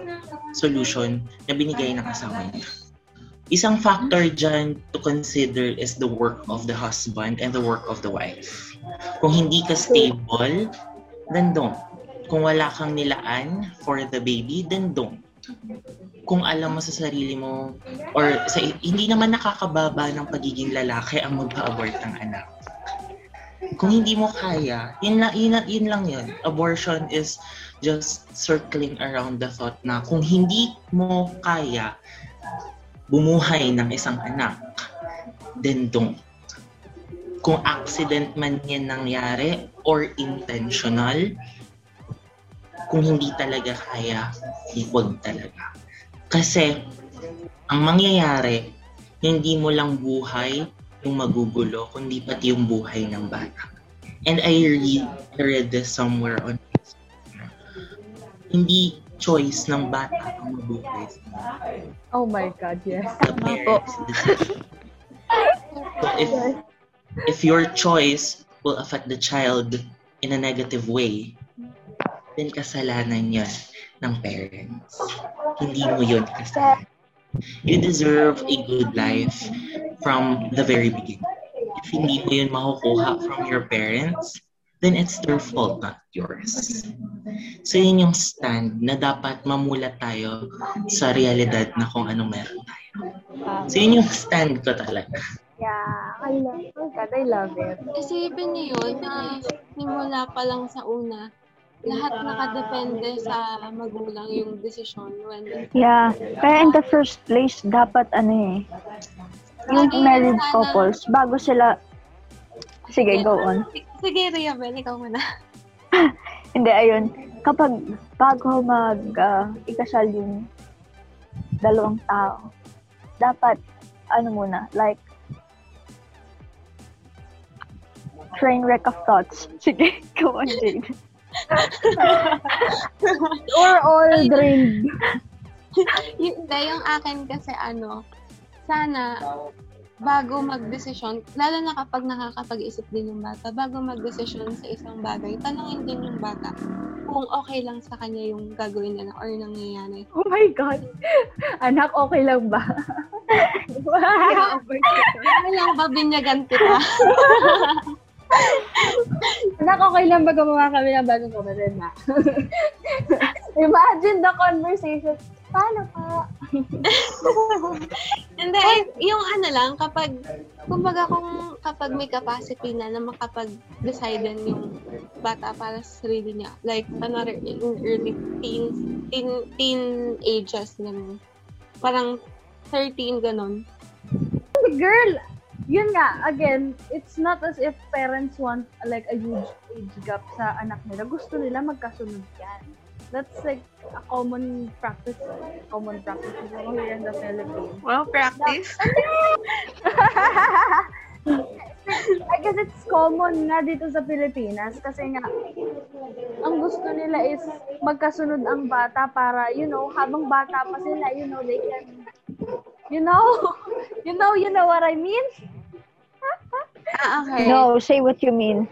solution na binigay ng asawa niya. Isang factor dyan to consider is the work of the husband and the work of the wife. Kung hindi ka stable, then don't. Kung wala kang nilaan for the baby, then don't. Kung alam mo sa sarili mo, or sa, hindi naman nakakababa ng pagiging lalaki ang magpa-abort ng anak. Kung hindi mo kaya, yun, na, yun, yun lang yun. Abortion is just circling around the thought na kung hindi mo kaya bumuhay ng isang anak, then don't. Kung accident man yan nangyari or intentional, kung hindi talaga kaya, huwag talaga. Kasi, ang mangyayari, hindi mo lang buhay yung magugulo, kundi pati yung buhay ng bata. And I read, read this somewhere on Hindi choice ng bata ang mabuhay. Oh my God, yes. The parents' decision. So if, if your choice will affect the child in a negative way, then kasalanan yan ng parents. Hindi mo yun kasalanan. You deserve a good life from the very beginning. If hindi mo yun makukuha from your parents, then it's their fault, not yours. So yun yung stand na dapat mamulat tayo sa realidad na kung anong meron tayo. So yun yung stand ko talaga. Yeah, I love God, I love it. Isipin niyo yun na simula pa lang sa una, lahat nakadepende sa magulang yung desisyon when Yeah. Kaya in the first place, dapat ano eh, yung Lagi married sana- couples, bago sila, sige, go on. Sige, Riabel, ikaw muna. Hindi, ayun. Kapag bago mag ah, ikasal yung dalawang tao, dapat, ano muna, like, train wreck of thoughts. Sige, go on, Jade. Or all drained. yung, yung akin kasi ano, sana bago magdesisyon, lalo na kapag nakakapag-isip din yung bata, bago magdesisyon sa isang bagay, tanongin din yung bata kung okay lang sa kanya yung gagawin nila or nangyayari. Oh my God. Anak, okay lang ba? Lang ba binyagan kita? Anak, okay lang ba gumawa kami ng bagong kapatid na? Imagine the conversation. Paano pa? Hindi, eh, yung ano lang, kapag, kumbaga kung kapag may capacity na na makapag-decide yung bata para sa sarili niya. Like, another, yung early teens, teen, teen ages, ganun. Parang 13, ganun. Girl, yun nga, again, it's not as if parents want like a huge age gap sa anak nila. Gusto nila magkasunod yan. That's like a common practice. Common practice here in the Philippines. Well, practice. I guess it's common nga dito sa Pilipinas kasi nga ang gusto nila is magkasunod ang bata para, you know, habang bata pa sila, you know, they can, you know, you know, you know what I mean? Ah, okay. No, say what you mean.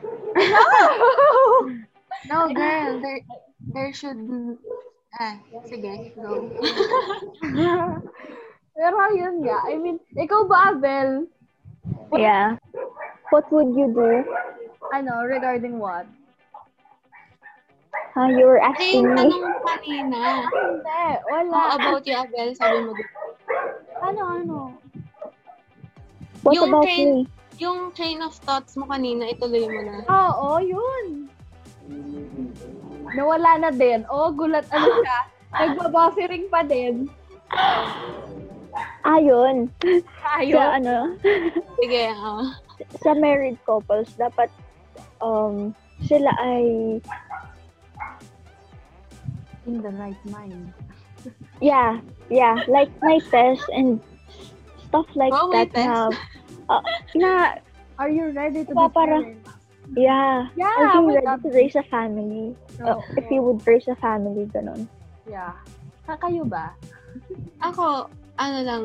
No, girl, there, there should, ah, sige, go. Pero yun nga, I mean, ikaw ba, Abel, Yeah. What would you do? ano, regarding what? Huh, you were Ay, asking yung me. tanong mo kanina. Hindi, wala. Oh, about you, Abel, sabi mo. Ano, ano? What yung about train- me? Yung train of thoughts mo kanina, ituloy mo na. Oo, yun. Nawala na din. Oh, gulat ano siya. Nagbabuffering pa din. Ayun. Ayun. Sa ano, Sige, oh. sa married couples, dapat um, sila ay, In the right mind. yeah, yeah, like my test and stuff like Oh, that na, uh, na, Are you ready to be para- yeah, Yeah, are you ready to raise a family? Uh, Oo. if you would raise a family, ganun. Yeah. Ka kayo ba? Ako, ano lang,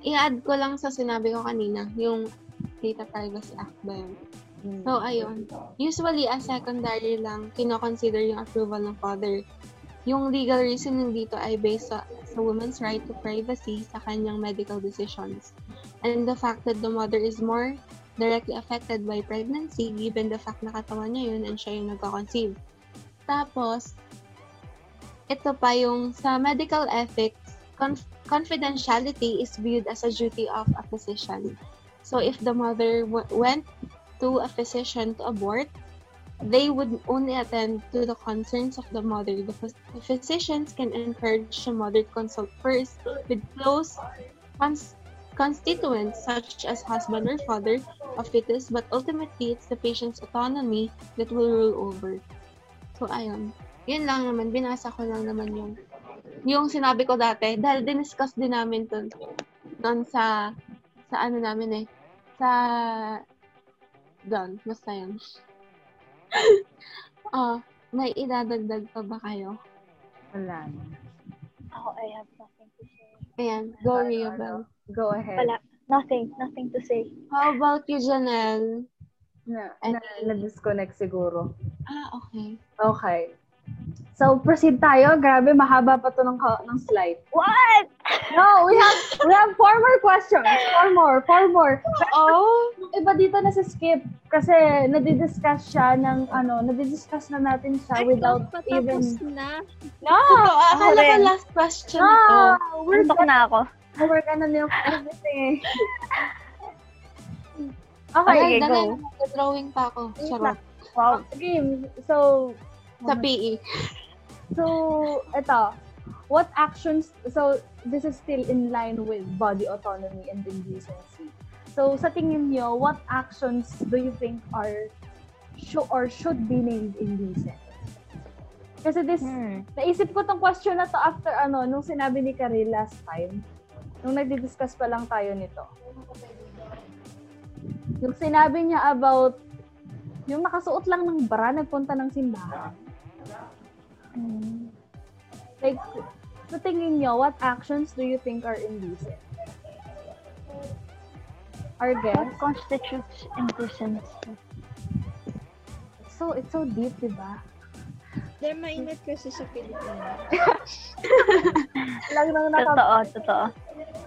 i-add ko lang sa sinabi ko kanina, yung Data Privacy Act ba yun? So, ayun. Usually, as secondary lang, kinoconsider yung approval ng father. Yung legal reasoning dito ay based sa, sa woman's right to privacy sa kanyang medical decisions. And the fact that the mother is more directly affected by pregnancy given the fact na katawan niya yun and siya yung nagka-conceive. Tapos, ito pa yung sa medical ethics, conf- confidentiality is viewed as a duty of a physician. So if the mother w- went to a physician to abort, they would only attend to the concerns of the mother. The, the physicians can encourage the mother to consult first with close cons- constituents such as husband or father of fetus, but ultimately it's the patient's autonomy that will rule over. So ayun. Yun lang naman, binasa ko lang naman yung yung sinabi ko dati, dahil diniscuss din namin to doon sa sa ano namin eh, sa doon, basta yun. oh, may idadagdag pa ba kayo? Wala. Ako, I have nothing to say. Ayan, go Riobel. Go ahead. Wala. Nothing. Nothing to say. How about you, Janelle? Na, Ano? na, na-disconnect siguro. Ah, okay. Okay. So, proceed tayo. Grabe, mahaba pa to ng, ng slide. What? No, we have we have four more questions. Four more, four more. Oh, Iba dito na si Skip kasi nadidiscuss siya ng ano, nadidiscuss na natin siya without even na. No! totoo. Akala ko last question No! ito. We're Antok na ako. We're gonna milk everything. Okay, Okay, go. drawing pa ako. Charot. Wow. game. So, Sa PE. So, ito. What actions, so this is still in line with body autonomy and indecency. So, sa tingin nyo, what actions do you think are should or should be named indecent? Kasi this, Hmm. naisip ko tong question na to after ano, nung sinabi ni Karil last time, nung nagdi-discuss pa lang tayo nito. Yung sinabi niya about yung nakasuot lang ng bra, nagpunta ng simbahan. Like, sa tingin nyo, what actions do you think are indecent? Our What guess? constitutes indecency? It's so, it's so deep, di ba? Dahil mainit kasi sa Pilipinas. Lang nang naka, Totoo, totoo.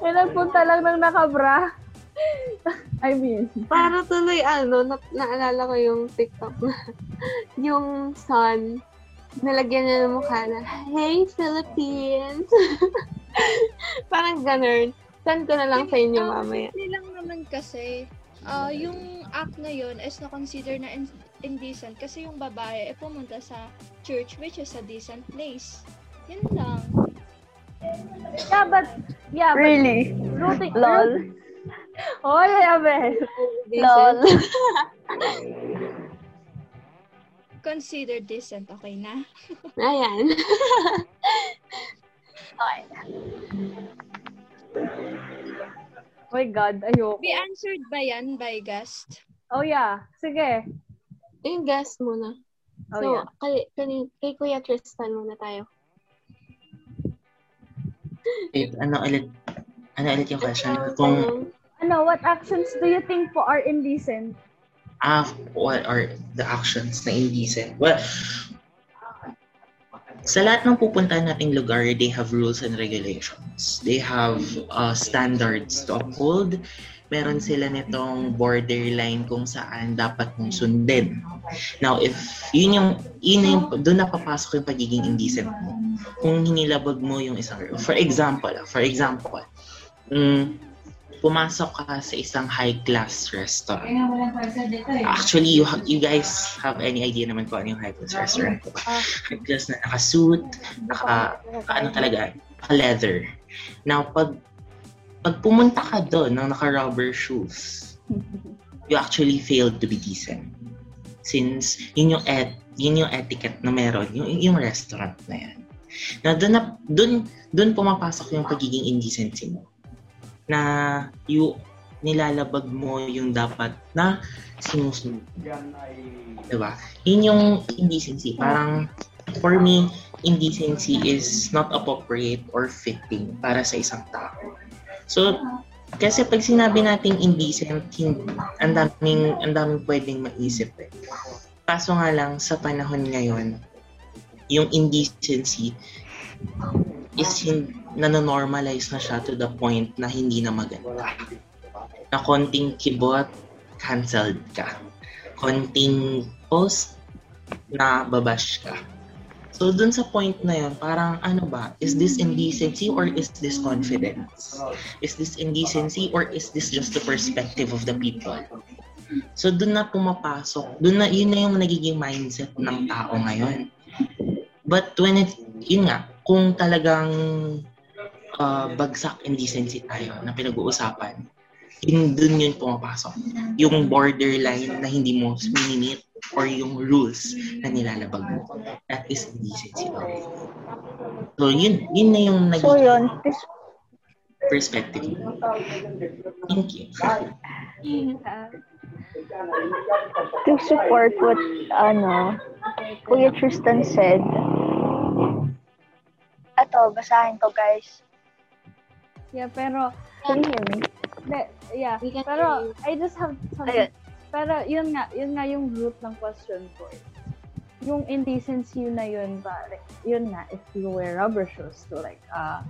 eh, nagpunta lang ng nakabra. I mean, Para tuloy, ano, na- naalala ko yung TikTok na, yung son, nalagyan niya ng mukha na, Hey, Philippines! Parang ganun. Send ko na lang sa inyo Ah, mamaya. Hindi lang naman kasi, ah yung act na yun is na-consider na in- indecent kasi yung babae ay pumunta sa church which is a decent place. Yun lang. yeah, but, yeah, but, Really? rooting, Lol. Oh, yeah, be. Lol. Consider decent, okay na? Ayan. Oh my God, ayoko. Be answered ba yan by guest? Oh, yeah. Sige. yung guess muna. Oh, so, yeah. kay, kay, kay Kuya Tristan muna tayo. Wait, ano ulit? Ano ulit yung question? Kung, Ano, what actions do you think po are indecent? Ah, what are the actions na indecent? Well, sa lahat ng pupuntahan nating lugar, they have rules and regulations. They have uh, standards to uphold. Meron sila nitong borderline kung saan dapat mong sundin. Now, if yun yung, yun yung, doon napapasok yung pagiging indecent mo. Kung hinilabag mo yung isang, for example, ah, for example, mm, pumasok ka sa isang high-class restaurant. Actually, you ha- you guys have any idea naman kung ano yung high-class restaurant, diba? High-class na naka-suit, naka, naka ano talaga, naka-leather. Now, pag pag pumunta ka doon ng naka-rubber shoes, you actually failed to be decent. Since yun yung et yun yung etiquette na meron, yung, yung restaurant na yan. Na doon na doon doon pumapasok yung pagiging indecency mo. Na you nilalabag mo yung dapat na sinusunod. Diba? Yun yung indecency. Parang, for me, indecency is not appropriate or fitting para sa isang tao. So, kasi pag sinabi nating indecent, ang daming, ang daming pwedeng maisip eh. Kaso nga lang, sa panahon ngayon, yung indecency is nanonormalize na siya to the point na hindi na maganda. Na konting kibot, cancelled ka. Konting post, na babash ka. So, dun sa point na yun, parang ano ba, is this indecency or is this confidence? Is this indecency or is this just the perspective of the people? So, dun na pumapasok, dun na, yun na yung nagiging mindset ng tao ngayon. But when it, yun nga, kung talagang uh, bagsak indecency tayo na pinag-uusapan, yun dun yun pumapasok. Yung borderline na hindi mo minimit or yung rules na nilalabag mo. That is indecency already. So, yun, yun na yung naging So yun, perspective. Thank you. to support what, ano, Kuya Tristan said, Ato, basahin to guys. Yeah, pero, Can you hear me? de, yeah, pero. I just have something. Ayun. Pero, yun nga, yun nga yung root ng question ko eh. yung indecency na yun ba, like, yun nga, if you wear rubber shoes to like, uh,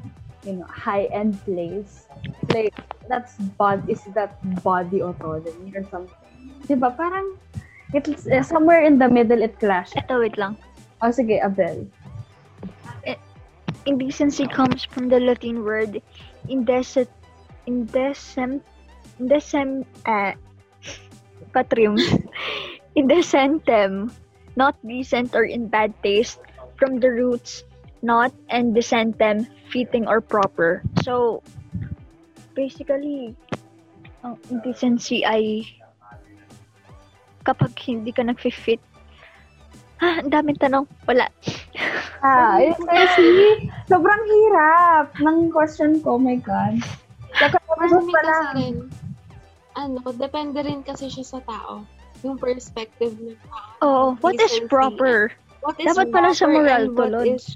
you know, high-end place, like, that's bod, is that body autonomy or something? Diba? Parang, it's uh, somewhere in the middle it clashes. Eto, wait lang. Oh, sige, Abel. Indecency comes from the Latin word indecent, indecent, indecent, uh, patrium, indecentem, not decent or in bad taste, from the roots not and decentem, fitting or proper. So, basically, ang indecency ay kapag hindi ka nag-fit. Ha, ang daming tanong. Wala. Ah, yun kasi, sobrang hirap ng question ko, oh my God. Kakatapos pa kasi lang. rin, ano, depende rin kasi siya sa tao. Yung perspective ng tao. Oh, what is proper? What is Dapat pala sa moral to, Lord. is-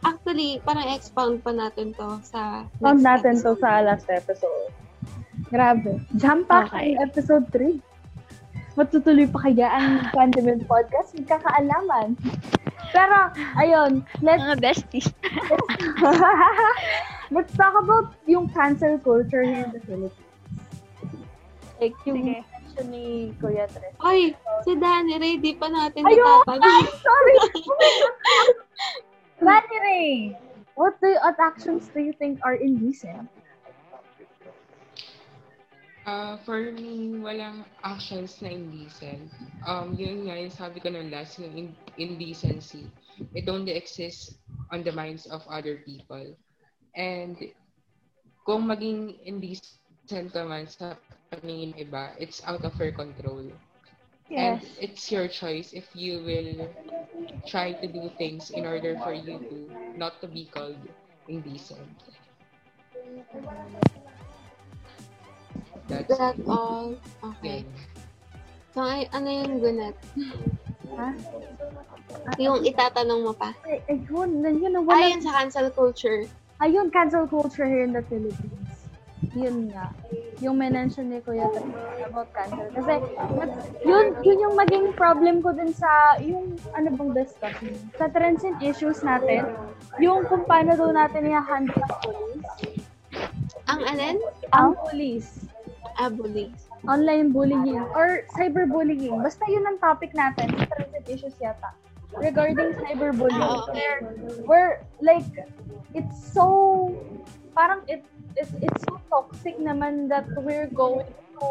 Actually, parang expound pa natin to sa next natin to episode. sa last episode. Grabe. Jump pack Okay. episode 3. Matutuloy pa kaya ang Condiment Podcast? Magkakaalaman. Pero, ayun, let's, Mga besties. let's talk about yung cancel culture here in the Philippines. Like, yung Sige. mention ni Kuya Tres. Ay, si Danny Ray, di pa natin Ayun! natatanong. Sorry! Manny Ray, what, do, what actions do you think are indecent? Ah, for me, walang actions na indecent. Um, yun nga, yung sabi ko nung last, yung in- indecency. It only exists on the minds of other people. And kung maging indecent ka man sa paningin ng iba, it's out of your control. And it's your choice if you will try to do things in order for you to not to be called indecent. That's That all? Okay. Yun. So, ay, ano yung gunet? Ha? Yung itatanong mo pa. Ay, ayun, yun ang wala. Ayun sa cancel culture. Ayun, cancel culture here in the Philippines. Yun nga. Yung mention ni Kuya about cancel. Kasi, mas- yun, yun yung maging problem ko din sa, yung, ano bang discussion? Sa trends and issues natin, yung kung paano daw natin i-handle ang police. Ang alin? Ang police. Abuli. online bullying or cyberbullying. Basta yun ang topic natin sa and issues yata. Regarding cyberbullying. Ah, okay. Where, like, it's so, parang it, it's, it's so toxic naman that we're going to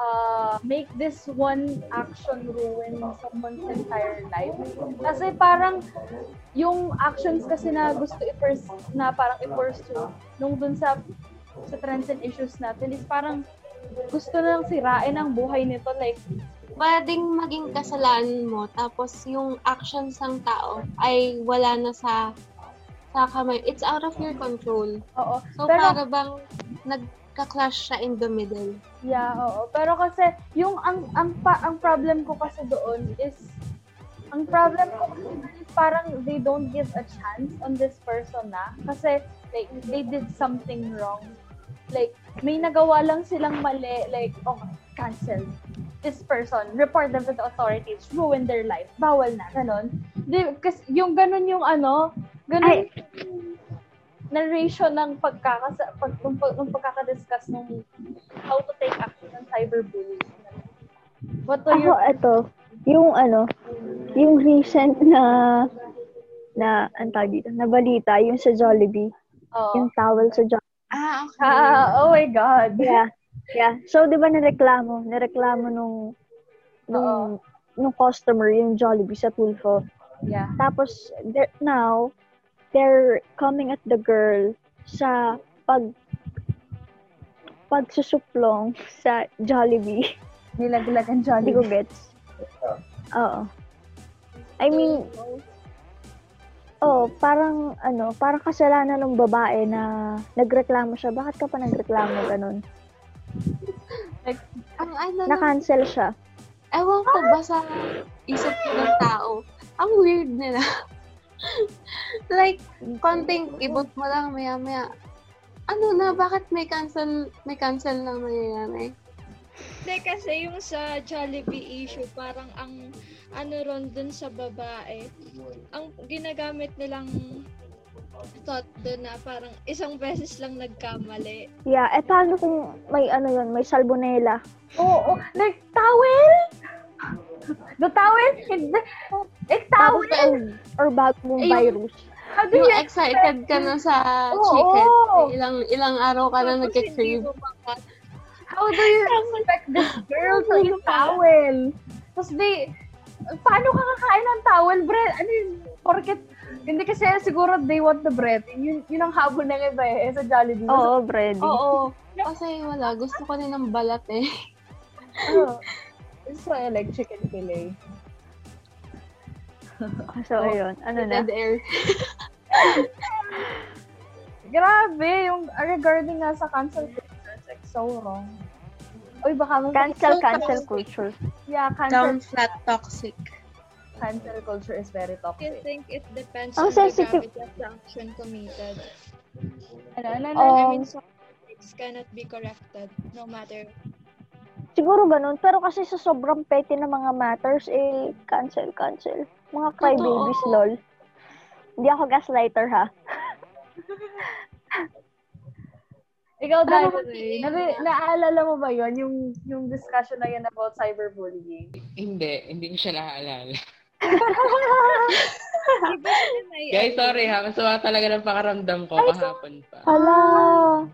uh, make this one action ruin someone's entire life. Kasi parang yung actions kasi na gusto i-pers- na parang i-pursue nung dun sa sa trends and issues natin is parang gusto na lang sirain ang buhay nito. Like, Pwedeng maging kasalanan mo, tapos yung actions ng tao ay wala na sa sa kamay. It's out of your control. oo. So, Pero- para bang nagka-clash siya in the middle. Yeah, oo. Pero kasi, yung ang, ang, pa, ang problem ko kasi doon is, ang problem ko kasi doon is parang they don't give a chance on this person na. Kasi, like, they did something wrong. Like, may nagawa lang silang mali. Like, oh, cancel. This person, report them to the authorities, ruin their life. Bawal na, ganon. Di, kasi yung ganon yung ano, ganon Ay. yung narration ng pagkakasa, pag, nung, pag, nung pagkakadiscuss nung how to take action ng cyberbullying. What do Ako, you... ito, yung ano, yung recent na, na, ang tawag dito, na balita, yung sa Jollibee, Oh. yung towel sa Jollibee. Ah, okay. Ah, oh my God. Yeah. Yeah. So, di ba nareklamo? Nareklamo nung, nung, nung customer, yung Jollibee sa Tulfo. Yeah. Tapos, they're, now, they're coming at the girl sa pag pagsusuplong sa Jollibee. Nilaglag ang Hindi ko Jollibee. gets. Oo. I mean, oh, parang ano, parang kasalanan ng babae na nagreklamo siya. Bakit ka pa nagreklamo ganun? Ang ano Na-cancel siya. ewan ko ba sa isip ng tao, ang weird nila. like, konting ibot mo lang, maya-maya, ano na, bakit may cancel, may cancel na mangyayari? Hindi kasi yung sa Jollibee issue, parang ang ano ron dun sa babae, ang ginagamit nilang thought dun na parang isang beses lang nagkamali. Yeah, eh paano kung may ano yun, may salmonella? Oo, oh, like, towel? The towel? Eh, towel? or bagong Ayun. virus. How do Yung you excited ka na sa Oo. chicken. Ilang ilang araw ka na nagka-crave. How do you expect this girl to eat towel? Tapos di, paano ka kakain ng towel, bread? Ano yun? Porket, hindi kasi siguro they want the bread. Yun, yun ang habol ng iba eh, sa Jollibee. Oo, bread. Oo. Kasi wala, gusto ko din ng balat eh. Oo. So, I like chicken fillet. So, ayun. Ano na? Dead air. Grabe, yung regarding nga sa cancel so wrong. Uy, baka mag- Cancel, cancel toxic. culture. Yeah, Down cancel, flat toxic. cancel culture is very I toxic. think it depends Ang on sensitive- the gravity of the action committed. Ano, ano, ano? Oh. I Um, mean, some things cannot be corrected no matter Siguro ganun. Pero kasi sa sobrang petty na mga matters, eh, cancel, cancel. Mga crybabies, lol. Hindi ako gaslighter, ha? Ikaw, kasi- na- naaalala mo ba yon yung, yung discussion na yun about cyberbullying? Hindi, hindi ko siya naaalala. Guys, sorry ha. Masama talaga ng pakaramdam ko kahapon pa. Hala.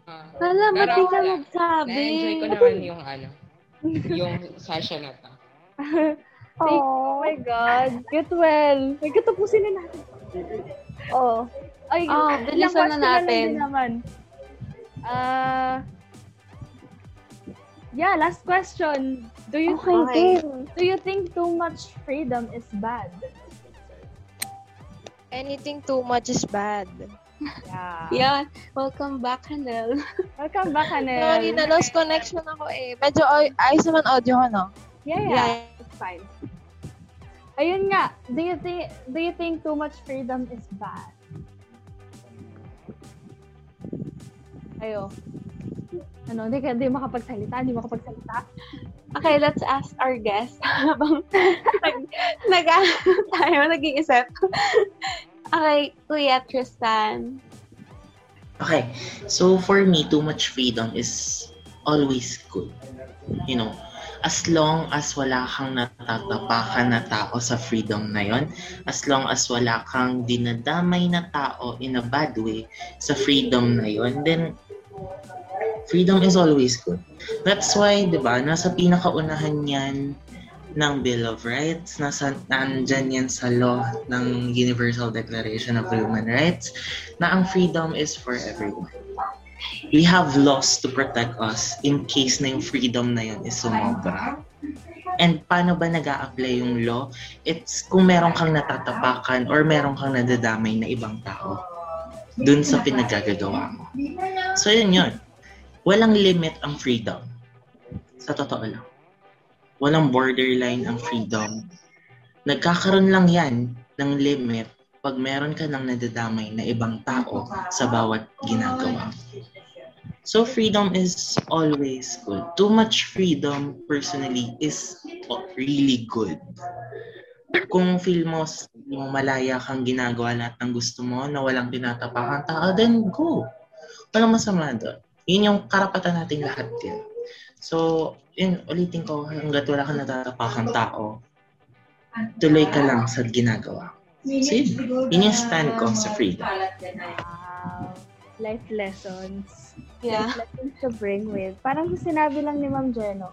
Ah. Wala, ba't di ka nagsabi? Na-enjoy ko naman yung ano, yung session na to. Oh Oh. my God. Get well. May katapusin na natin. Oh. Ay, Oh, bilisan na natin. din naman. Ah, yeah, last question. Do you Okay, game. do you think too much freedom is bad? Anything too much is bad. Yeah. Yan. Welcome back, Hanel. Welcome back, Hanel. Sorry, na-lost connection ako eh. Medyo ay- ayos naman audio ko, no? Yeah, yeah. Yeah. It's fine. Ayun nga, do you think do you think too much freedom is bad? Ayo. Ano, hindi ka, hindi makapagsalita, hindi makapagsalita. Okay, let's ask our guest habang nag, nag tayo nag-iisip. okay, Kuya Tristan. Okay, so for me, too much freedom is always good. You know, as long as wala kang natatapakan na tao sa freedom na yon, as long as wala kang dinadamay na tao in a bad way sa freedom na yon, then freedom is always good. That's why, di ba, nasa pinakaunahan yan ng Bill of Rights, nasa, nandyan yan sa law ng Universal Declaration of Human Rights, na ang freedom is for everyone. We have laws to protect us in case na yung freedom na yun is sumobra. And paano ba nag apply yung law? It's kung meron kang natatapakan or meron kang nadadamay na ibang tao dun sa pinagagagawa mo. So yun yun. Walang limit ang freedom. Sa totoo lang. Walang borderline ang freedom. Nagkakaroon lang yan ng limit pag meron ka ng nadadamay na ibang tao sa bawat ginagawa. So freedom is always good. Too much freedom personally is really good. Kung feel mo malaya kang ginagawa lahat ng gusto mo na walang tinatapakan tao, then go. Walang masama doon. Yun yung karapatan nating lahat din. So, yun, ulitin ko, hanggat wala kang natatapakan tao, tuloy ka lang sa ginagawa. So, yun, yun yung stand ko sa freedom. Wow. Life lessons. Yeah. Life lessons to bring with. Parang sinabi lang ni Ma'am Jeno.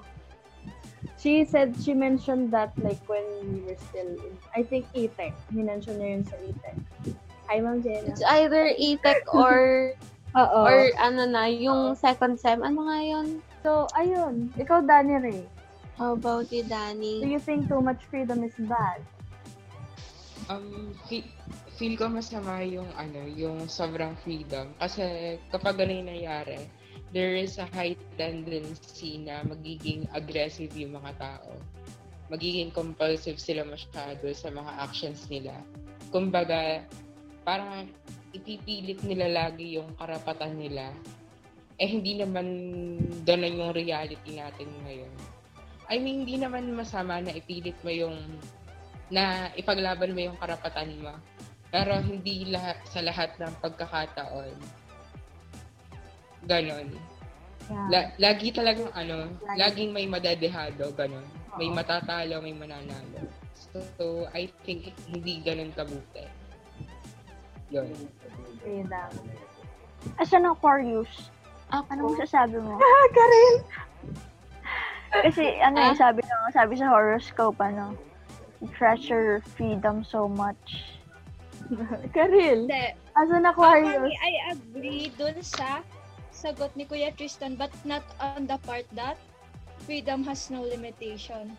She said, she mentioned that like when we were still in, I think E-Tech. Minention niya yun sa E-Tech. Hi, Ma'am Jeno. It's either E-Tech or Oo. or ano na, yung second sem. Ano nga yun? so, ayun. Ikaw, Danny Ray. How about you, Do Danny? you think too much freedom is bad? Um, fe- feel ko masama yung ano, yung sobrang freedom. Kasi kapag yung nangyari, there is a high tendency na magiging aggressive yung mga tao. Magiging compulsive sila masyado sa mga actions nila. Kumbaga, parang ipipilit nila lagi yung karapatan nila. Eh, hindi naman ganun yung reality natin ngayon. I mean, hindi naman masama na ipilit mo yung, na ipaglaban mo yung karapatan mo. Pero hindi lahat, sa lahat ng pagkakataon. Ganon. Yeah. La- lagi talagang ano, laging may madadehado, ganon. May matatalo, may mananalo. So, so I think hindi ganon kabuti. Yun. Freedom. As an Aquarius, Ako, anong sasabi mo? Ah, Karel! Kasi ano eh, sabi ng sabi sa horoscope, ano, treasure freedom so much. Karel! Hindi. As an Actually, Aquarius. I agree dun sa sagot ni Kuya Tristan but not on the part that freedom has no limitation.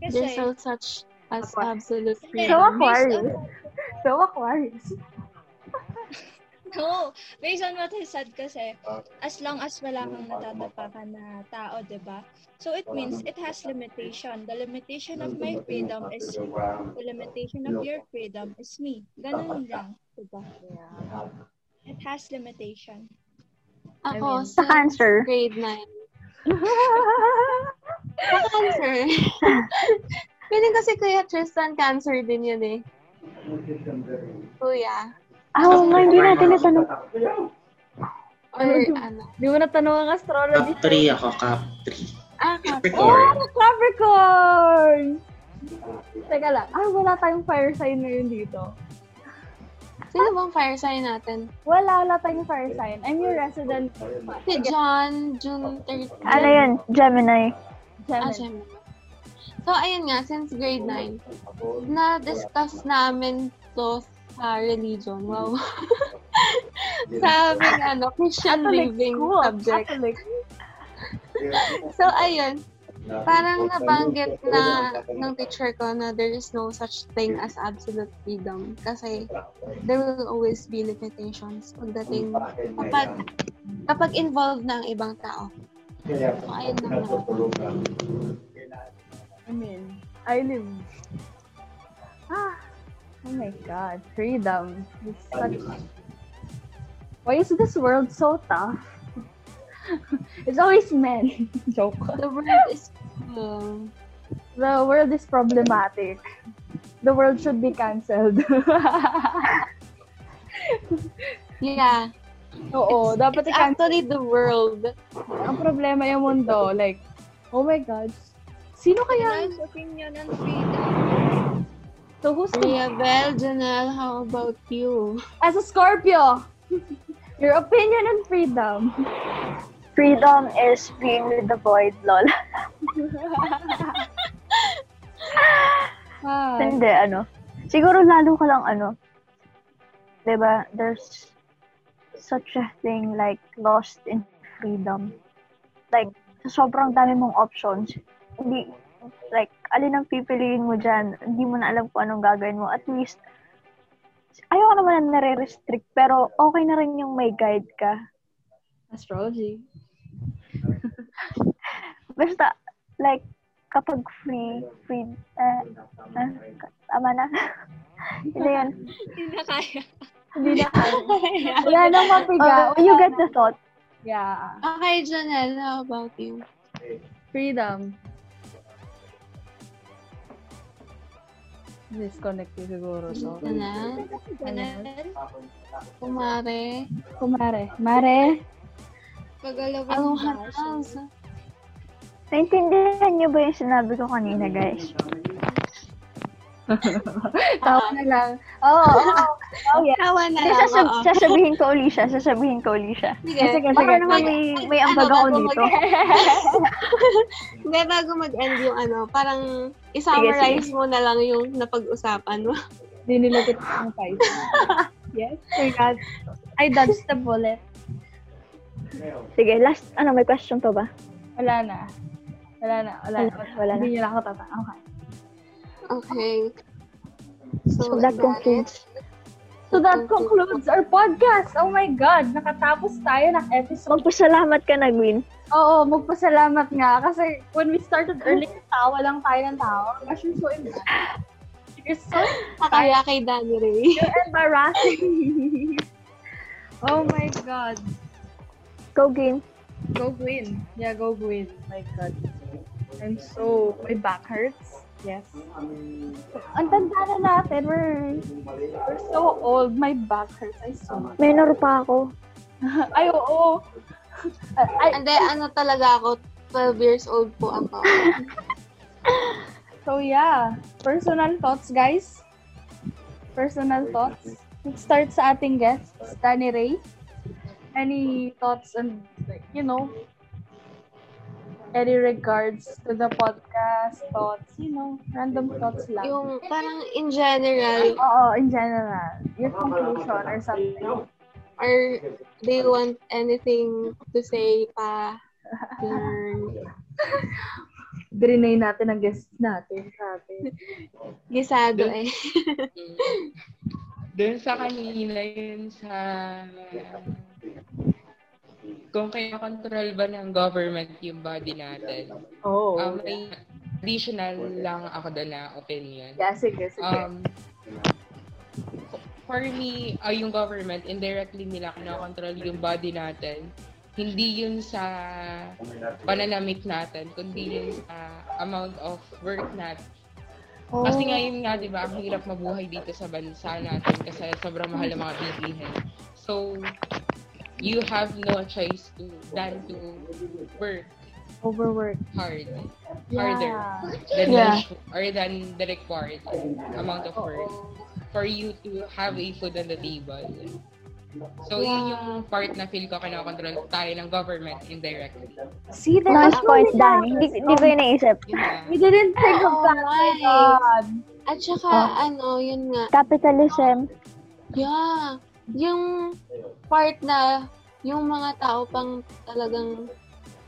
there's Kasi, no such as Aqua- absolute So freedom. Aquarius. So Aquarius. no, based on what he said kasi, as long as wala kang natatapakan na tao, di ba? So it means it has limitation. The limitation of my freedom is the limitation of your freedom is me. Ganun lang, di ba? It has limitation. Ako, Sa since Cancer. grade 9. Sa cancer. Feeling kasi Kuya Tristan, cancer din yun eh. Kuya. Ah, oo nga, hindi natin natanong. Or ano. Di mo natanong ang astrology. Cap 3 ako, Cap 3. Ah. Capricorn. Oh, Capricorn! Teka lang. Ah, wala tayong fire sign ngayon dito. Sino bang fire sign natin? Wala, wala tayong fire sign. I'm your resident Si John, June 13. Ano yun? Gemini. Ah, Gemini. So, ayun nga, since grade 9, na-discuss namin to sa religion. Wow. sa aming, ano, Christian Catholic living school. subject. Catholic. So, ayun. Parang nabanggit na ng teacher ko na there is no such thing as absolute freedom. Kasi there will always be limitations pagdating kapag kapag involved na ang ibang tao. So, ayun lang. I mean, I live. Ah, oh my God, freedom. It's such. Why is this world so tough? it's always men. Joke. The world is um, The world is problematic. The world should be cancelled. yeah. Oo, dapat It's i-cancel. actually the world. Ang problema yung mundo, like, oh my God, sino kaya? Nice opinion and freedom. So who's the Ria Bell, Janelle, how about you? As a Scorpio, your opinion and freedom. Freedom is being with the void, lol. Ah, Hindi, ano. Siguro lalo ka lang, ano. 'Di ba there's such a thing like lost in freedom. Like, sa sobrang dami mong options, hindi, like, alin ang pipiliin mo dyan, hindi mo na alam kung anong gagawin mo. At least, ayoko naman na nare-restrict, pero okay na rin yung may guide ka. astrology. Basta, like, kapag free, free, eh, eh, tama na. Hindi yan. Hindi na kaya. Hindi na kaya. Wala nang mapiga. Oh, you get the thought. Yeah. Okay, Janelle, how about you? Freedom. Disconnected siguro to. Janelle? Ganun. Kumare? Kumare. Mare. Kagalawang Anong hanas? Naintindihan niyo ba yung sinabi ko kanina, guys? Tawa na lang. Oo. Oh, oh, yeah. Tawa na lang, sasab- oo. sasabihin ko uli siya. Sasabihin ko uli siya. Sige, Sige, Baka sige. naman may, may ambag Ano, ako bago dito. Hindi, bago mag-end yung ano, parang i-summarize mo na lang yung napag-usapan mo. Hindi nila kita ang fight. yes. Oh my God. I dodged the bullet. Sige, last, ano, may question pa ba? Wala na. Wala na. Wala na. Wala, wala na. Hindi nila ako tata. Okay. Okay. So, that concludes. So that concludes our podcast. Oh my God. Nakatapos tayo ng episode. Magpasalamat ka na, Gwyn. Oo, magpasalamat nga. Kasi when we started early, tawa lang tayo ng tawa. Gosh, you're so embarrassing. You're so Kaya kay Danny Ray. embarrassing. oh my God. Go, Gwyn. Go Gwyn. Yeah, go Gwyn. My God. I'm so, my back hurts. Yes. Ang tanda na natin. We're, we're so old. My back hurts. I so Minor pa ako. Ay, oo. Ay, Hindi, ano talaga ako, 12 years old po ako. so yeah. Personal thoughts, guys. Personal thoughts. Let's start sa ating guest, Danny Ray. Any thoughts and, like, you know, any regards to the podcast, thoughts, you know, random thoughts lang. Yung parang in general, Oo, in general. Your conclusion or something. or do you want anything to say pa? Drinay natin ang guest natin. Sabi. Gisado eh. Doon sa kanina yun sa kung kaya control ba ng government yung body natin. Oh. Um, may additional lang ako doon na opinion. yeah, sige, sige. Um, for me, uh, yung government, indirectly nila kinokontrol yung body natin. Hindi yun sa pananamit natin, kundi yun sa amount of work natin. oh. Kasi ngayon nga, di ba, ang hirap mabuhay dito sa bansa natin kasi sobrang mahal ang mga bilihin. So, you have no choice to than to work Overwork. hard. Harder than Yeah. usual, or than the required amount of work for you to have a food on the table. So, yun yung part na feel ko kinokontrol tayo ng government indirectly. See, there Nice was point, Danny. Hindi, hindi ko yun naisip. Yeah. We didn't think of that. nga my eh. God. At saka, ano, yun nga, Capitalism. yeah, yung part na yung mga tao pang talagang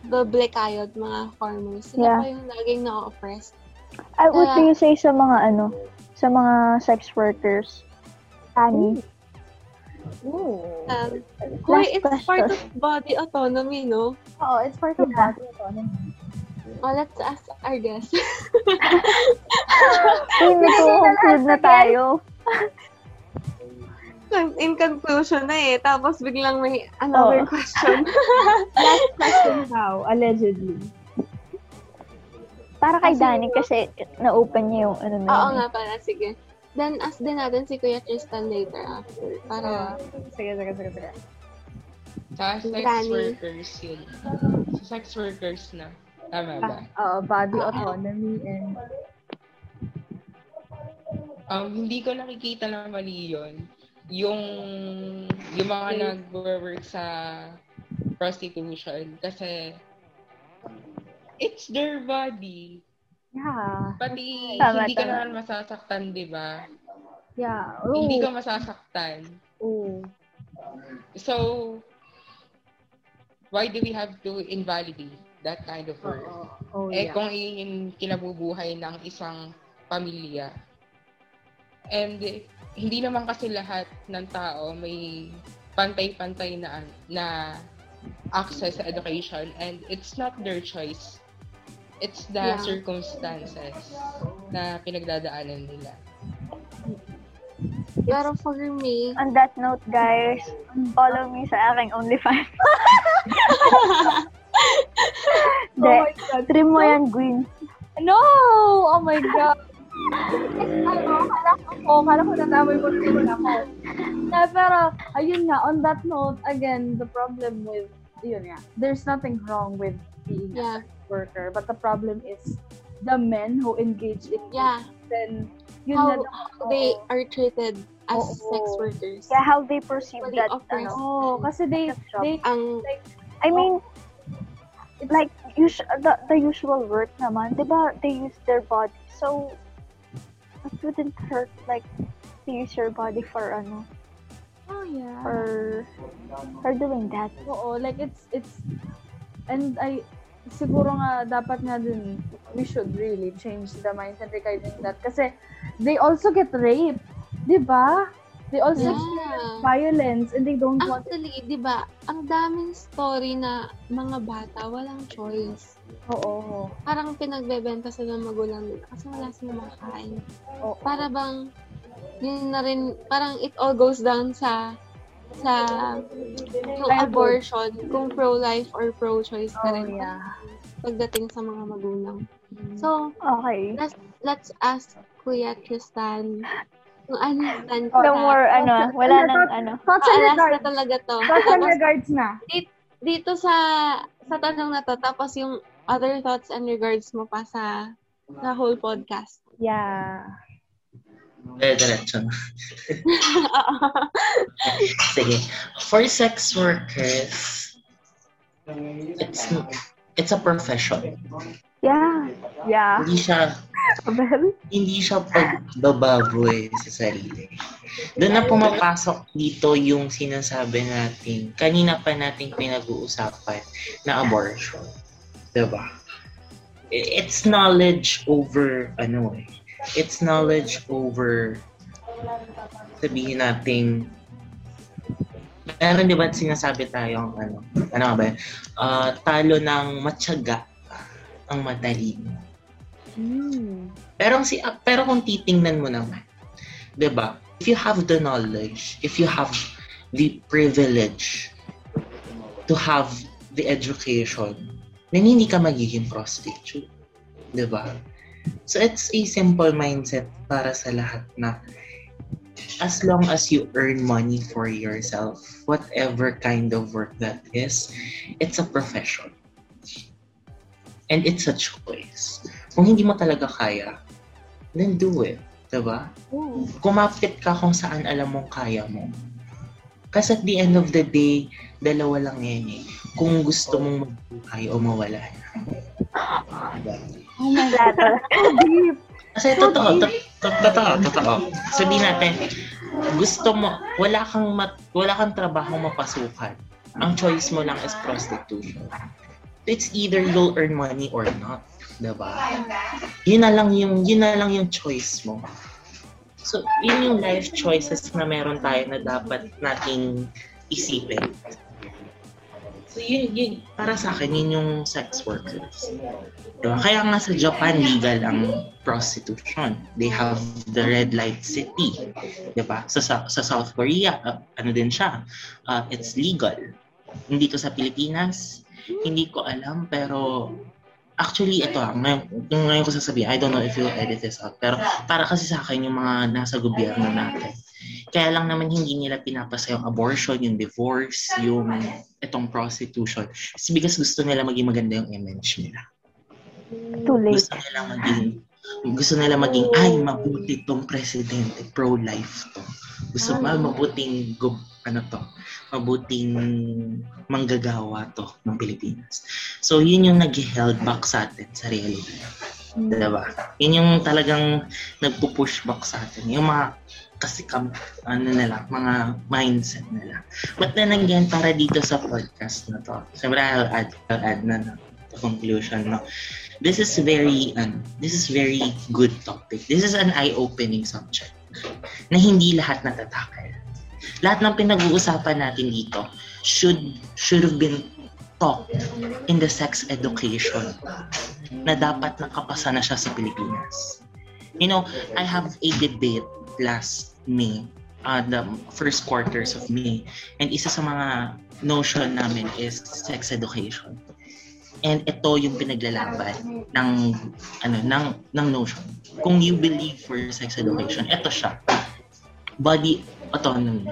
doble kayod, mga farmers, sila Yeah. pa yung laging na-oppress. Ay, what do Kaya- you say sa mga ano, sa mga sex workers? Annie? Ooh. Um, Last it's part of question. body autonomy, no? Oo, it's part of Yeah. body autonomy. Oh, let's ask our guest. Uy, nag-conclude na tayo. In conclusion na eh, tapos biglang may another Oo. question. Last question how, allegedly. Para kay Kasi- Danny kasi na-open niya yung ano na Oo nga pala, sige. Then, ask din natin si Kuya Tristan later after. Para, Sige, sige, sige, sige. Sa sex Granny. workers yun. Sa sex workers na. Tama ba? Oo, body autonomy and Um, hindi ko nakikita na mali yun. Yung, yung mga nag-work sa prostitution. Kasi, it's their body. yeah. Pati, Tama, hindi ka tama. naman masasaktan, di ba? Yeah. Oh. Hindi ka masasaktan. Oh. So, why do we have to invalidate that kind of work? Oh, eh, yeah. kung iyon yung kinabubuhay ng isang pamilya. And eh, hindi naman kasi lahat ng tao may pantay-pantay na na access sa education and it's not their choice. It's the Yeah. circumstances na pinagdadaanan nila. pero for me, On that note, guys, follow me sa aking OnlyFans. Oh De, my God. trim mo yan, Gwyn. No! Oh my God! Ano, kala ko, oh, kala ko nadamay mo rin ako. Na, pero, ayun nga, on that note, again, the problem with, yun nga, there's nothing wrong with being Yeah. a sex worker, but the problem is the men who engage in yeah, then yun how na, they are treated as Oo. sex workers. Yeah, how they perceive Body that, offers. ano, oh, kasi they, that job. they, Ang, I oh, mean, it's, like, us- the, the usual work naman, di ba, they use their body. So, it wouldn't hurt, like, to use your body for, ano, oh yeah. for, for doing that. Oo, like it's it's and I siguro nga dapat nga din we should really change the mindset regarding that kasi they also get raped, 'di ba? They also Yeah. experience violence and they don't want actually, di ba, ang daming story na mga bata walang choice. Oo. Parang pinagbebenta sila ng magulang nila kasi wala silang makain. Oo. Para bang, yun na rin, parang it all goes down sa sa yung abortion, kung pro-life or pro-choice ka Oh, rin. yeah. pagdating sa mga magulang. So, Okay. let's let's ask Kuya Tristan ano No more, ano, wala Ano, nang, ano. Thoughts and Paalas na regards. talaga to. Thoughts and regards na. dito sa sa tanong na to, tapos yung other thoughts and regards mo pa sa sa whole podcast. Yeah. Eh, diretso na. Sige. For sex workers, it's it's a profession. Yeah. Yeah. Hindi siya hindi siya pagbababoy sa sarili. Doon na pumapasok dito yung sinasabi natin, kanina pa nating pinag-uusapan na abortion. Diba? It's knowledge over, ano eh, it's knowledge over, sabihin nating, meron di ba sinasabi tayong, ano, ano ba? Ah, talo ng matyaga ang matalino. Pero si pero kung titingnan mo naman, 'di ba? If you have the knowledge, if you have the privilege to have the education, then hindi ka magiging prostitute. 'Di ba? So it's a simple mindset para sa lahat na as long as you earn money for yourself, whatever kind of work that is, it's a profession. And it's a choice. Kung hindi mo talaga kaya, then do it. Diba? Kumapit ka kung saan alam mong kaya mo. Kasi at the end of the day, dalawa lang yan eh. Kung gusto mong magbuhay o mawala na. Diba? Oh my God. Kasi totoo, to- to- totoo, totoo. Sabihin natin, gusto mo, wala kang mat, wala kang trabaho mapasukan. Ang choice mo lang is prostitution. It's either you'll earn money or not. Diba? Yun na lang yung, yun na lang yung choice mo. So, yun yung life choices na meron tayo na dapat nating isipin. So, yun, yun, para sa akin, yun yung sex workers. Diba? Kaya nga sa Japan, legal ang prostitution. They have the red light city. Diba? Sa, sa, sa South Korea, uh, ano din siya, uh, it's legal. Hindi to sa Pilipinas, hindi ko alam, pero actually, ito ah, ngayon, ngayon ko sasabihin, I don't know if you'll edit this out, pero para kasi sa akin yung mga nasa gobyerno natin. Kaya lang naman hindi nila pinapasa yung abortion, yung divorce, yung itong prostitution. It's because gusto nila maging maganda yung image nila. Too late. Gusto nila maging gusto nila maging ay mabuti tong presidente pro-life to. Gusto ma mabuting gob, ano to, mabuting manggagawa to ng Pilipinas. So yun yung nag-held back sa atin sa reality. Diba? Yun yung talagang nagpo-push back sa atin. Yung mga kasi kam, ano nila, mga mindset nila. But then again, para dito sa podcast na to, siyempre I'll add, I'll add na na to conclusion, no? This is very, ano, this is very good topic. This is an eye-opening subject na hindi lahat natatakal. Lahat ng pinag-uusapan natin dito should should have been taught in the sex education na dapat nakapasa na siya sa Pilipinas. You know, I have a debate last May, uh, the first quarters of May, and isa sa mga notion namin is sex education. And ito yung pinaglalaban ng ano ng ng notion. Kung you believe for sex education, ito siya. Body autonomy.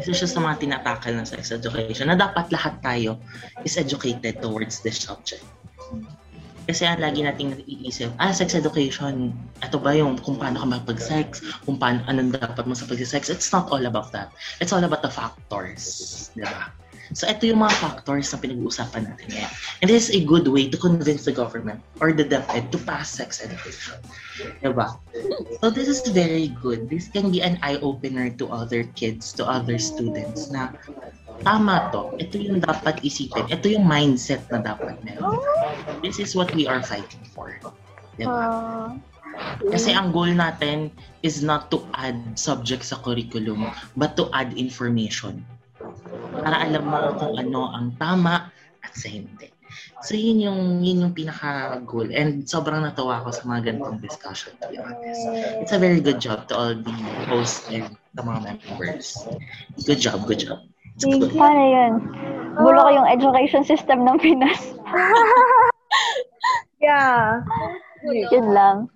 Isa siya sa mga tinatakal ng sex education na dapat lahat tayo is educated towards this subject. Kasi ang lagi nating naiisip, ah, sex education, ito ba yung kung paano ka makapag-sex, kung paano, anong dapat mo sa pag-sex. It's not all about that. It's all about the factors. Di ba? So, ito yung mga factors na pinag-uusapan natin ngayon. And this is a good way to convince the government or the DepEd to pass sex education. Diba? So, this is very good. This can be an eye-opener to other kids, to other students na tama to. Ito yung dapat isipin. Ito yung mindset na dapat meron. This is what we are fighting for. Diba? Uh, Kasi ang goal natin is not to add subjects sa curriculum, but to add information. Para alam mo kung ano ang tama at sa hindi. So yun yung, yun yung pinaka-goal. And sobrang natawa ako sa mga ganitong discussion, to be honest. It's a very good job to all the hosts and the mga members. Good job, good job. Good. Sana yun. Gulo ko yung education system ng Pinas. Yeah. Yun lang.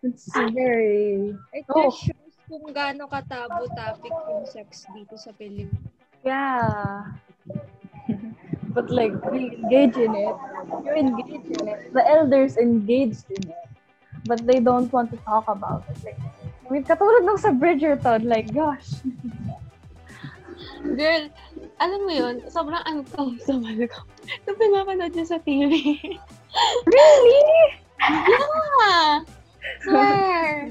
It's very... It Oh. just shows kung gaano katabo topic yung sex dito sa Pilipinas. Yeah. but like, we engage in it. You engage in it. The elders engaged in it. But they don't want to talk about it. Like, I mean, katulad nung sa Bridgerton, like, gosh. Girl, alam mo yun, sobrang uncomfortable ko. Nung pinapanood niya sa TV. Really? yeah! Swear!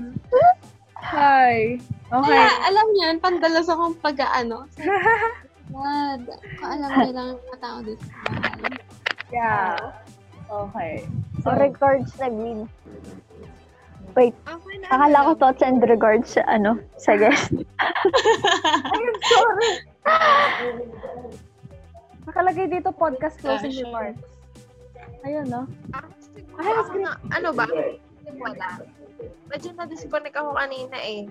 Hi. Okay. Kaya, alam niyo yun, pandalas akong pag-ano. God, kung alam niyo lang yung mga tao dito. Yeah. Okay. So, regards na green. Wait, Ako na akala ko thoughts and regards sa ano, sa guest. I'm sorry. Nakalagay dito podcast closing Gosh. remarks. Ayun, no? Ay, ano, ano ba? Wala. Medyo na-disconnect ako kanina eh.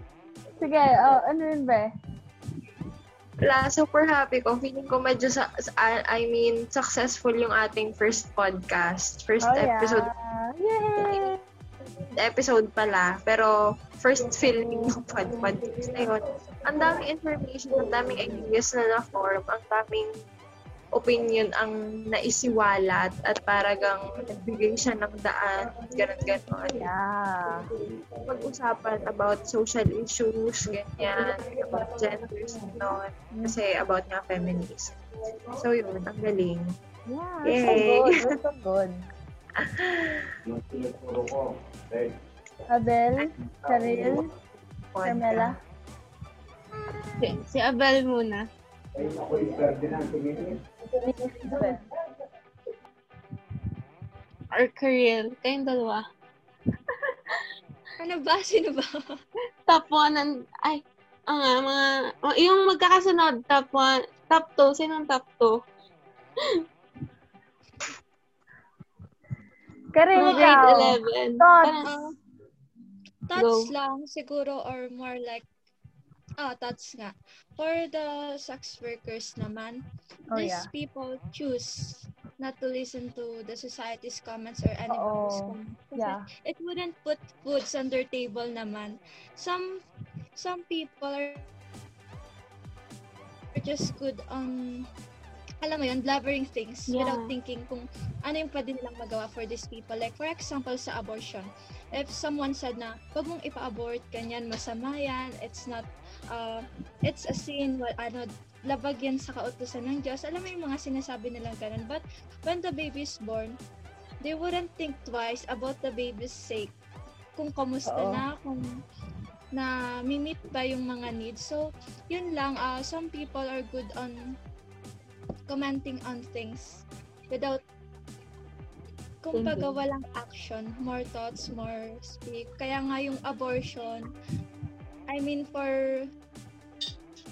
Sige, oh, ano yun ba? Wala, super happy ko. Feeling ko medyo, sa, sa- I mean, successful yung ating first podcast. First Oh, yeah. episode. Yay! Episode pala. Pero, first filming ng pod podcast na yun. Ang daming information, ang daming ideas na na-form, ang daming opinion ang naisiwalat at paragang nagbigay siya ng daan, ganun ganon Yeah. Mag-usapan about social issues, ganyan, about genders, ganon. Kasi about nga feminism. So yun, ang galing. Yeah, Yay. so good. So good. Abel, Karil, Carmela. Si, si Abel muna. Or Karel. Kayong dalawa. Ano ba? Sino ba? Top 1 and... Ay, ang nga, mga... oh, Yung magkakasunod, top 1, top 2. Sinong top 2? Karil, Mga grade ikaw. 11. Thoughts? Parang, Thoughts Go. lang siguro or more like ah thoughts nga. For the sex workers naman, Oh, these yeah. people choose not to listen to the society's comments or anybody's Oo. comments. Yeah. it wouldn't put foods on their table naman. Some some people are are just good on alam mo yun, blabbering things Yeah. without thinking kung ano yung pwede nilang magawa for these people. Like, for example, sa abortion. If someone said na, wag mong ipa-abort, ganyan, masama yan, it's not, uh, it's a sin, well, ano, labag yan sa kautusan ng Diyos. Alam mo yung mga sinasabi nilang ganun. But, when the baby is born, they wouldn't think twice about the baby's sake. Kung kamusta Oo. na, kung na mimit ba yung mga needs. So, yun lang, uh, some people are good on commenting on things without kumbaga walang action, more thoughts, more speak. Kaya nga yung abortion, I mean for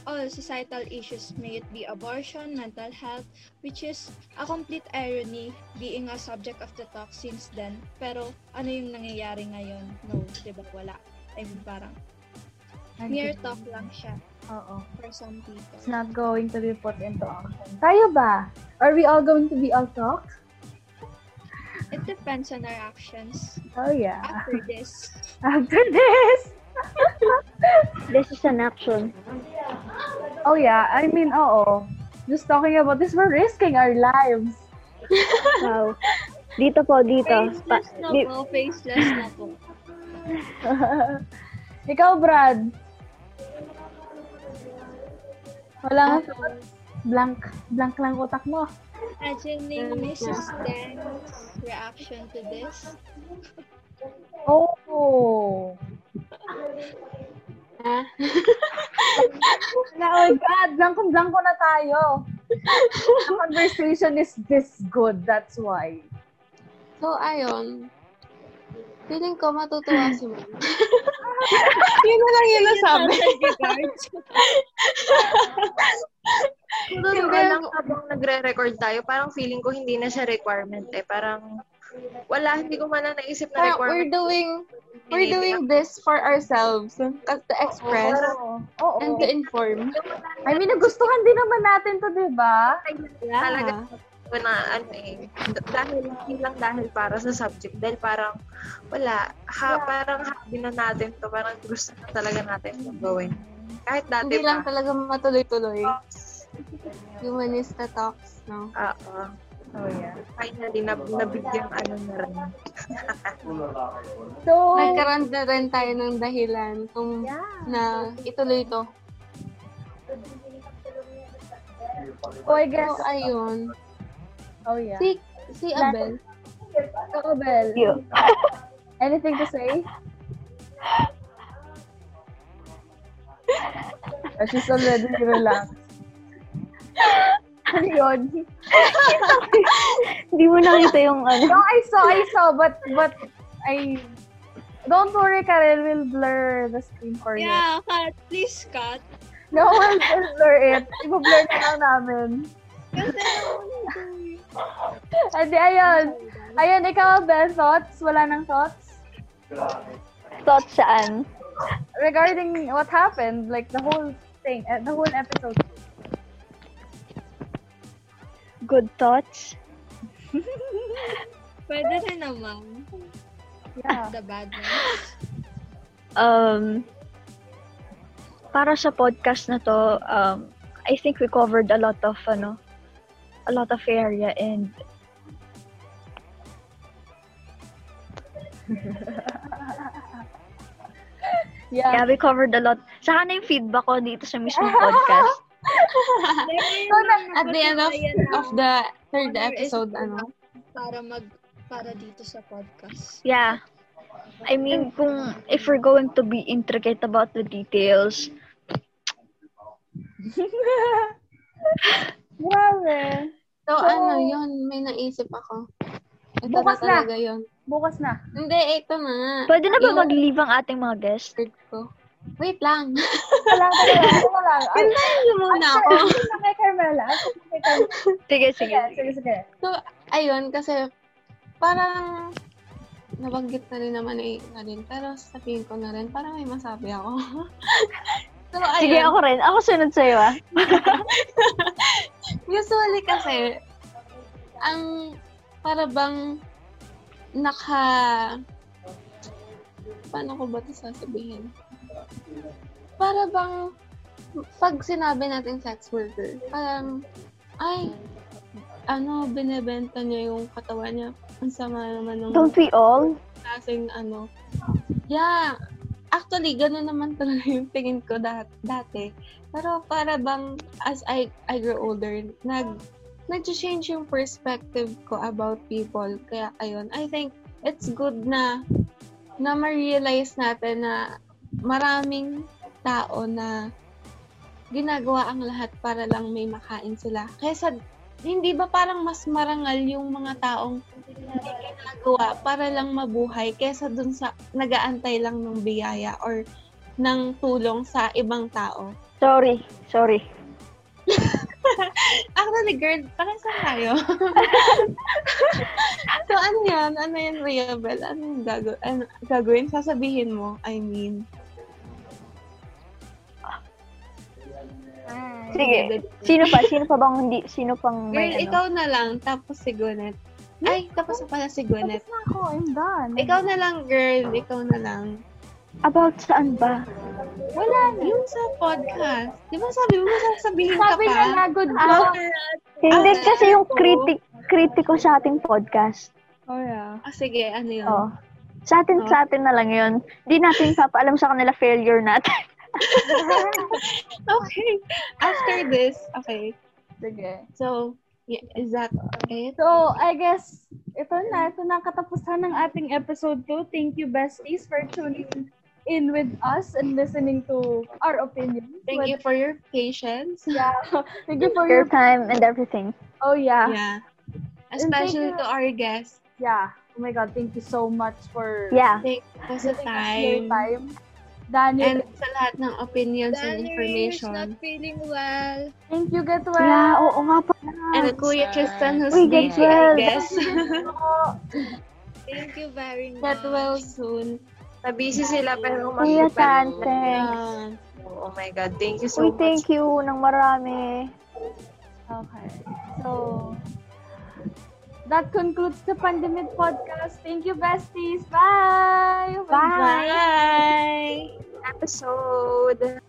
all societal issues, may it be abortion, mental health, which is a complete irony being a subject of the talk since then. Pero ano yung nangyayari ngayon? No, di ba? Wala. I mean, parang mere talk lang siya Oo. for some people. It's not going to be put into action. Tayo ba? Are we all going to be all talk? It depends on our actions. Oh, yeah. After this, After this! This is an action. Oh, yeah. I mean, oo. Just talking about this, we're risking our lives. Wow. Dito po, dito. Pa- faceless na di- po, faceless na po. Ikaw, Brad. Wala nga. Blank. Blank lang utak mo. Imagining Mrs. Dang's reaction to this. Oh. Ha? Na, oh God, blankong-blanko na tayo. The conversation is this good, that's why. So, ayun. Feeling ko matutuwa si Mom. Yun na lang yung nasabi. Pero diba lang habang nagre-record tayo, parang feeling ko hindi na siya requirement eh. Parang wala, hindi ko man na naisip na we're requirement. doing, we're doing this for ourselves. As to express Oo. Oo. and to inform. I mean, nagustuhan din naman natin to, di ba? Talaga, Yeah. ko na ano eh, dahil hindi lang dahil para sa subject, dahil parang wala, ha, parang hobby na natin to, parang gusto na talaga natin itong gawin. Kahit dati Hindi lang pa. talaga matuloy-tuloy. Humanista talks, no? Oo. Oh, yeah. Finally, nab nabigyan ano na rin. So, Nagkaroon na rin tayo ng dahilan kung na ituloy to. so I guess, So, ayun. oh yeah. Si, si Abel. So, Bel, You. anything to say? Oh, she's already relaxed. Ano yun? Hindi mo nakita yung ano. No, I saw, I saw, but, but, I, don't worry, Karel, we'll blur the screen for you. Yeah, cut. Please cut. No, we'll, we'll blur it. I-blur na lang namin. Kasi Adi, ayun. Ayun, ikaw, Bel, thoughts? Wala nang thoughts? Thoughts saan? Regarding what happened, like the whole thing, uh, the whole episode. Good thoughts? pwede rin naman. Yeah. The bad ones. Um, para sa podcast na to, um, I think we covered a lot of, ano, a lot of area and Yeah. yeah, we covered a lot. Saka na yung feedback ko dito sa mismong podcast. At the end of, of the third episode, ano? Para mag para dito sa podcast. Yeah. I mean, kung if we're going to be intricate about the details, Grabe. So, ano, yun, may naisip ako. Ito Bukas na na. yun. Bukas na. Hindi, ito na pwede na ba Yung mag-leave ang ating mga guests? third ko. Wait lang. Wala ka lang. Wala lang. Ay, Pintayin niyo muna ako. Na kay Carmela. Sige. Sige, sige, sige. So, ayun, kasi parang nabanggit na rin naman eh na rin. Pero sabihin ko na rin, parang may masabi ako. so, ayun. Sige, ako rin. Ako sunod sa'yo, ah. Usually kasi, ang para bang naka paano ko ba ito sasabihin? Para bang pag sinabi natin sex worker, parang ay ano, binebenta niya yung katawan niya. Ang sama naman ng Don't we all? klaseng ano. Yeah. Actually, gano'n naman talaga yung tingin ko dat dati. Pero para bang as I I grow older, nag nag-change yung perspective ko about people. Kaya ayun, I think it's good na na ma-realize natin na maraming tao na ginagawa ang lahat para lang may makain sila. Kaysa, hindi ba parang mas marangal yung mga taong ginagawa para lang mabuhay kaysa dun sa nagaantay lang ng biyaya or ng tulong sa ibang tao. Sorry, sorry. Actually, girl, parang saan tayo? so, ano yan? Ano yan, Riabel? Ano yung gago- ano, gagawin? Sasabihin mo, I mean. Sige. Sino pa? Sino pa bang hindi? Sino pang Girl, may ano? ikaw na lang, tapos si Gwyneth. Ay, tapos na pala si Gwyneth. Tapos na ako. I'm done. Ikaw na lang, girl. Ikaw na lang. About saan ba? Wala na. Yung sa podcast. Di ba sabi mo, sasabihin ka Sabi pa? niya na good Ah, job. Hindi Ah, kasi yung critic kritiko sa ating podcast. Oh, yeah. Ah, sige, ano yun? Oh. Sa atin, Oh. sa atin na lang yun. Di natin papaalam sa kanila failure natin. okay. After this, okay. Sige. So, yeah, is that it? So, I guess, ito na. Ito na ang katapusan ng ating episode 2. Thank you, besties, for tuning in with us and listening to our opinions. Thank you for your patience. Yeah. Thank you for Your your... time and everything. Oh, yeah. Yeah. And thank Especially you- to our guests. Yeah. Oh my God, thank you so much for Yeah. Giving us your time. time. Daniel, And sa lahat ng opinions and Daniel is information. not feeling well. thank you, get well. Yeah, oo nga pa. And Kuya Tristan who's Uy, busy, I well. guess. Thank you very much. Get well soon. Na-busy sila pero Kuya Tan, thanks. Yeah. Oh my God, thank you Uy, so much. thank you ng marami. Okay. So, that concludes the Pandemic Podcast. Thank you, besties. Bye! Bye! Episode.